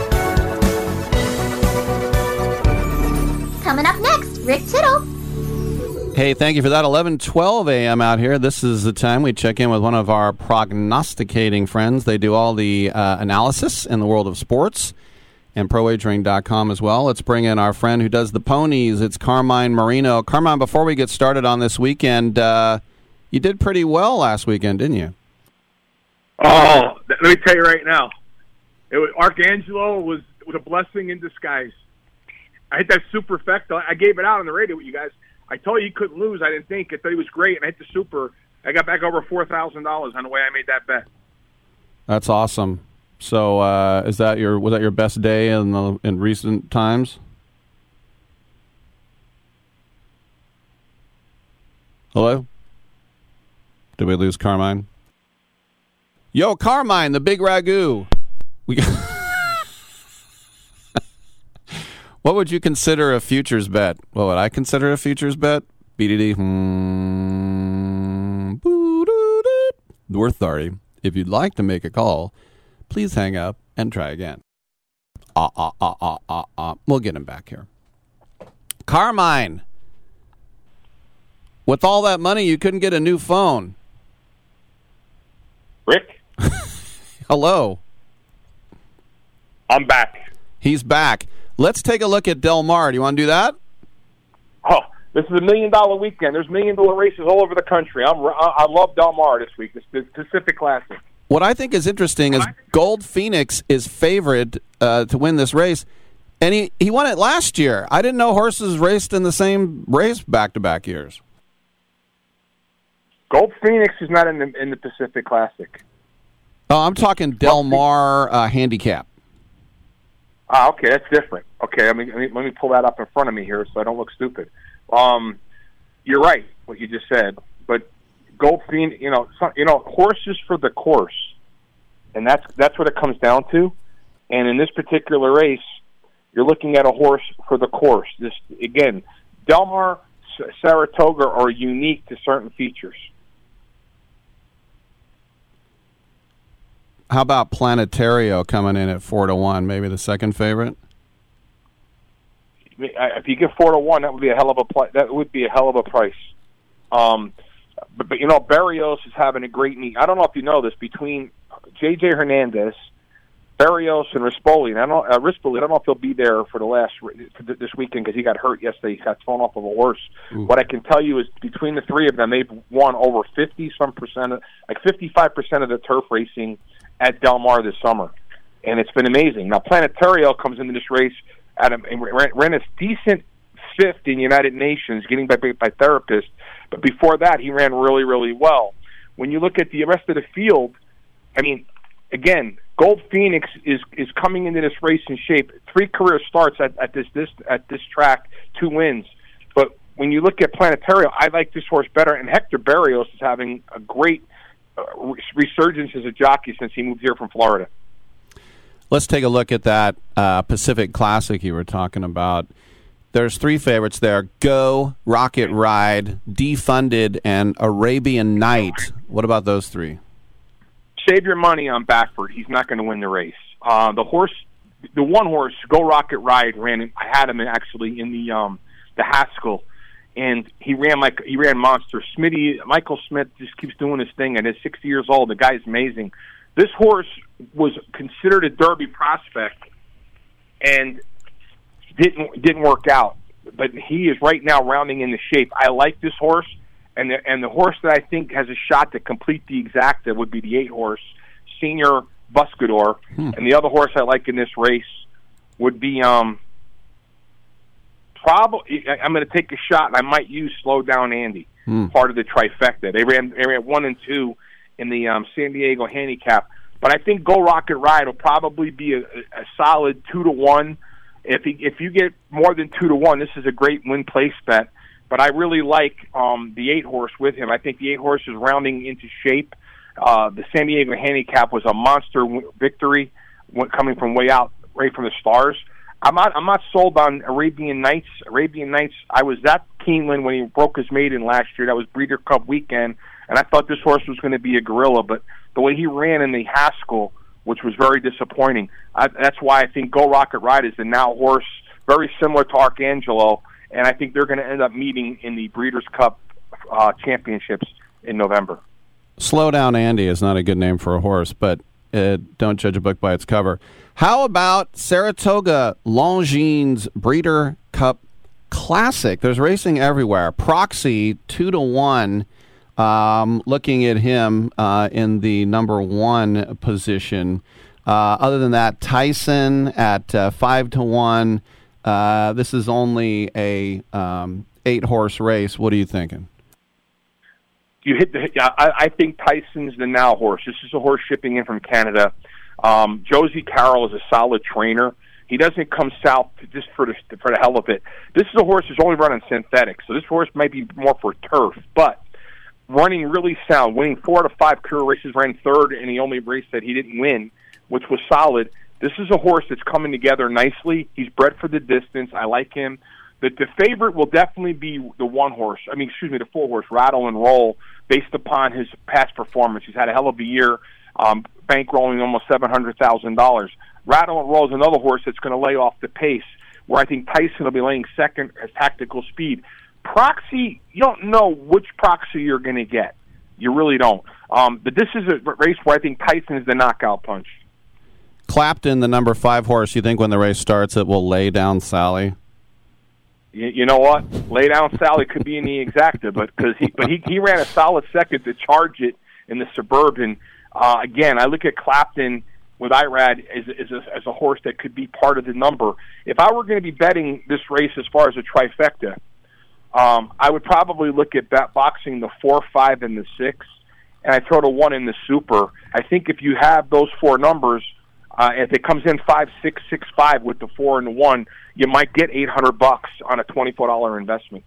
[SPEAKER 48] Coming up next, Rick Tittle.
[SPEAKER 2] Hey, thank you for that. 11:12 a.m. out here. This is the time we check in with one of our prognosticating friends. They do all the uh, analysis in the world of sports and prowagering.com as well. Let's bring in our friend who does the ponies. It's Carmine Marino. Carmine, before we get started on this weekend, uh, you did pretty well last weekend, didn't you?
[SPEAKER 36] Oh, let me tell you right now, it was, Arcangelo was was a blessing in disguise. I hit that superfecta. I gave it out on the radio with you guys. I told you he couldn't lose. I didn't think. I thought he was great, and I hit the super. I got back over four thousand dollars on the way I made that bet.
[SPEAKER 2] That's awesome. So, uh, is that your was that your best day in the in recent times? Hello. Did we lose Carmine? Yo, Carmine, the big ragu. We. What would you consider a futures bet? What would I consider a futures bet? BDD. Hmm. Worth 30. If you'd like to make a call, please hang up and try again. Ah, ah, ah, ah, ah, ah. We'll get him back here. Carmine. With all that money, you couldn't get a new phone.
[SPEAKER 36] Rick,
[SPEAKER 2] Hello.
[SPEAKER 36] I'm back.
[SPEAKER 2] He's back. Let's take a look at Del Mar. Do you want to do that?
[SPEAKER 36] Oh, this is a million dollar weekend. There's million dollar races all over the country. I'm I I love Del Mar this week. The Pacific Classic.
[SPEAKER 2] What I think is interesting is Gold Phoenix is favored uh, to win this race, and he, he won it last year. I didn't know horses raced in the same race back to back years.
[SPEAKER 36] Gold Phoenix is not in the in the Pacific Classic.
[SPEAKER 2] Oh, I'm talking Del Mar uh, handicap.
[SPEAKER 36] Ah, okay, that's different. Okay, I mean, let me, let me pull that up in front of me here so I don't look stupid. Um, you're right, what you just said, but Phoenix, you know, some, you know, horses for the course, and that's that's what it comes down to. And in this particular race, you're looking at a horse for the course. This again, Delmar, Saratoga are unique to certain features.
[SPEAKER 2] How about Planetario coming in at four to one? Maybe the second favorite.
[SPEAKER 36] I mean, I- If you get four to one, that would be a hell of a that would be a hell of a price. Um, but, but you know, Berrios is having a great meet. I don't know if you know this between J.J. Hernandez, Berrios, and Rispoli. And I don't uh, Rispoli. I don't know if he'll be there for the last for th- this weekend because he got hurt yesterday. He got thrown off of a horse. What I can tell you is between the three of them, they've won over fifty some percent, of, like fifty five percent of the turf racing at Del Mar this summer, and it's been amazing. Now Planetario comes into this race at a, and ran, a decent fifth in United Nations, getting by by therapist. But before that, he ran really really well. When you look at the rest of the field, I mean, again, Gold Phoenix is is coming into this race in shape. Three career starts at, at this this at this track, two wins. But when you look at Planetario, I like this horse better. And Hector Berrios is having a great resurgence as a jockey since he moved here from Florida.
[SPEAKER 2] Let's take a look at that uh, Pacific Classic you were talking about. There's three favorites there: Go, Rocket Ride, Defunded, and Arabian Knight. What about those three?
[SPEAKER 36] Save your money on Backford. He's not going to win the race. Uh, the horse, the one horse, Geaux Rocket Ride, ran. I had him actually in the um, the Haskell, and he ran like he ran monster. Smitty Michael Smith just keeps doing his thing, and at 60 years old, the guy's amazing. This horse was considered a Derby prospect, and didn't didn't work out. But he is right now rounding into shape. I like this horse, and the, and the horse that I think has a shot to complete the exacta would be the eight horse Senor Buscador, and the other horse I like in this race would be um probably I'm going to take a shot and I might use Slow Down Andy,
[SPEAKER 2] Hmm.
[SPEAKER 36] part of the trifecta. They ran they ran one and two in the um, San Diego handicap, but I think Geaux Rocket Ride will probably be a, a solid two to one. If he, if you get more than two to one, this is a great win place bet. But I really like um, the eight horse with him. I think the eight horse is rounding into shape. Uh, the San Diego handicap was a monster w- victory w- coming from way out, right from the stars. I'm not. I'm not sold on Arabian Knights. Arabian Knights. I was at Keeneland when he broke his maiden last year. That was Breeder Cup weekend, and I thought this horse was going to be a gorilla. But the way he ran in the Haskell, which was very disappointing. I, that's why I think Geaux Rocket Ride is the now horse, very similar to Arcangelo, and I think they're going to end up meeting in the Breeders' Cup uh, championships in November.
[SPEAKER 2] Slow down, Andy is not a good name for a horse, but uh, don't judge a book by its cover. How about Saratoga Longines Breeder Cup Classic? There's racing everywhere. Proxy two to one. Um, looking at him uh, in the number one position. Uh, other than that, Tyson at uh, five to one. Uh, this is only a um, eight horse race. What are you thinking?
[SPEAKER 36] You hit the. I, I think Tyson's the now horse. This is a horse shipping in from Canada. Um, Josie Carroll is a solid trainer. He doesn't come south just for the for the hell of it. This is a horse that's only running synthetic, so this horse might be more for turf, but running really sound, winning four out of five career races, ran third in the only race that he didn't win, which was solid. This is a horse that's coming together nicely. He's bred for the distance. I like him. The, the favorite will definitely be the one horse. I mean, excuse me, the four horse, Rattle and Roll, based upon his past performance. He's had a hell of a year, um, bankrolling almost seven hundred thousand dollars. Rattle and Roll is another horse that's going to lay off the pace, where I think Tyson will be laying second as tactical speed. Proxy, you don't know which proxy you're going to get. You really don't. Um, but this is a race where I think Tyson is the knockout punch.
[SPEAKER 2] Clapton, the number five horse, you think when the race starts it will lay down Sally?
[SPEAKER 36] You, you know what? Lay down Sally could be in the exacta, but because he but he he ran a solid second to charge it in the suburban. Uh, again, I look at Clapton with Irad as, as, a, as a horse that could be part of the number. If I were going to be betting this race as far as a trifecta, um, I would probably look at bat boxing the four, five, and the six, and I throw the one in the super. I think if you have those four numbers, uh, if it comes in five, six, six, five with the four and the one, you might get eight hundred bucks on a twenty-four dollar investment.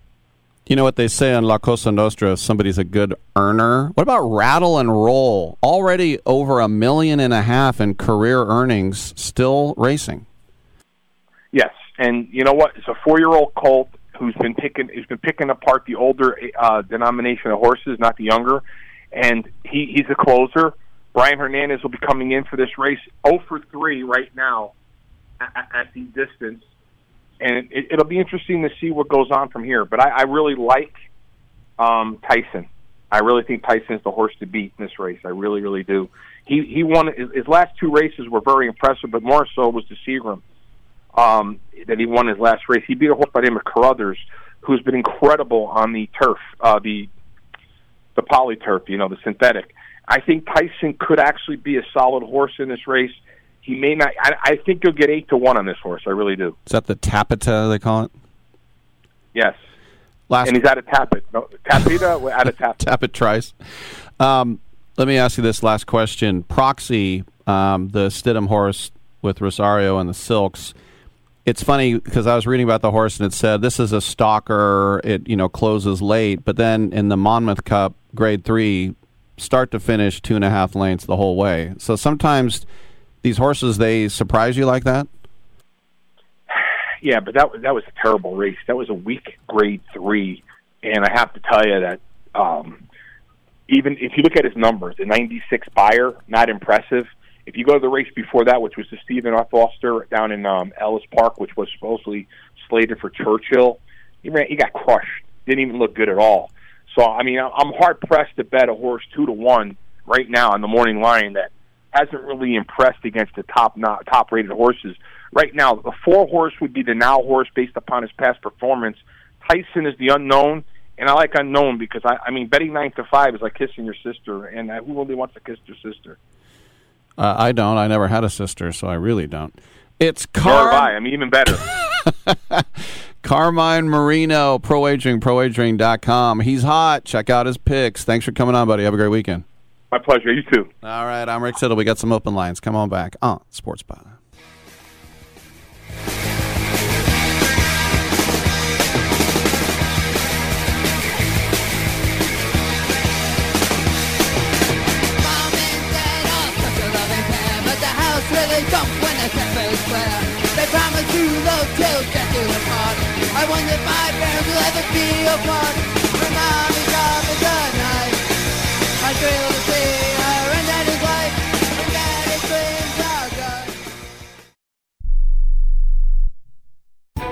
[SPEAKER 2] You know what they say on La Cosa Nostra, if somebody's a good earner. What about Rattle and Roll? Already over a million and a half in career earnings, still racing.
[SPEAKER 36] Yes, and you know what? It's a four-year-old colt who's been picking who's been picking apart the older uh, denomination of horses, not the younger. And he, he's a closer. Brian Hernandez will be coming in for this race 0 for 3 right now at, at the distance. And it, it'll be interesting to see what goes on from here. But I, I really like um, Tyson. I really think Tyson's the horse to beat in this race. I really, really do. He he won his, his last two races were very impressive, but more so was the Seagram um, that he won his last race. He beat a horse by the name of Carruthers, who's been incredible on the turf, uh, the the poly turf, you know, the synthetic. I think Tyson could actually be a solid horse in this race. He may not. I, I think he'll get eight to one on this horse. I really do.
[SPEAKER 2] Is that the Tapita they call it?
[SPEAKER 36] Yes.
[SPEAKER 2] Last
[SPEAKER 36] and he's out of Tapit. No, Tapita out of Tapit.
[SPEAKER 2] Tapit Trice. Um, let me ask you this last question. Proxy, um, the Stidham horse with Rosario and the Silks. It's funny because I was reading about the horse and it said this is a stalker. It you know closes late, but then in the Monmouth Cup Grade Three, start to finish two and a half lengths the whole way. So sometimes these horses they surprise you like that.
[SPEAKER 36] Yeah, but that was that was a terrible race. That was a weak Grade Three, and I have to tell you that um, even if you look at his numbers, the 96 Beyer, not impressive. If you go to the race before that, which was the Stephen F. Foster down in um, Ellis Park, which was supposedly slated for Churchill, he ran, he got crushed. Didn't even look good at all. So I mean, I'm hard pressed to bet a horse two to one right now on the morning line that hasn't really impressed against the top not, top rated horses. Right now, the four horse would be the now horse based upon his past performance. Tyson is the unknown, and I like unknown because I, I mean betting nine to five is like kissing your sister, and who really wants to kiss their sister?
[SPEAKER 2] Uh, I don't. I never had a sister, so I really don't. It's Car-
[SPEAKER 36] I. I mean, even better.
[SPEAKER 2] Carmine Marino, Pro Wagering, ProWagering.com. He's hot. Check out his picks. Thanks for coming on, buddy. Have a great weekend.
[SPEAKER 36] My pleasure. You too.
[SPEAKER 2] All right, I'm Rick Tittle. We got some open lines. Come on back on Sports Byline.
[SPEAKER 49] But the house when the cafe's square. They promise to love till death do them part. I wonder if my parents will ever be apart. My mom I thrill to see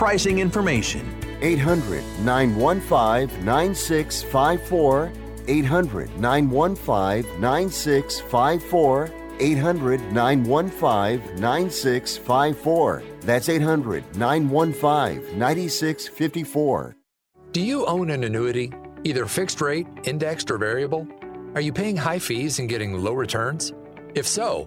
[SPEAKER 50] pricing information.
[SPEAKER 5] 800 915 9654. 800 915 9654. 800 915 9654. That's 800 915 9654.
[SPEAKER 51] Do you own an annuity, either fixed rate, indexed, or variable? Are you paying high fees and getting low returns? If so,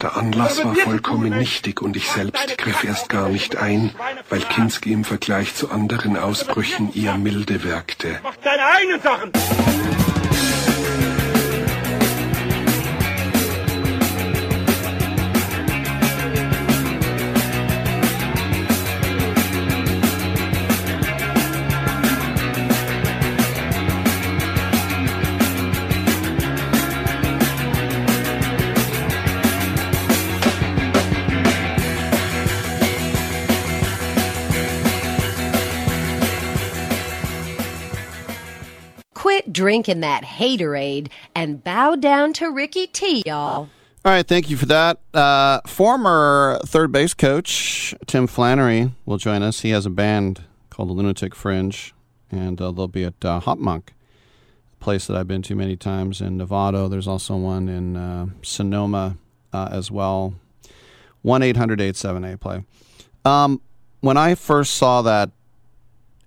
[SPEAKER 52] Der Anlass war vollkommen nichtig und ich selbst griff erst gar nicht ein, weil Kinski im Vergleich zu anderen Ausbrüchen eher milde wirkte.
[SPEAKER 53] Mach deine eigenen Sachen!
[SPEAKER 49] Drinking that haterade and bow down to Ricky T, y'all.
[SPEAKER 2] All right, thank you for that. Uh, former third base coach Tim Flannery will join us. He has a band called the Lunatic Fringe, and uh, they'll be at uh, Monk, a place that I've been to many times in Novato. There's also one in uh, Sonoma uh, as well. 1 800 878 play. Um, when I first saw that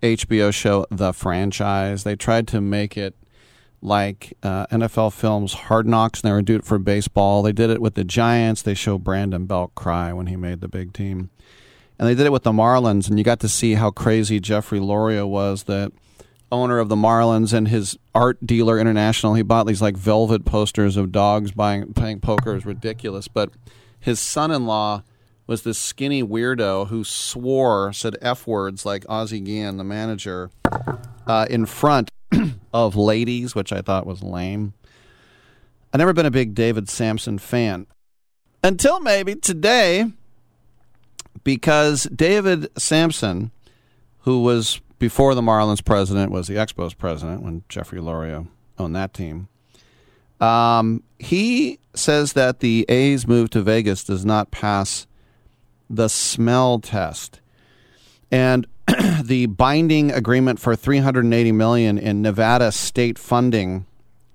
[SPEAKER 2] HBO show, The Franchise, they tried to make it like uh, NFL films Hard Knocks, and they were doing it for baseball. They did it with the Giants. They show Brandon Belt cry when he made the big team. And they did it with the Marlins, and you got to see how crazy Jeffrey Loria was, the owner of the Marlins and his art dealer international. He bought these like velvet posters of dogs buying playing poker. is ridiculous. But his son-in-law was this skinny weirdo who swore, said F words like Ozzie Guillen, the manager, uh, in front of ladies, which I thought was lame. I've never been a big David Samson fan until maybe today, because David Samson, who was before the Marlins president, was the Expos president when Jeffrey Loria owned that team. Um, he says that the A's move to Vegas does not pass the smell test. And the binding agreement for 380 million in Nevada state funding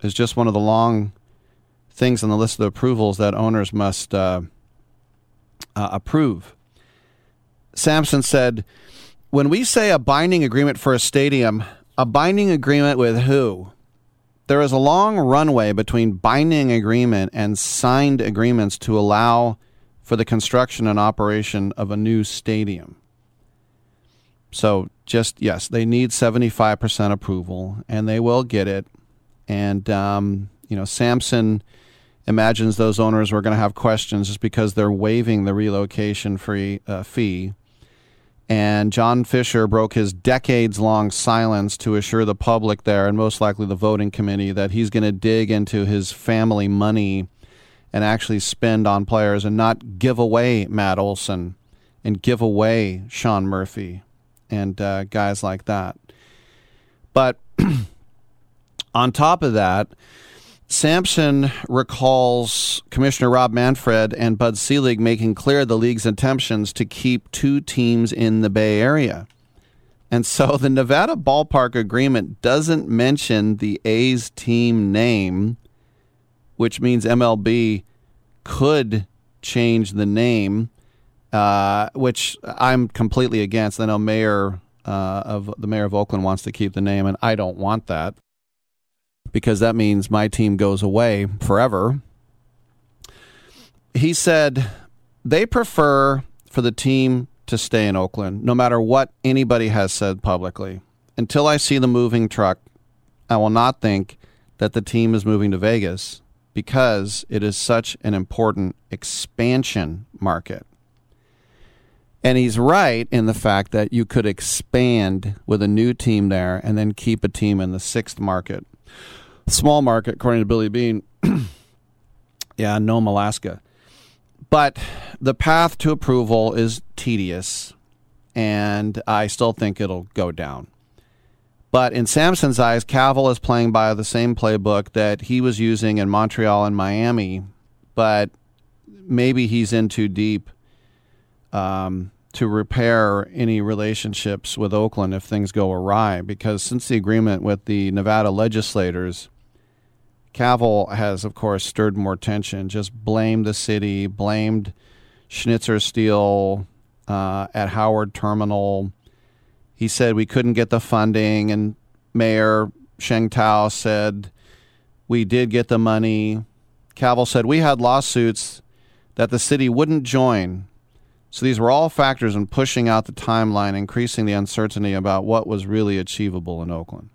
[SPEAKER 2] is just one of the long things on the list of approvals that owners must uh, uh, approve. Samson said, "When we say a binding agreement for a stadium, a binding agreement with who? There is a long runway between binding agreement and signed agreements to allow for the construction and operation of a new stadium. So, just yes, they need 75% approval, and they will get it. And, um, you know, Samson imagines those owners were going to have questions just because they're waiving the relocation free uh, fee. And John Fisher broke his decades long silence to assure the public there, and most likely the voting committee, that he's going to dig into his family money and actually spend on players and not give away Matt Olson and give away Sean Murphy and uh, guys like that. But on top of that, Samson recalls Commissioner Rob Manfred and Bud Selig making clear the league's intentions to keep two teams in the Bay Area. And so the Nevada ballpark agreement doesn't mention the A's team name, which means MLB could change the name, uh, which I'm completely against. I know Mayor uh, of the mayor of Oakland wants to keep the name, and I don't want that because that means my team goes away forever. He said they prefer for the team to stay in Oakland, no matter what anybody has said publicly. Until I see the moving truck, I will not think that the team is moving to Vegas because it is such an important expansion market. And he's right in the fact that you could expand with a new team there and then keep a team in the sixth market small market, according to Billy Beane. yeah, Nome, Alaska. But the path to approval is tedious, and I still think it'll go down. But in Samson's eyes, Kaval is playing by the same playbook that he was using in Montreal and Miami, but maybe he's in too deep um, to repair any relationships with Oakland if things go awry. Because since the agreement with the Nevada legislators, Kaval has, of course, stirred more tension, just blamed the city, blamed Schnitzer Steel uh, at Howard Terminal. He said we couldn't get the funding, and Mayor Sheng Tao said we did get the money. Kaval said we had lawsuits that the city wouldn't join. So these were all factors in pushing out the timeline, increasing the uncertainty about what was really achievable in Oakland.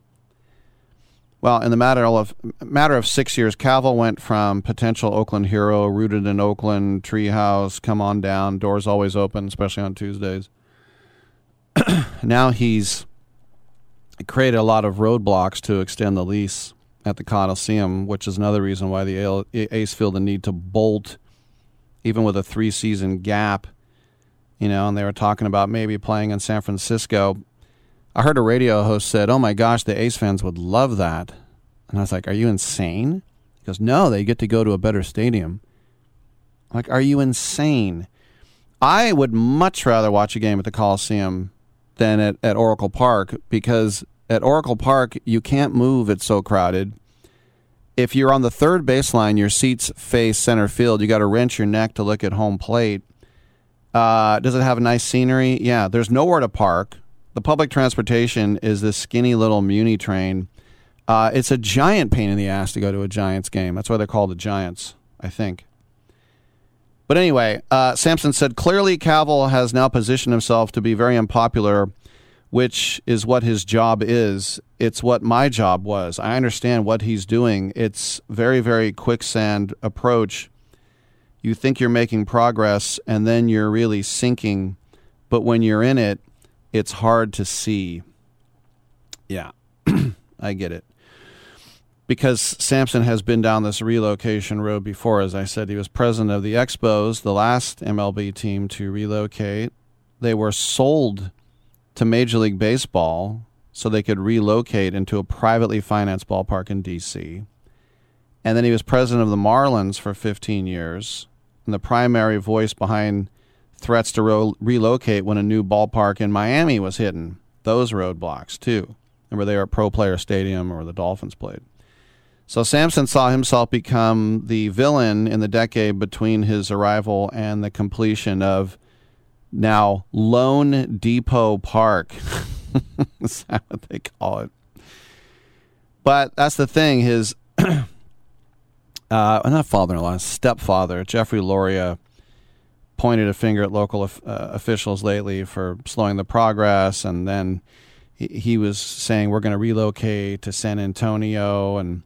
[SPEAKER 2] Well, in the matter of matter of six years, Kaval went from potential Oakland hero, rooted in Oakland, treehouse, come on down, doors always open, especially on Tuesdays. now he's created a lot of roadblocks to extend the lease at the Coliseum, which is another reason why the A's feel the need to bolt, even with a three-season gap. You know, and they were talking about maybe playing in San Francisco. I heard a radio host said, "Oh my gosh, the A's fans would love that," and I was like, "Are you insane?" He goes, "No, they get to go to a better stadium." I'm like, are you insane? I would much rather watch a game at the Coliseum than at, at Oracle Park because at Oracle Park you can't move; it's so crowded. If you're on the third baseline, your seats face center field. You got to wrench your neck to look at home plate. Uh, does it have nice scenery? Yeah. There's nowhere to park the public transportation is this skinny little Muni train. Uh, it's a giant pain in the ass to go to a Giants game. That's why they're called the Giants, I think. But anyway, uh, Samson said clearly Kaval has now positioned himself to be very unpopular, which is what his job is. It's what my job was. I understand what he's doing. It's very, very quicksand approach. You think you're making progress, and then you're really sinking. But when you're in it, it's hard to see. Yeah, I get it. Because Samson has been down this relocation road before. As I said, he was president of the Expos, the last MLB team to relocate. They were sold to Major League Baseball so they could relocate into a privately financed ballpark in D.C. And then he was president of the Marlins for 15 years and the primary voice behind threats to ro- relocate when a new ballpark in Miami was hidden. Those roadblocks, too. Remember, they were at Pro Player Stadium or the Dolphins played. So Samson saw himself become the villain in the decade between his arrival and the completion of now loanDepot Park. Is that what they call it? But that's the thing. His uh, not father-in-law, stepfather, Jeffrey Loria, pointed a finger at local uh, officials lately for slowing the progress, and then he, he was saying we're going to relocate to San Antonio, and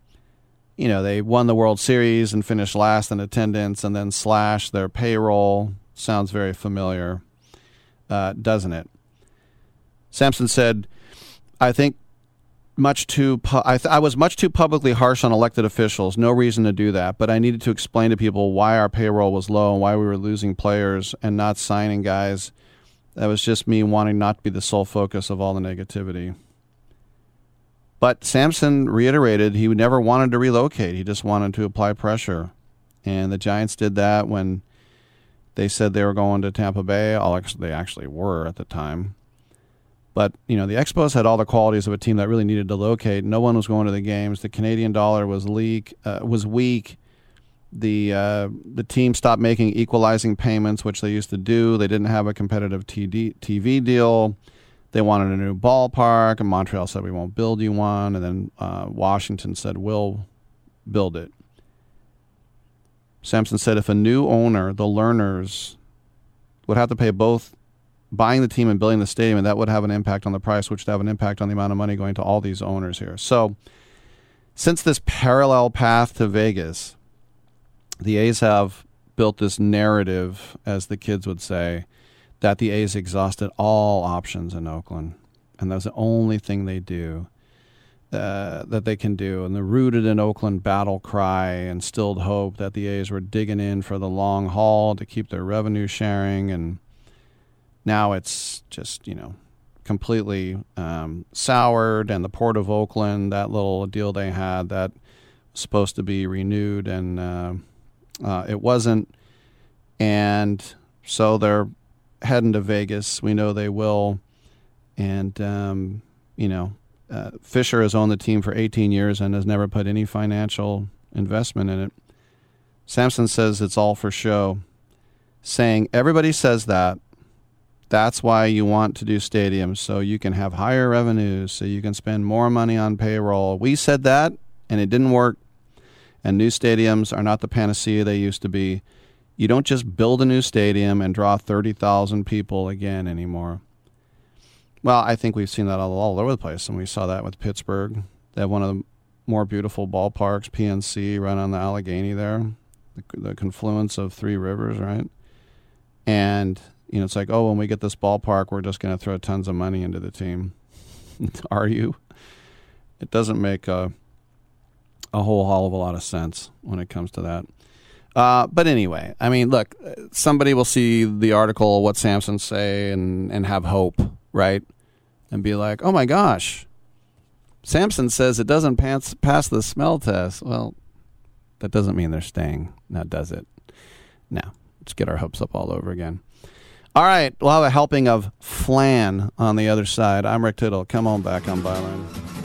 [SPEAKER 2] you know they won the World Series and finished last in attendance, and then slashed their payroll. Sounds very familiar, uh, doesn't it? Samson said, "I think much too pu- I, th- I was much too publicly harsh on elected officials. No reason to do that. But i needed to explain to people why our payroll was low and why we were losing players and not signing guys. That was just me wanting not to be the sole focus of all the negativity. But samson reiterated he never wanted to relocate. He just wanted to apply pressure. And the giants did that when they said they were going to tampa bay. They actually were at the time but you know, the Expos had all the qualities of a team that really needed to locate. No one was going to the games. The Canadian dollar was leak uh, was weak. The uh, the team stopped making equalizing payments, which they used to do. They didn't have a competitive TD, TV deal. They wanted a new ballpark, and Montreal said we won't build you one. And then uh, Washington said we'll build it. Samson said if a new owner, the Lerners, would have to pay both buying the team and building the stadium, and that would have an impact on the price, which would have an impact on the amount of money going to all these owners here. So, since this parallel path to Vegas, the A's have built this narrative, as the kids would say, that the A's exhausted all options in Oakland, and that's the only thing they do. Uh, that they can do, and the rooted in Oakland battle cry instilled hope that the A's were digging in for the long haul to keep their revenue sharing and now it's just, you know, completely um, soured. And the Port of Oakland, that little deal they had that was supposed to be renewed, and uh, uh, it wasn't. And so they're heading to Vegas. We know they will. And, um, you know, uh, Fisher has owned the team for 18 years and has never put any financial investment in it. Samson says it's all for show, saying everybody says that, that's why you want to do stadiums so you can have higher revenues, so you can spend more money on payroll. We said that and it didn't work. And new stadiums are not the panacea they used to be. You don't just build a new stadium and draw 30,000 people again anymore. Well, I think we've seen that all, all over the place, and we saw that with Pittsburgh. They have one of the more beautiful ballparks, PNC, right on the Allegheny there, the, the confluence of three rivers, right? And you know, it's like, oh, when we get this ballpark, we're just going to throw tons of money into the team. Are you? It doesn't make a a whole hell of a lot of sense when it comes to that. Uh, but anyway, I mean, look, somebody will see the article, what Samson say, and and have hope, right? And be like, oh my gosh, Samson says it doesn't pass pass the smell test. Well, that doesn't mean they're staying. Now, does it? Now, let's get our hopes up all over again. All right, we'll have a helping of flan on the other side. I'm Rick Tittle. Come on back on Byline.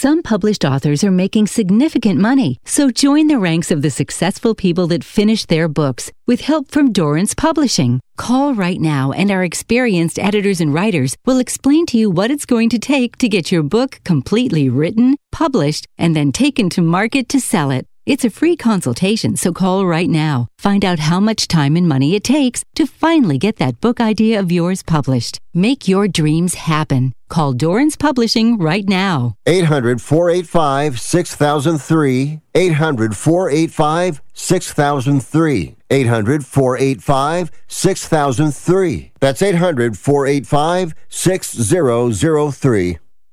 [SPEAKER 15] Some published authors are making significant money, so join the ranks of the successful people that finish their books with help from Dorrance Publishing. Call right now, and our experienced editors and writers will explain to you what it's going to take to get your book completely written, published, and then taken to market to sell it. It's a free consultation, so call right now. Find out how much time and money it takes to finally get that book idea of yours published. Make your dreams happen. Call Dorrance Publishing right now.
[SPEAKER 5] 800 485 6003. 800 485 6003. 800 485 6003. That's 800 485 6003.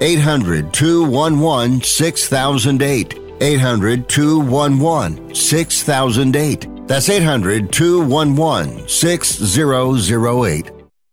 [SPEAKER 5] 800 211 6008. 800 211 6008. That's 800 211 6008.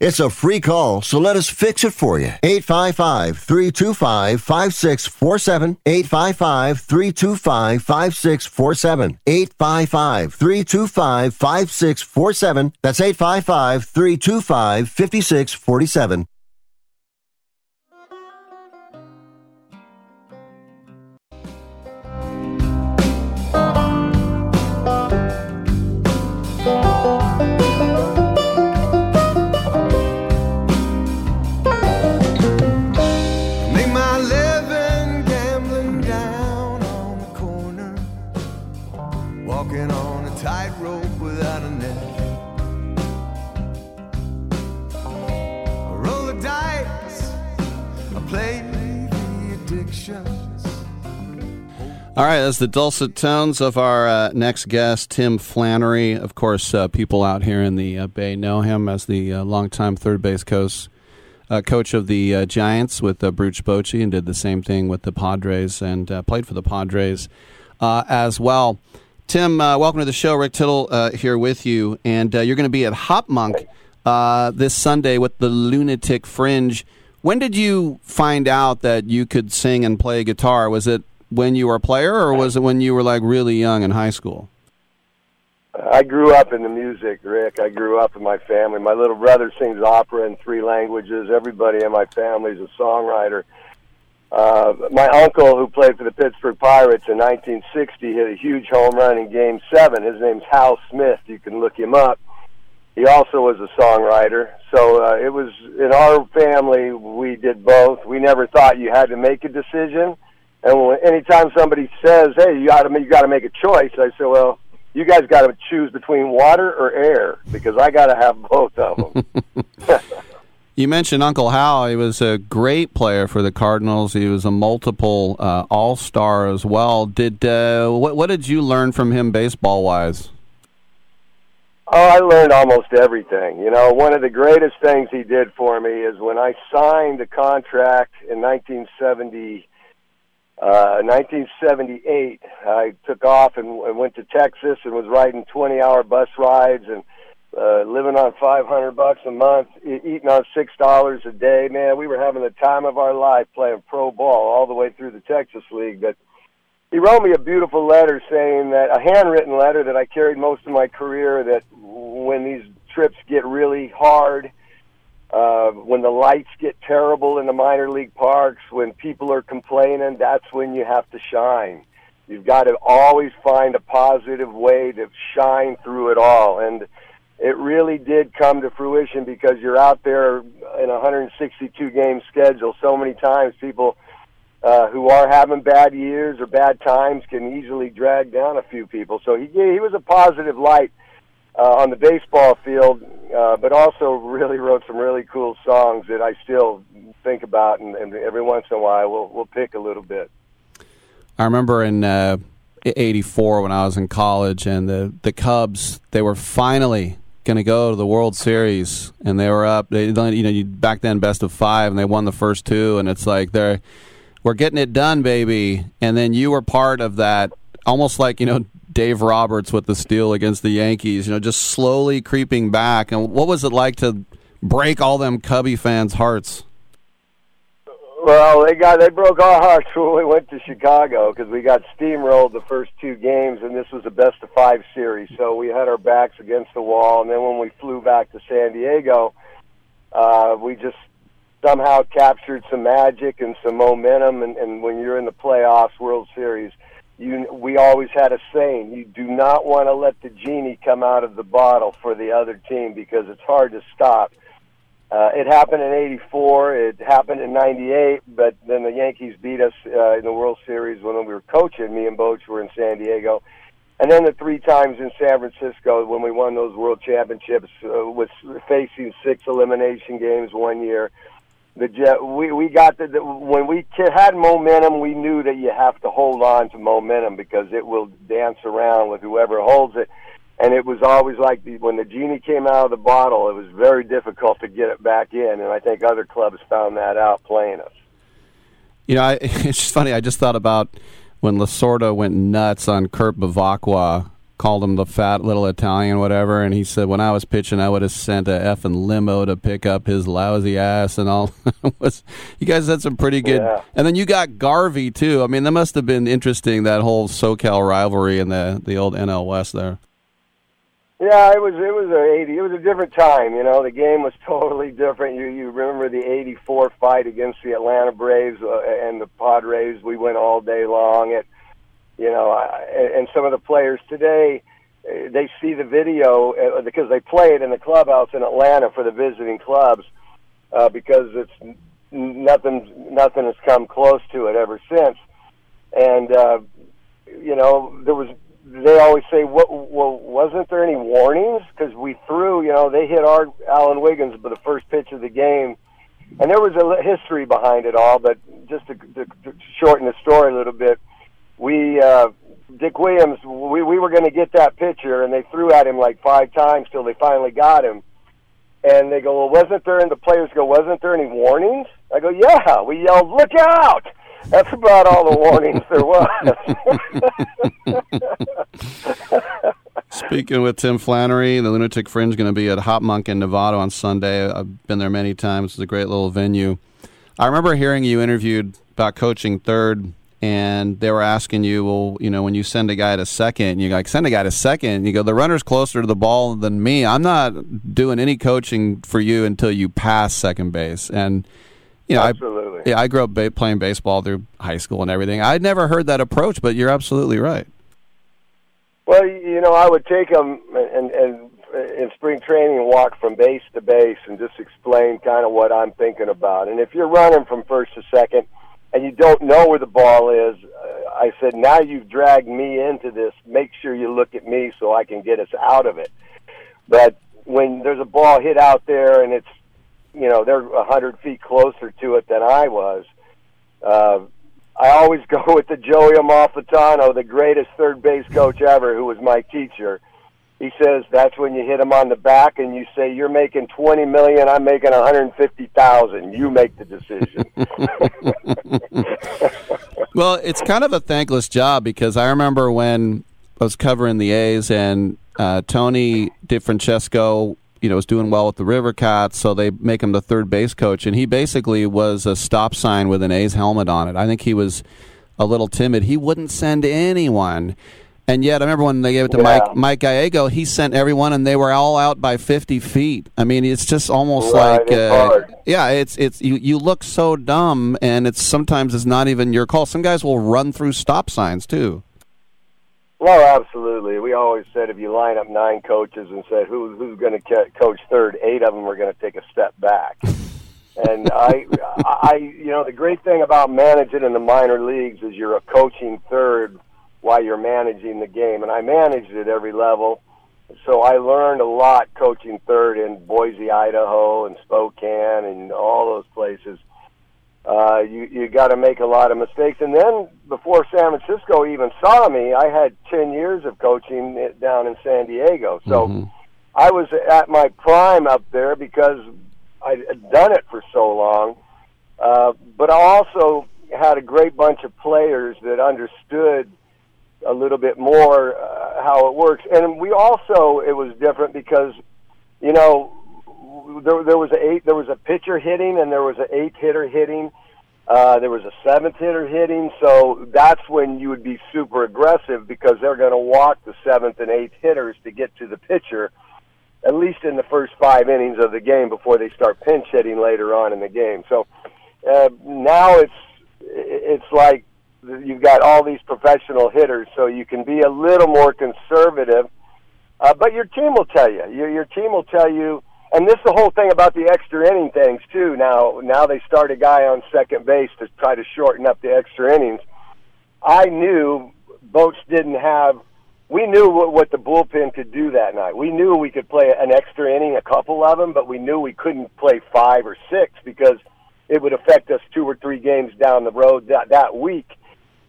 [SPEAKER 5] It's a free call, so let us fix it for you. 855 325 5647. 855 325 5647. 855 325 5647. That's 855 325 5647.
[SPEAKER 2] All right, that's the dulcet tones of our uh, next guest, Tim Flannery. Of course, uh, people out here in the uh, Bay know him as the uh, longtime third base coach, uh, coach of the uh, Giants with uh, Bruce Bochy, and did the same thing with the Padres and played for the Padres as well. Tim, welcome to the show. Rick Tittle here with you, and you're going to be at Hop Monk this Sunday with the Lunatic Fringe. When did you find out that you could sing and play guitar? Was it when you were a player, or was it when you were like really young in high school?
[SPEAKER 54] I grew up in the music, Rick. I grew up in my family. My little brother sings opera in three languages. Everybody in my family is a songwriter. Uh, my uncle, who played for the Pittsburgh Pirates in 1960, hit a huge home run in Game Seven. His name's Hal Smith. You can look him up. He also was a songwriter. So uh, it was in our family. We did both. We never thought you had to make a decision. And anytime somebody says, "Hey, you got to you got to make a choice," I say, "Well, you guys got to choose between water or air because I got to have both of them."
[SPEAKER 2] You mentioned Uncle Hal. He was a great player for the Cardinals. He was a multiple uh, All Star as well. Did uh, what? What did you learn from him baseball wise?
[SPEAKER 54] Oh, I learned almost everything. You know, one of the greatest things he did for me is when I signed the contract in 1970, uh, 1978. I took off and, and went to Texas and was riding 20-hour bus rides and uh, living on 500 bucks a month, e- eating on six dollars a day. Man, we were having the time of our life playing pro ball all the way through the Texas League. But he wrote me a beautiful letter saying that a handwritten letter that I carried most of my career that when these trips get really hard, uh, when the lights get terrible in the minor league parks, when people are complaining, that's when you have to shine. You've got to always find a positive way to shine through it all. And it really did come to fruition because you're out there in a 162 game schedule so many times people uh, who are having bad years or bad times can easily drag down a few people. So he he was a positive light uh, on the baseball field. uh, but also really wrote some really cool songs that I still think about, and, and every once in a while we'll we'll pick a little bit.
[SPEAKER 2] I remember in uh, '84 when I was in college, and the the Cubs they were finally going to go to the World Series, and they were up. They you know back then best of five, and they won the first two, and it's like they're we're getting it done, baby. And then you were part of that, almost like you know Dave Roberts with the steal against the Yankees. You know, just slowly creeping back. And what was it like to break all them Cubby fans' hearts?
[SPEAKER 54] Well, they got they broke our hearts when we went to Chicago because we got steamrolled the first two games, and this was a best of five series. So we had our backs against the wall, and then when we flew back to San Diego, uh, we just somehow captured some magic and some momentum. And, and when you're in the playoffs, World Series, you we always had a saying: you do not want to let the genie come out of the bottle for the other team because it's hard to stop uh, it happened in '84. It happened in '98, but then the Yankees beat us uh, in the World Series when we were coaching. Me and Boch were in San Diego, and then the three times in San Francisco when we won those World Championships, uh, with facing six elimination games one year. The Jet, we we got the, the when we had momentum, we knew that you have to hold on to momentum because it will dance around with whoever holds it and it was always like the, when the genie came out of the bottle, it was very difficult to get it back in, and I think other clubs found that out playing us.
[SPEAKER 2] You know, I, it's funny. I just thought about when Lasorda went nuts on Kurt Bevacqua, called him the fat little Italian, whatever, and he said when I was pitching, I would have sent a effing limo to pick up his lousy ass and all. was you guys had some pretty good,
[SPEAKER 54] yeah.
[SPEAKER 2] and then you got Garvey too. I mean, that must have been interesting that whole SoCal rivalry in the the old NL West there.
[SPEAKER 54] Yeah, it was it was a eighty. It was a different time. You know, the game was totally different. You you remember the '84 fight against the Atlanta Braves uh, and the Padres? We went all day long. It, you know, I, and some of the players today, uh, they see the video uh, because they play it in the clubhouse in Atlanta for the visiting clubs, uh, because it's nothing nothing has come close to it ever since. And uh, you know, there was they always say, "What? Well, wasn't there any warnings? Because we threw, you know, they hit our Alan Wiggins by the first pitch of the game, and there was a history behind it all. But just to, to, to shorten the story a little bit, we uh, Dick Williams, we we were going to get that pitcher, and they threw at him like five times till they finally got him. And they go, "Well, wasn't there?" And the players go, "Wasn't there any warnings?" I go, "Yeah." We yelled, "Look out!" That's about all the warnings there was.
[SPEAKER 2] Speaking with Tim Flannery, the Lunatic Fringe going to be at Hop Monk in Novato on Sunday. I've been there many times. It's a great little venue. I remember hearing you interviewed about coaching third, and they were asking you, well, you know, when you send a guy to second, you like send a guy to second. You go, the runner's closer to the ball than me. I'm not doing any coaching for you until you pass second base, and you know,
[SPEAKER 54] absolutely.
[SPEAKER 2] I, yeah, I grew up ba- playing baseball through high school and everything. I'd never heard that approach, but you're absolutely right.
[SPEAKER 54] Well, you know, I would take them and and in spring training walk from base to base and just explain kind of what I'm thinking about. And if you're running from first to second and you don't know where the ball is, uh, I said, now you've dragged me into this. Make sure you look at me so I can get us out of it. But when there's a ball hit out there and it's you know they're a hundred feet closer to it than I was. Uh, I always go with the Joey Amalfitano, the greatest third base coach ever, who was my teacher. He says that's when you hit him on the back and you say you're making twenty million, I'm making one hundred fifty thousand. You make the decision.
[SPEAKER 2] well, it's kind of a thankless job because I remember when I was covering the A's and uh, Tony DeFrancesco you know was doing well with the River Cats, so they make him the third base coach, and he basically was a stop sign with an A's helmet on it. I think he was a little timid. He wouldn't send anyone. And yet, I remember when they gave it to
[SPEAKER 54] Yeah.
[SPEAKER 2] Mike Mike Gallego, he sent everyone, and they were all out by fifty feet. I mean, it's just almost
[SPEAKER 54] Right,
[SPEAKER 2] like,
[SPEAKER 54] it's
[SPEAKER 2] uh, yeah, it's it's you, you look so dumb, and it's sometimes it's not even your call. Some guys will run through stop signs too.
[SPEAKER 54] Well, absolutely. We always said if you line up nine coaches and said who who's going to ca- coach third, eight of them are going to take a step back. and I, I, you know, the great thing about managing in the minor leagues is you're a coaching third while you're managing the game. And I managed at every level, so I learned a lot coaching third in Boise, Idaho, and Spokane, and all those places. Uh, you you got to make a lot of mistakes, and then before San Francisco even saw me, I had ten years of coaching it down in San Diego. So
[SPEAKER 2] Mm-hmm.
[SPEAKER 54] I was at my prime up there because I'd done it for so long. Uh, but I also had a great bunch of players that understood a little bit more uh, how it works. And we also it was different because you know there there was a eight there was a pitcher hitting and there was an eighth hitter hitting. Uh, there was a seventh hitter hitting, so that's when you would be super aggressive because they're going to walk the seventh and eighth hitters to get to the pitcher, at least in the first five innings of the game before they start pinch hitting later on in the game. So uh, now it's it's like you've got all these professional hitters, so you can be a little more conservative. Uh, but your team will tell you. Your your team will tell you. And this is the whole thing about the extra inning things too. Now now they start a guy on second base to try to shorten up the extra innings. I knew Boch didn't have. We knew what, what the bullpen could do that night. We knew we could play an extra inning, a couple of them, but we knew we couldn't play five or six because it would affect us two or three games down the road that that week.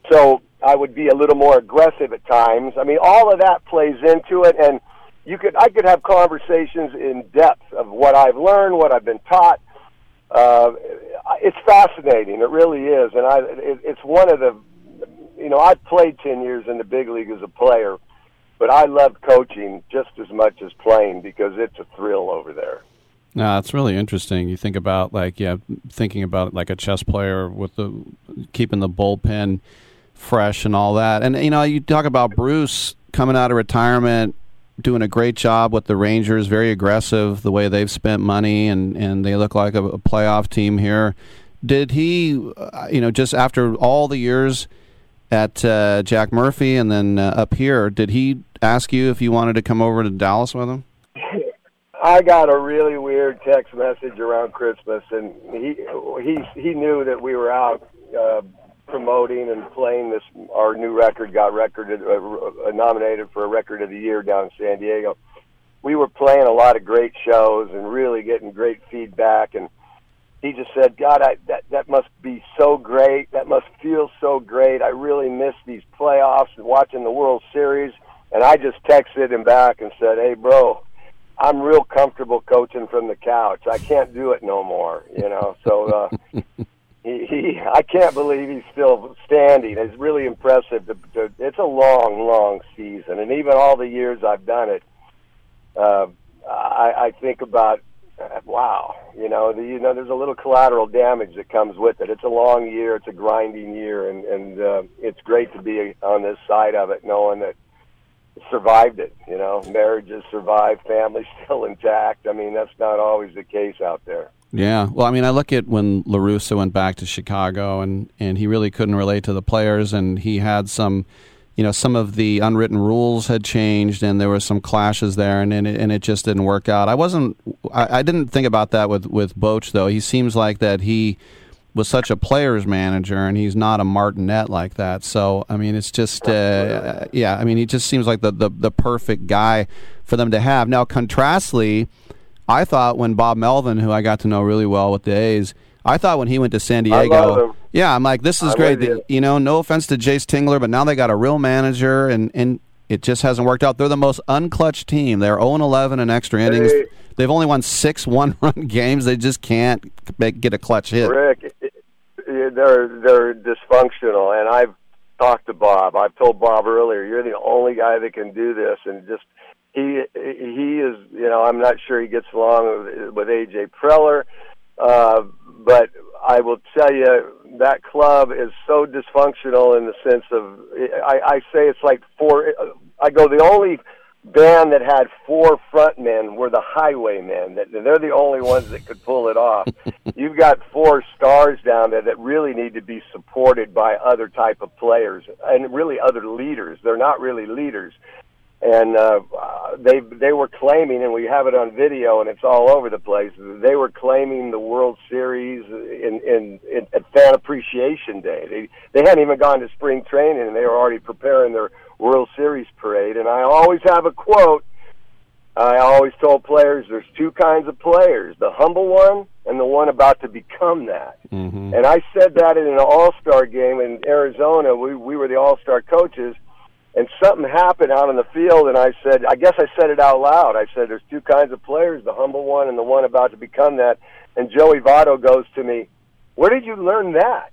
[SPEAKER 54] So I would be a little more aggressive at times. I mean, all of that plays into it, and you could I could have conversations in depth of what I've learned, what I've been taught. Uh, it's fascinating. It really is, and I it, it's one of the you know I played ten years in the big league as a player, but I loved coaching just as much as playing because it's a thrill over there.
[SPEAKER 2] No, it's really interesting. You think about like yeah, thinking about like a chess player with the keeping the bullpen fresh and all that. And you know, you talk about Bruce coming out of retirement, doing a great job with the Rangers, very aggressive the way they've spent money and and they look like a, a playoff team here. Did he, uh, you know, just after all the years at uh, Jack Murphy and then uh, up here, did he ask you if you wanted to come over to Dallas with him?
[SPEAKER 54] I got a really weird text message around Christmas, and he he he knew that we were out uh, promoting and playing this. Our new record got recorded, uh, uh, nominated for a record of the year down in San Diego. We were playing a lot of great shows and really getting great feedback. And he just said, "God, I, that that must be so great. That must feel so great. I really miss these playoffs and watching the World Series." And I just texted him back and said, "Hey, bro." I'm real comfortable coaching from the couch. I can't do it no more, you know. So uh, he, he, I can't believe he's still standing. It's really impressive. To, to, it's a long, long season, and even all the years I've done it, uh, I, I think about, uh, wow, you know, the, you know, there's a little collateral damage that comes with it. It's a long year. It's a grinding year, and and uh, it's great to be on this side of it, knowing that survived it. You know, marriages survived, families still intact. I mean, that's not always the case out there.
[SPEAKER 2] Yeah, well, I mean, I look at when La Russa went back to Chicago, and and he really couldn't relate to the players, and he had some, you know, some of the unwritten rules had changed, and there were some clashes there, and and it, and it just didn't work out. I wasn't, I, I didn't think about that with with Boch though. He seems like that he was such a player's manager, and he's not a martinet like that. So I mean, it's just, uh, yeah, I mean, he just seems like the, the the perfect guy for them to have. Now, contrastly, I thought when Bob Melvin, who I got to know really well with the A's, I thought when he went to San
[SPEAKER 54] I love
[SPEAKER 2] Diego,
[SPEAKER 54] him.
[SPEAKER 2] yeah, I'm like, this is
[SPEAKER 54] I'm
[SPEAKER 2] great.
[SPEAKER 54] with you.
[SPEAKER 2] Know, no offense to Jayce Tingler, but now they got a real manager, and and it just hasn't worked out. They're the most unclutched team. They're 0 11 in extra innings.
[SPEAKER 54] Hey.
[SPEAKER 2] They've only won six one run games. They just can't make, get a clutch hit.
[SPEAKER 54] Rick, they're they're dysfunctional, and I've talked to Bob. I've told Bob earlier, you're the only guy that can do this, and just he he is. You know, I'm not sure he gets along with, with AJ Preller, uh, but I will tell you that club is so dysfunctional in the sense of I, I say it's like four. I go the only band that had four frontmen were the Highwaymen. That they're the only ones that could pull it off. You've got four stars down there that really need to be supported by other type of players and really other leaders. They're not really leaders. And uh, they they were claiming, and we have it on video, and it's all over the place. They were claiming the World Series in, in, in at Fan Appreciation Day. They they hadn't even gone to spring training, and they were already preparing their World Series parade. And I always have a quote I always told players there's two kinds of players the humble one and the one about to become that.
[SPEAKER 2] Mm-hmm.
[SPEAKER 54] And I said that in an all star game in Arizona. We, we were the all star coaches, and something happened out on the field, and I said, I guess I said it out loud. I said, There's two kinds of players the humble one and the one about to become that. And Joey Votto goes to me, Where did you learn that?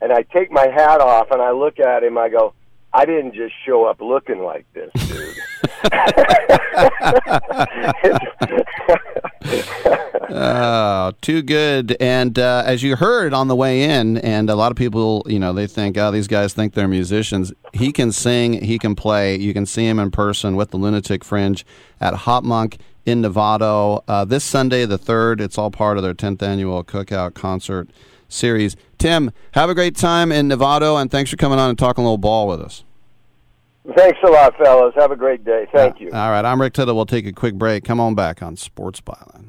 [SPEAKER 54] And I take my hat off and I look at him. I go, I didn't just show up looking like this, dude.
[SPEAKER 2] Oh, too good. And uh, as you heard on the way in, and a lot of people, you know, they think, oh, these guys think they're musicians. He can sing, he can play. You can see him in person with the Lunatic Fringe at Hop Monk in Novato uh, this Sunday, the 3rd. It's all part of their 10th annual Cookout concert series. Tim, have a great time in Novato, and thanks for coming on and talking a little ball with us.
[SPEAKER 54] Thanks a lot, fellas. Have a great day. Thank you.
[SPEAKER 2] All right, I'm Rick Tittle. We'll take a quick break. Come on back on Sports Byline.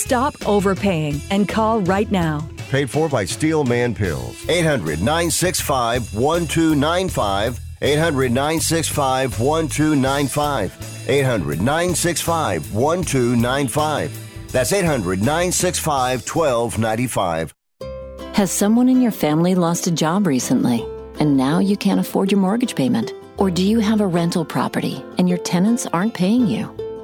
[SPEAKER 38] Stop overpaying and call right now.
[SPEAKER 5] Paid for by Steelman Pills. 800 965 1295. 800 965 1295. 800 965 1295. That's 800 965 1295.
[SPEAKER 15] Has someone in your family lost a job recently and now you can't afford your mortgage payment? Or do you have a rental property and your tenants aren't paying you?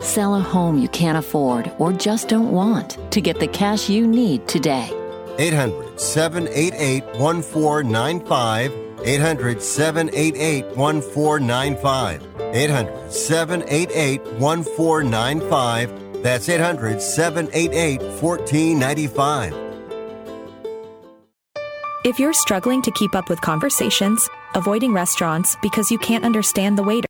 [SPEAKER 15] Sell a home you can't afford or just don't want to get the cash you need today.
[SPEAKER 5] 800 788 1495. 800 788 1495. 800 788 1495. That's 800 788 1495.
[SPEAKER 17] If you're struggling to keep up with conversations, avoiding restaurants because you can't understand the waiter,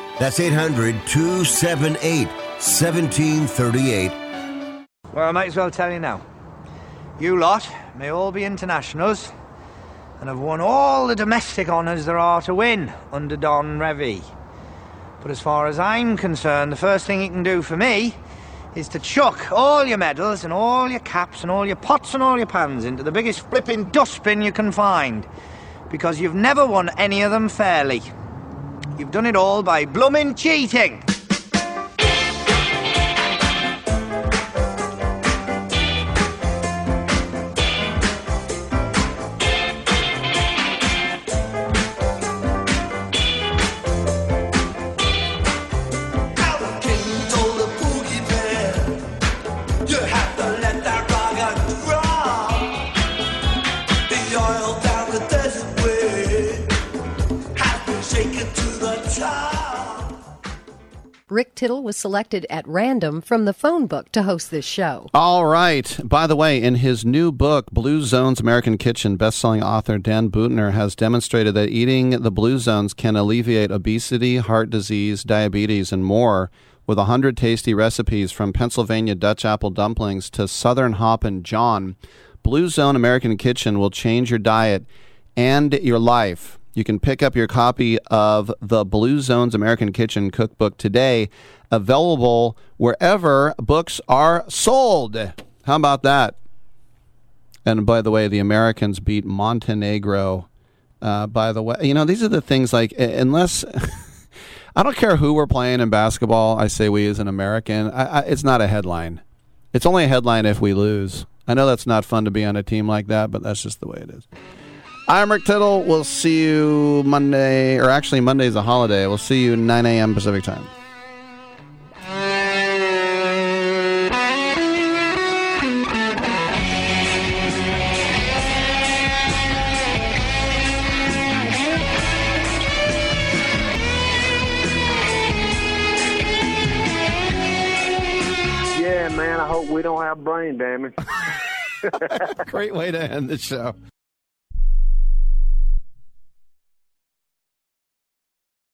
[SPEAKER 5] That's 800 278 1738.
[SPEAKER 55] Well, I might as well tell you now. You lot may all be internationals and have won all the domestic honours there are to win under Don Revie. But as far as I'm concerned, the first thing you can do for me is to chuck all your medals and all your caps and all your pots and all your pans into the biggest flipping dustbin you can find. Because you've never won any of them fairly. You've done it all by blooming cheating.
[SPEAKER 56] Rick Tittle was selected at random from the phone book to host this show.
[SPEAKER 2] All right. By the way, in his new book, Blue Zones American Kitchen, best-selling author Dan Buettner has demonstrated that eating the Blue Zones can alleviate obesity, heart disease, diabetes, and more with 100 tasty recipes from Pennsylvania Dutch apple dumplings to Southern Hoppin' John. Blue Zone American Kitchen will change your diet and your life. You can pick up your copy of the Blue Zones American Kitchen Cookbook today, available wherever books are sold. How about that? And by the way, the Americans beat Montenegro. Uh, by the way, you know, these are the things like, unless. I don't care who we're playing in basketball. I say we as an American. I, I, it's not a headline. It's only a headline if we lose. I know that's not fun to be on a team like that, but that's just the way it is. I'm Rick Tittle. We'll see you Monday, or actually, Monday's a holiday. We'll see you 9 a.m. Pacific time.
[SPEAKER 57] Yeah, man, I hope we don't have brain damage.
[SPEAKER 2] Great way to end the show.